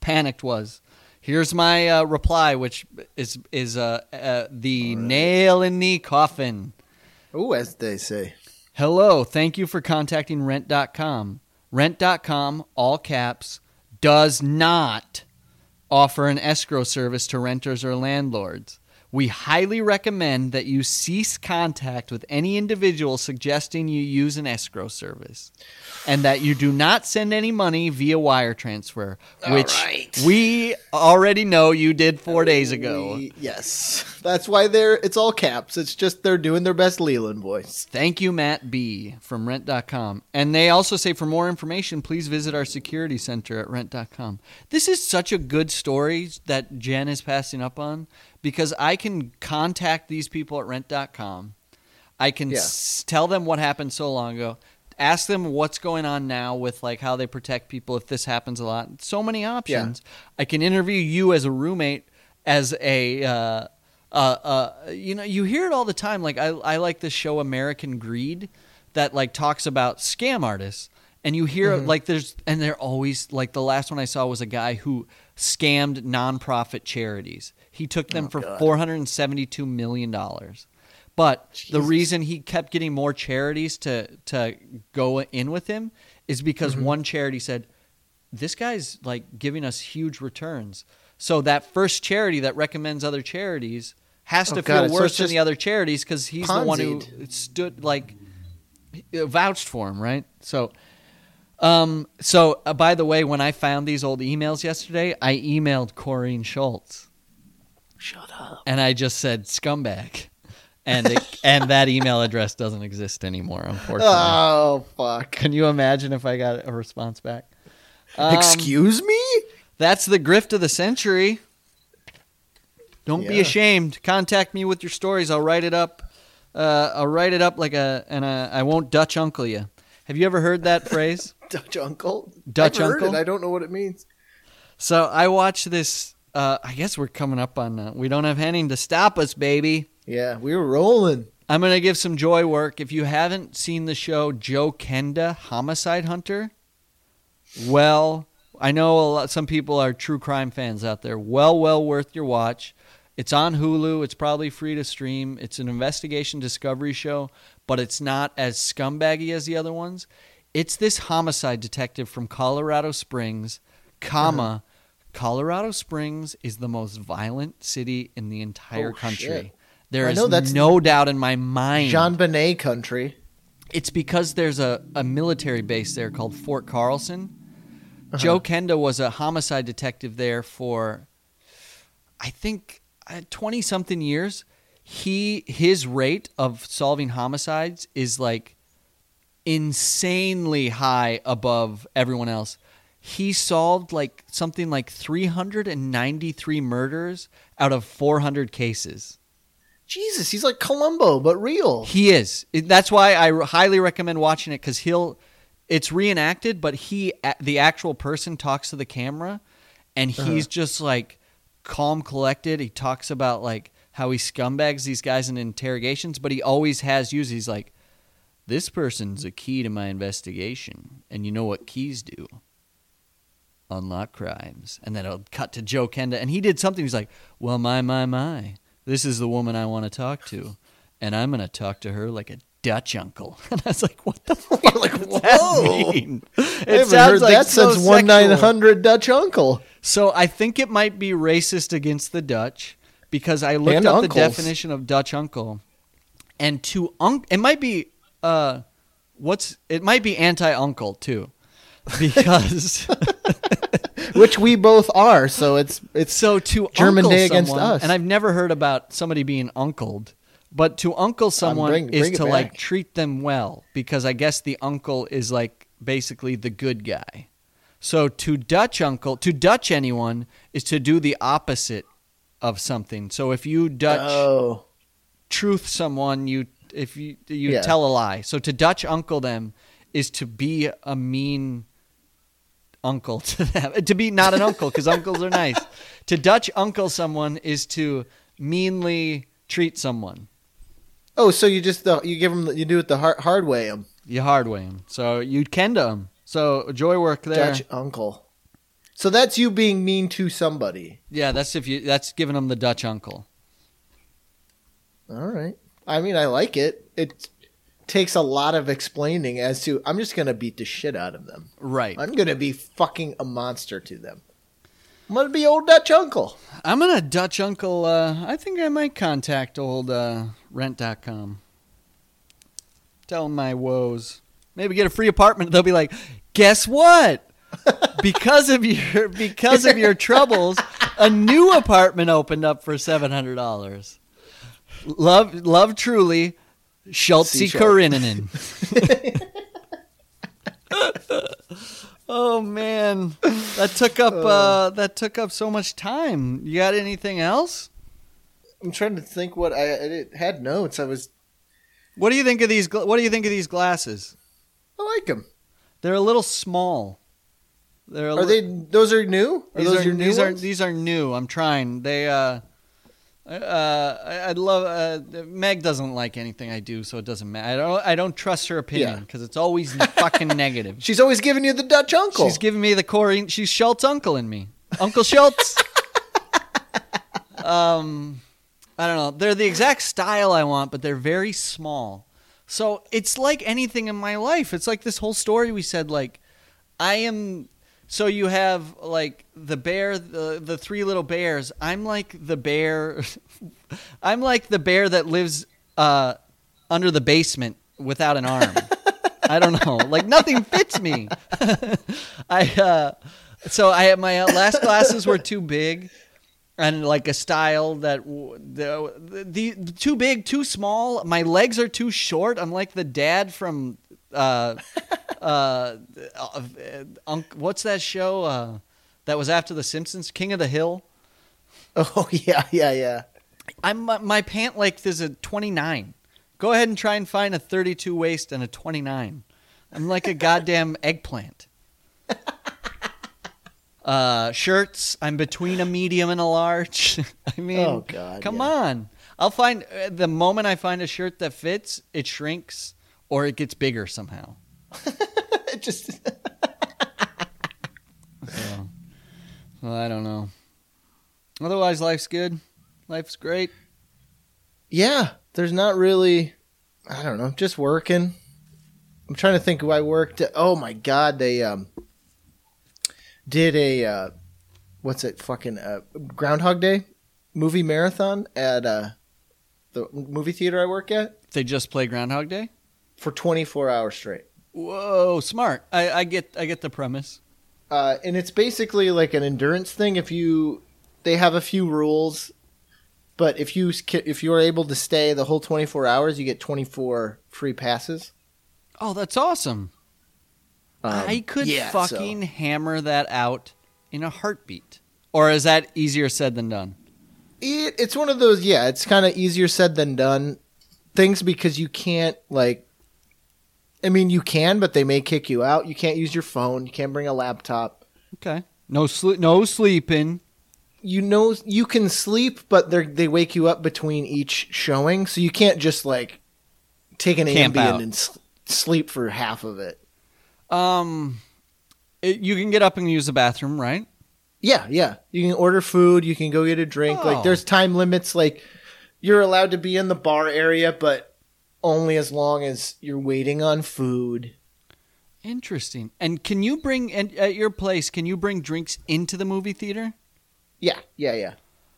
C: panicked was. Here's my uh, reply, which is is uh, uh, the nail in the coffin.
B: Ooh, as they say.
C: Hello, thank you for contacting rent.com. Rent.com, all caps, does not offer an escrow service to renters or landlords. We highly recommend that you cease contact with any individual suggesting you use an escrow service and that you do not send any money via wire transfer, which
B: right.
C: we already know you did four days ago.
B: We- yes. That's why they're it's all caps. It's just they're doing their best Leland voice.
C: Thank you, Matt B. from rent.com. And they also say for more information, please visit our security center at rent.com. This is such a good story that Jen is passing up on because I can contact these people at rent.com. I can
B: Yeah.
C: s- tell them what happened so long ago. Ask them what's going on now with like how they protect people if this happens a lot. So many options. I can interview you as a roommate as a uh, uh, uh, you know, you hear it all the time. Like I, I like this show American Greed that like talks about scam artists, and you hear like there's and they're always like the last one I saw was a guy who scammed nonprofit charities. He took them for four hundred and seventy-two million dollars. But the reason he kept getting more charities to to go in with him is because
B: Mm-hmm.
C: one charity said, "This guy's like giving us huge returns." So that first charity that recommends other charities has
B: Oh,
C: to
B: God,
C: feel worse
B: it's
C: than the other charities because he's the one who stood like vouched for him, right? So, um, so uh, by the way, when I found these old emails yesterday, I emailed Corrine Schultz
B: Shut up.
C: and I just said scumbag, and it, and that email address doesn't exist anymore, unfortunately.
B: Oh fuck.
C: Can you imagine if I got a response back? Um,
B: Excuse me?
C: That's the grift of the century. Don't be ashamed. Contact me with your stories. I'll write it up. Uh, I'll write it up like a, and I won't Dutch uncle you. Have you ever heard that phrase? (laughs)
B: Dutch uncle?
C: Dutch
B: I've
C: uncle?
B: I don't know what it means.
C: So I watched this. Uh, I guess we're coming up on. Uh, we don't have Henning to stop us, baby.
B: Yeah, we were rolling.
C: I'm gonna give some joy work. If you haven't seen the show Joe Kenda Homicide Hunter, well, I know a lot, some people are true crime fans out there. Well, well worth your watch. It's on Hulu. It's probably free to stream. It's an investigation discovery show, but it's not as scumbaggy as the other ones. It's this homicide detective from Colorado Springs, comma, Colorado Springs is the most violent city in the entire
B: Oh,
C: country.
B: shit.
C: There is
B: that's
C: no doubt in my mind.
B: JonBenét country.
C: It's because there's a, a military base there called Fort Carson. Uh-huh. Joe Kenda was a homicide detective there for, I think, uh, twenty something years. He his rate of solving homicides is like insanely high above everyone else. He solved like something like 393 murders out of 400 cases.
B: Jesus, he's like Columbo, but real.
C: He is. That's why I highly recommend watching it because he'll. It's reenacted, but he, the actual person, talks to the camera, and uh-huh. he's just like calm, collected. He talks about like how he scumbags these guys in interrogations, but he always has used. He's like, "This person's a key to my investigation, and you know what keys do? Unlock crimes, and then it'll cut to Joe Kenda, and he did something. He's like, "Well, my my my, this is the woman I want to talk to, and I'm gonna talk to her like a Dutch uncle." (laughs) And I was like, "What the (laughs) fuck
B: like,
C: does that
B: whoa.
C: mean?"
B: I haven't
C: sounds
B: heard
C: like
B: that
C: so
B: since one 900 Dutch Uncle.
C: So I think it might be racist against the Dutch because I looked
B: And
C: up
B: uncles.
C: the definition of Dutch uncle, and to uncle, it might be uh, what's it might be anti uncle too, (laughs) because
B: which we both are. So it's it's
C: so to
B: German
C: uncle
B: Day against us.
C: and I've never heard about somebody being uncled. But to uncle um, someone
B: bring-
C: is
B: bring
C: to like treat them well because I guess the uncle is like basically the good guy. So to Dutch uncle, to Dutch anyone is to do the opposite of something. So if you Dutch
B: oh
C: truth someone, you if you you
B: Yeah.
C: tell a lie. So to Dutch uncle them is to be a mean uncle to them. (laughs) to be not an uncle because uncles are nice. To Dutch uncle someone is to meanly treat someone.
B: oh. So you just uh, you give them you do it the hard, hard way. 'em.
C: You hard way them. So you kenda 'em. So joy work there.
B: Dutch Uncle. So that's you being mean to somebody.
C: Yeah, that's if you that's giving them the Dutch uncle.
B: All right. I mean, I like it. It takes a lot of explaining as to I'm just gonna beat the shit out of them.
C: Right.
B: I'm gonna be fucking a monster to them. I'm gonna be old Dutch Uncle.
C: I'm gonna Dutch uncle. Uh, I think I might contact old uh, Rent.com. Tell them my woes. Maybe get a free apartment. They'll be like, "Guess what? (laughs) because of your because of your troubles, a new apartment opened up for seven hundred dollars. Love, love, truly, Schultze
B: Sea Schultz.
C: Karininen. (laughs) (laughs) oh man, that took up uh, that took up so much time. You got anything else?
B: I'm trying to think what I, I had notes. I was
C: What do you think of these? What do you think of these glasses?
B: I like them.
C: They're a little small. They're a
B: Are
C: li-
B: they? Those are new. Are
C: These
B: those
C: are
B: your new
C: these are these are new. I'm trying. They uh, uh, I- I'd love. Uh, Meg doesn't like anything I do, so it doesn't matter. I don't. I don't trust her opinion because it's always fucking (laughs) negative.
B: She's always giving you the Dutch Uncle.
C: She's giving me the Corey. She's Schultz uncle in me. Uncle Schultz. (laughs) um, I don't know. They're the exact style I want, but they're very small. So it's like anything in my life. It's like this whole story we said. Like, I am. So you have like the bear, the the three little bears. I'm like the bear. (laughs) I'm like the bear that lives uh, under the basement without an arm. I don't know. Like nothing fits me. (laughs) I uh, so I my uh, last glasses were too big, and like a style that the, the, the too big, too small. My legs are too short. I'm like the dad from uh, uh, uh, what's that show uh, that was after The Simpsons? King of the Hill. (laughs)
B: oh yeah, yeah, yeah.
C: I'm my, my pant length is a 29. Go ahead and try and find a 32 waist and a 29. I'm like a goddamn (laughs) eggplant. Uh, shirts. I'm between a medium and a large. (laughs) I mean,
B: Oh, God,
C: come
B: yeah.
C: on. I'll find uh, the moment I find a shirt that fits, it shrinks or it gets bigger somehow. (laughs)
B: It just (laughs)
C: So, well, I don't know. Otherwise, life's good. Life's great.
B: yeah. There's not really. I don't know. Just working. I'm trying to think who I worked. At. Oh my god, they um did a uh, what's it? Fucking uh, Groundhog Day movie marathon at uh, the movie theater I work at
C: They just play Groundhog Day.
B: For 24 hours straight.
C: Whoa, smart. I, I get I get the premise.
B: uh, and it's basically like an endurance thing. If you, they have a few rules, but if you if you are able to stay the whole twenty four hours, you get twenty four free passes.
C: Oh, that's awesome.
B: Um,
C: I could
B: yeah, so-
C: fucking hammer that out in a heartbeat. Or is that easier said than done?
B: It, it's one of those. Yeah, it's kind of easier said than done things because you can't like. I mean, you can, but they may kick you out. You can't use your phone. You can't bring a laptop.
C: Okay. No sleep no sleeping.
B: you know you can sleep, but they they wake you up between each showing, so you can't just like take an
C: Camp
B: Ambien
C: out.
B: and s- sleep for half of it.
C: Um It- you can get up and use the bathroom, right?
B: Yeah, yeah. You can order food. You can go get a drink.
C: Oh.
B: Like there's time limits. Like you're allowed to be in the bar area, but only as long as you're waiting on food.
C: Interesting. And can you bring and at your place? Can you bring drinks into the movie theater?
B: Yeah, yeah, yeah.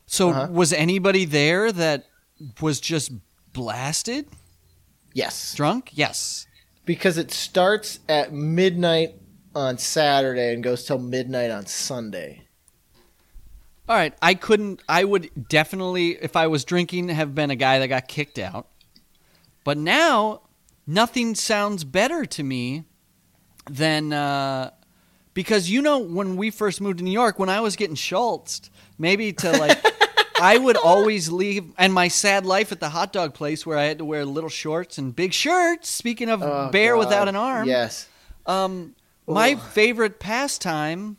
C: So
B: Uh-huh.
C: was anybody there that was just blasted
B: Yes,
C: drunk? Yes.
B: because it starts at midnight on Saturday and goes till midnight on Sunday.
C: All right. I couldn't. I would definitely, if I was drinking, have been a guy that got kicked out. But now, nothing sounds better to me than uh, because you know when we first moved to New York, when I was getting schultzed, maybe to like. (laughs) I would always leave, and my sad life at the hot dog place where I had to wear little shorts and big shirts. Speaking of
B: Oh,
C: bear
B: God.
C: without an arm,
B: Yes.
C: um, my favorite pastime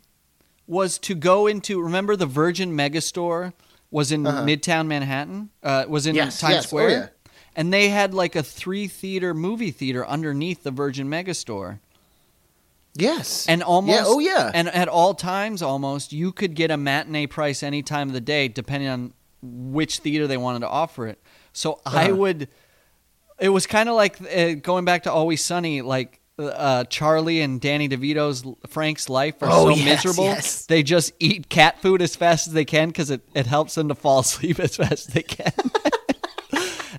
C: was to go into. Remember the Virgin Megastore was in
B: Uh-huh.
C: Midtown Manhattan. Uh, was in
B: Yes,
C: Times
B: yes. Oh,
C: Square,
B: yeah.
C: And they had like a three theater movie theater underneath the Virgin Megastore,
B: Yes.
C: and almost
B: yeah. Oh yeah.
C: and at all times almost you could get a matinee price any time of the day depending on which theater they wanted to offer it so i
B: Uh-huh.
C: would it was kind of like uh, going back to always sunny like uh, charlie and danny devito's frank's life are
B: Oh,
C: so
B: yes,
C: miserable
B: yes.
C: they just eat cat food as fast as they can because it, it helps them to fall (laughs) asleep as fast as they can (laughs)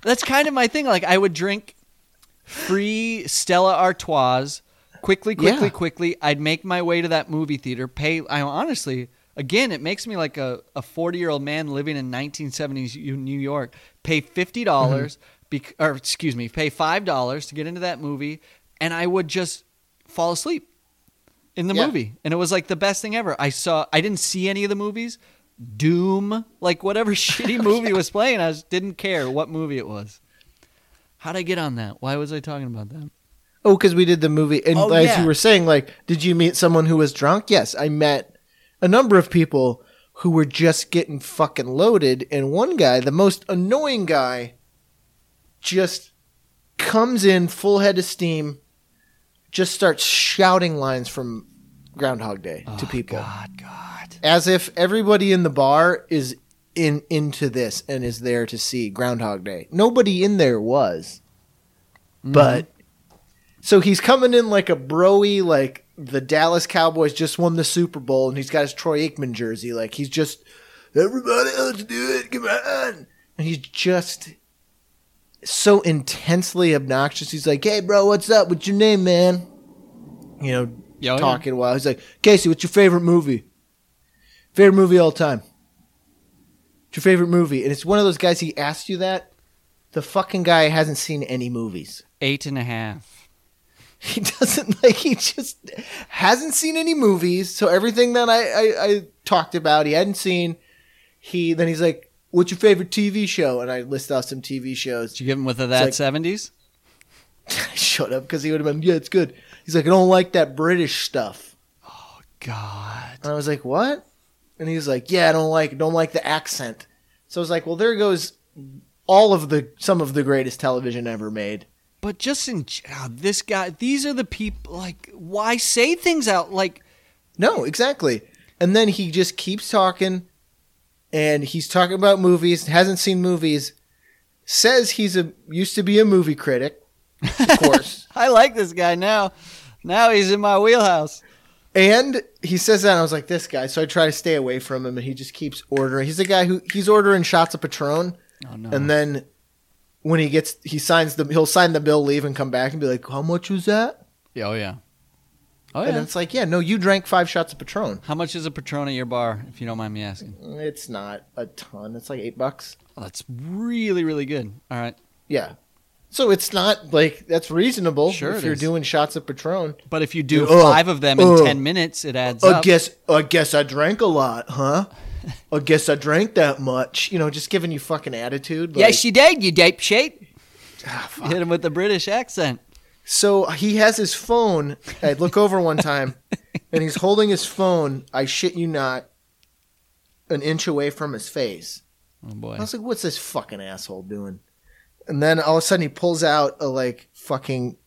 C: that's kind of my thing. Like i would drink free stella artois quickly quickly
B: Yeah.
C: quickly i'd make my way to that movie theater pay i honestly again it makes me like a, a 40 year old man living in 1970s new york pay $50 mm-hmm. bec- or excuse me pay $5 to get into that movie and i would just fall asleep in the
B: Yeah.
C: movie. And it was like the best thing ever. I saw i didn't see any of the movies doom like whatever (laughs) shitty oh, movie was playing i just didn't care what movie it was. How'd i get on that? Why was i talking about that?
B: Oh, because we did the movie, and
C: Oh,
B: as
C: yeah.
B: you were saying, like, did you meet someone who was drunk? Yes, I met a number of people who were just getting fucking loaded, and one guy, the most annoying guy, just comes in full head of steam, just starts shouting lines from Groundhog Day to oh, people,
C: god god
B: as if everybody in the bar is in into this and is there to see Groundhog Day. Nobody in there was. Mm-hmm. But so he's coming in like a broy, like the Dallas Cowboys just won the Super Bowl, and he's got his Troy Aikman jersey. Like he's just everybody, let's do it, come on. And he's just so intensely obnoxious. He's like, "Hey, bro, what's up? What's your name, man?" You know,
C: Yo, oh,
B: talking while he's like, "Casey, what's your favorite movie? Favorite movie all time? What's your favorite movie?" And it's one of those guys. He asked you that. The fucking guy hasn't seen any movies.
C: eight and a half (laughs)
B: He doesn't like. He just hasn't seen any movies. So everything that I, I, I talked about, he hadn't seen. He then he's like, "What's your favorite TV show?" And I list off some TV shows.
C: did you give him with a that
B: like-
C: 70s
B: I (laughs) shut up because he would have been, "Yeah, it's good." He's like, "I don't like that British stuff."
C: Oh God
B: And I was like, "What?" And he's like, "Yeah, I don't like don't like the accent." So I was like, "Well, there goes all of the some of the greatest television ever made."
C: But just in God, ah, this guy, these are the people. Like, why say things out? Like,
B: No, exactly. And then he just keeps talking, and he's talking about movies. Hasn't seen movies. Says he's a used to be a movie critic, of (laughs) course.
C: I like this guy now. Now he's in my wheelhouse.
B: And he says that, and I was like, this guy. So I try to stay away from him, and he just keeps ordering. He's the guy who he's ordering shots of Patron,
C: Oh no!
B: and then when he gets, he signs the, he'll sign the bill, leave, and come back and be like, how much was that?
C: Yeah, oh yeah. Oh yeah.
B: And it's like, yeah, no, you drank five shots of Patron.
C: How much is a Patron at your bar, if you don't mind me asking?
B: It's not a ton. It's like eight bucks.
C: Oh, that's really, really good. All right,
B: Yeah. So it's not like that's reasonable
C: Sure
B: if you're
C: is.
B: doing shots of Patron.
C: but if you do
B: Uh,
C: five of them in
B: uh,
C: ten minutes, it adds
B: I
C: up.
B: guess I guess I drank a lot, huh? (laughs) I guess I drank that much. You know, just giving you fucking attitude. like-
C: yes, you did, you dape shade.
B: Ah.
C: Hit him with the British accent.
B: So he has his phone. I look over one time, (laughs) and he's holding his phone. I shit you not, an inch away from his face.
C: Oh boy.
B: I was like, "What's this fucking asshole doing?" And then all of a sudden, he pulls out a like fucking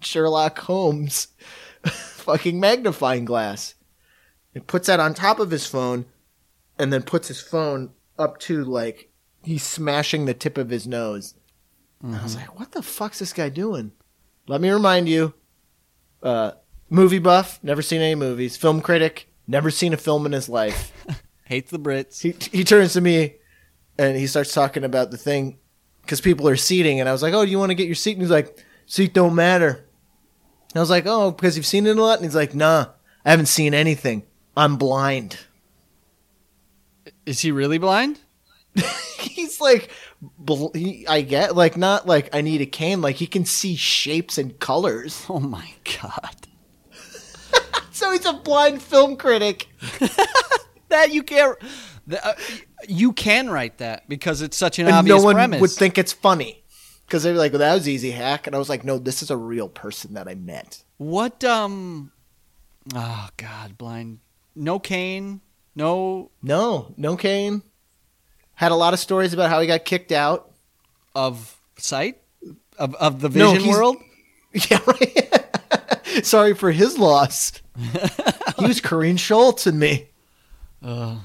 B: Sherlock Holmes (laughs) fucking magnifying glass. He puts that on top of his phone and then puts his phone up to like he's smashing the tip of his nose. And I was like, what the fuck's this guy doing? Let me remind you, uh, movie buff, never seen any movies. Film critic, never seen a film in his life. (laughs)
C: Hates the Brits.
B: he he turns to me and he starts talking about the thing because people are seating and i was like oh do you want to get your seat and he's like seat don't matter and i was like oh because you've seen it a lot and he's like nah i haven't seen anything i'm blind
C: Is he really blind? (laughs)
B: he's like bl- he, i get like not like i need a cane like he can see shapes and colors
C: Oh my god. (laughs)
B: so he's a blind film critic (laughs)
C: That you can't. the- uh, you can write that because it's such an
B: and
C: obvious
B: no one
C: premise.
B: would think it's funny because they're like well, that was easy hack and i was like no this is a real person that i met
C: What um Oh god, blind. No cane, no
B: No, no cane. Had a lot of stories about how he got kicked out.
C: of sight of of the vision
B: he's-
C: world. (laughs)
B: Yeah, right. (laughs) Sorry for his loss. (laughs) he was Corrine Schultz and me.
C: Uh,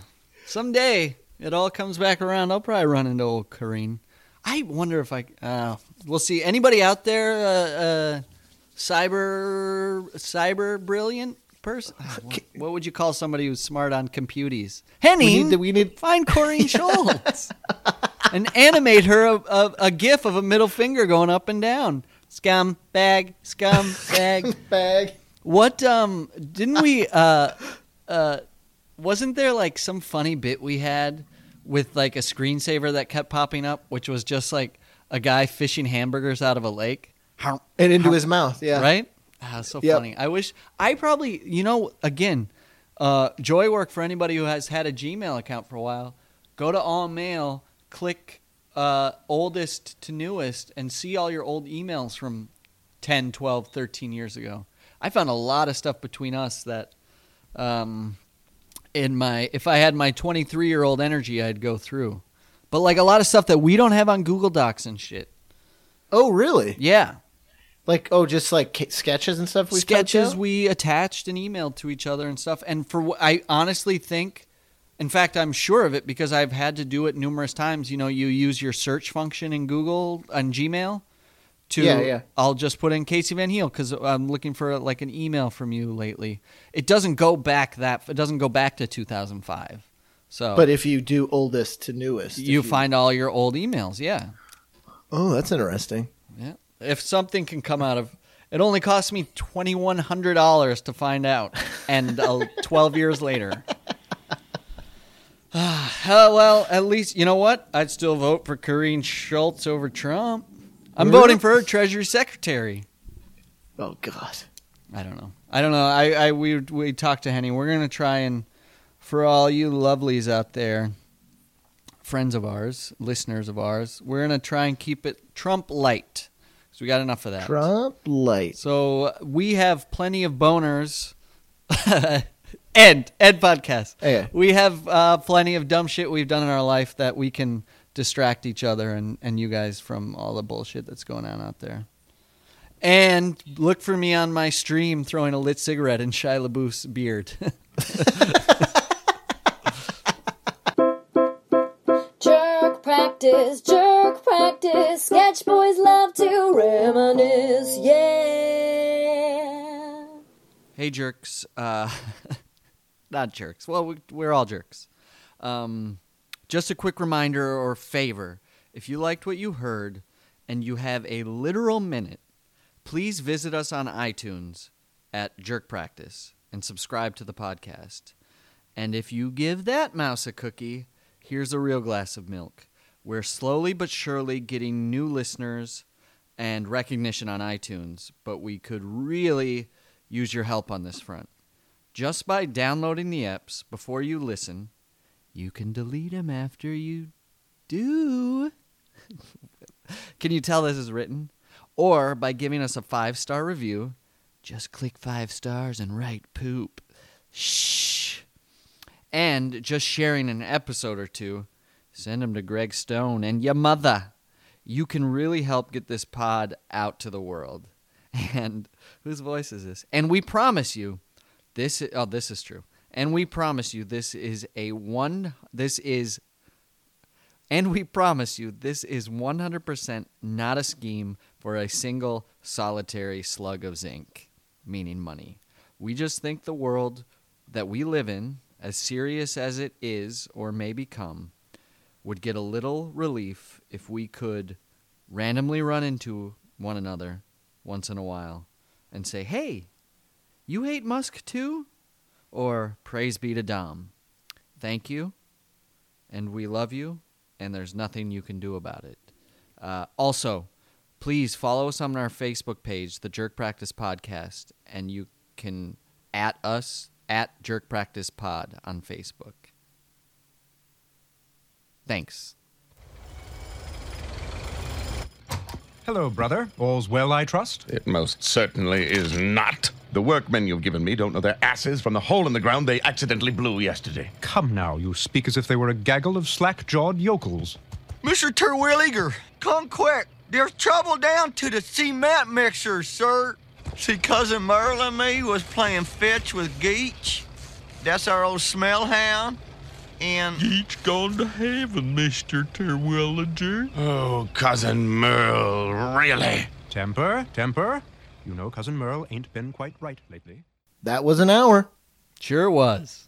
C: someday it all comes back around. I'll probably run into old Kareen. I wonder if I. Uh, we'll see. Anybody out there? Uh, uh, cyber cyber brilliant person. What, what would you call somebody who's smart on computers? Henning.
B: We need. We need.
C: Find Corrine (laughs) Schultz and animate her a, a, a gif of a middle finger going up and down. Scum bag, scum bag. (laughs)
B: Bag.
C: What um didn't we uh uh wasn't there like some funny bit we had with like a screensaver that kept popping up which was just like a guy fishing hamburgers out of a lake?
B: And into his mouth. Yeah.
C: Right? Ah, so
B: Yep.
C: funny. I wish I probably you know again uh joy work for anybody who has had a Gmail account for a while. Go to all mail, click uh oldest to newest and see all your old emails from 10, 12, 13 years ago. I found a lot of stuff between us that um in my if I had my 23 year old energy I'd go through. But like a lot of stuff that we don't have on Google Docs and shit.
B: Oh, really?
C: Yeah.
B: Like, oh, just like sketches and stuff. We
C: sketches we attached and emailed to each other and stuff. And for wh- I honestly think, in fact, I'm sure of it because I've had to do it numerous times. You know, you use your search function in Google on Gmail to.
B: Yeah, yeah.
C: I'll just put in Casey Van Heel because I'm looking for like an email from you lately. It doesn't go back that. It doesn't go back to 2005. So,
B: But if you do oldest to newest, if
C: you find all your old emails. Yeah.
B: Oh, that's interesting.
C: Yeah. If something can come out of it only cost me twenty one hundred dollars to find out, and uh, (laughs) twelve years later. (sighs) Ah, well, at least you know what? I'd still vote for Corrine Schultz over Trump. I'm
B: Really?
C: voting for her Treasury Secretary.
B: Oh God.
C: I don't know. I don't know. I, I we we talked to Henny. We're gonna try and for all you lovelies out there, friends of ours, listeners of ours, we're gonna try and keep it Trump light. So we got enough of that.
B: Trump light.
C: So we have plenty of boners. (laughs) Ed, Ed podcast. We have uh, plenty of dumb shit we've done in our life that we can distract each other and, and you guys from all the bullshit that's going on out there. And look for me on my stream throwing a lit cigarette in Shia LaBeouf's beard. (laughs)
A: Jerk practice, jerk practice. Sketch boys love to reminisce. Yeah.
C: Hey, jerks. Uh, (laughs) not jerks. Well, we, we're all jerks. Um, just a quick reminder or favor if you liked what you heard and you have a literal minute, please visit us on iTunes at Jerk Practice and subscribe to the podcast. And if you give that mouse a cookie, here's a real glass of milk. We're slowly but surely getting new listeners and recognition on iTunes, but we could really use your help on this front. Just by downloading the apps before you listen, you can delete them after you do. (laughs) can you tell this is written? Or by giving us a five star review, just click five stars and write poop. Shh. And just sharing an episode or two, send them to Greg Stone and your mother. You can really help get this pod out to the world. (laughs) And whose voice is this? And we promise you, this. i- Oh, this is true. And we promise you, this is a one. This is. And we promise you, this is 100% not a scheme for a single solitary slug of zinc, meaning money. We just think the world that we live in, as serious as it is or may become, would get a little relief if we could randomly run into one another once in a while and say, hey, you hate Musk too? Or praise be to Dom. Thank you, and we love you, and there's nothing you can do about it. Uh, also, please follow us on our Facebook page, the Jerk Practice Podcast, and you can at us at Jerk Practice Pod on Facebook. Thanks.
D: Hello, brother. All's well, I trust?
E: It most certainly is not. The workmen you've given me don't know their asses from the hole in the ground they accidentally blew yesterday.
D: Come now, you speak as if they were a gaggle of slack jawed yokels.
F: Mr. Terwilliger, come quick. There's trouble down to the cement mixer, sir. See, Cousin Merle and me was playing fetch with Geach. That's our old smell hound. And
G: Geech gone to heaven, Mr. Terwilliger.
E: Oh, Cousin Merle, really?
D: Temper, temper. You know, Cousin Merle ain't been quite right lately.
B: That was an hour.
C: Sure was.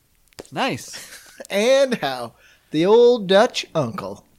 C: Nice. (laughs)
B: And how? The old Dutch uncle.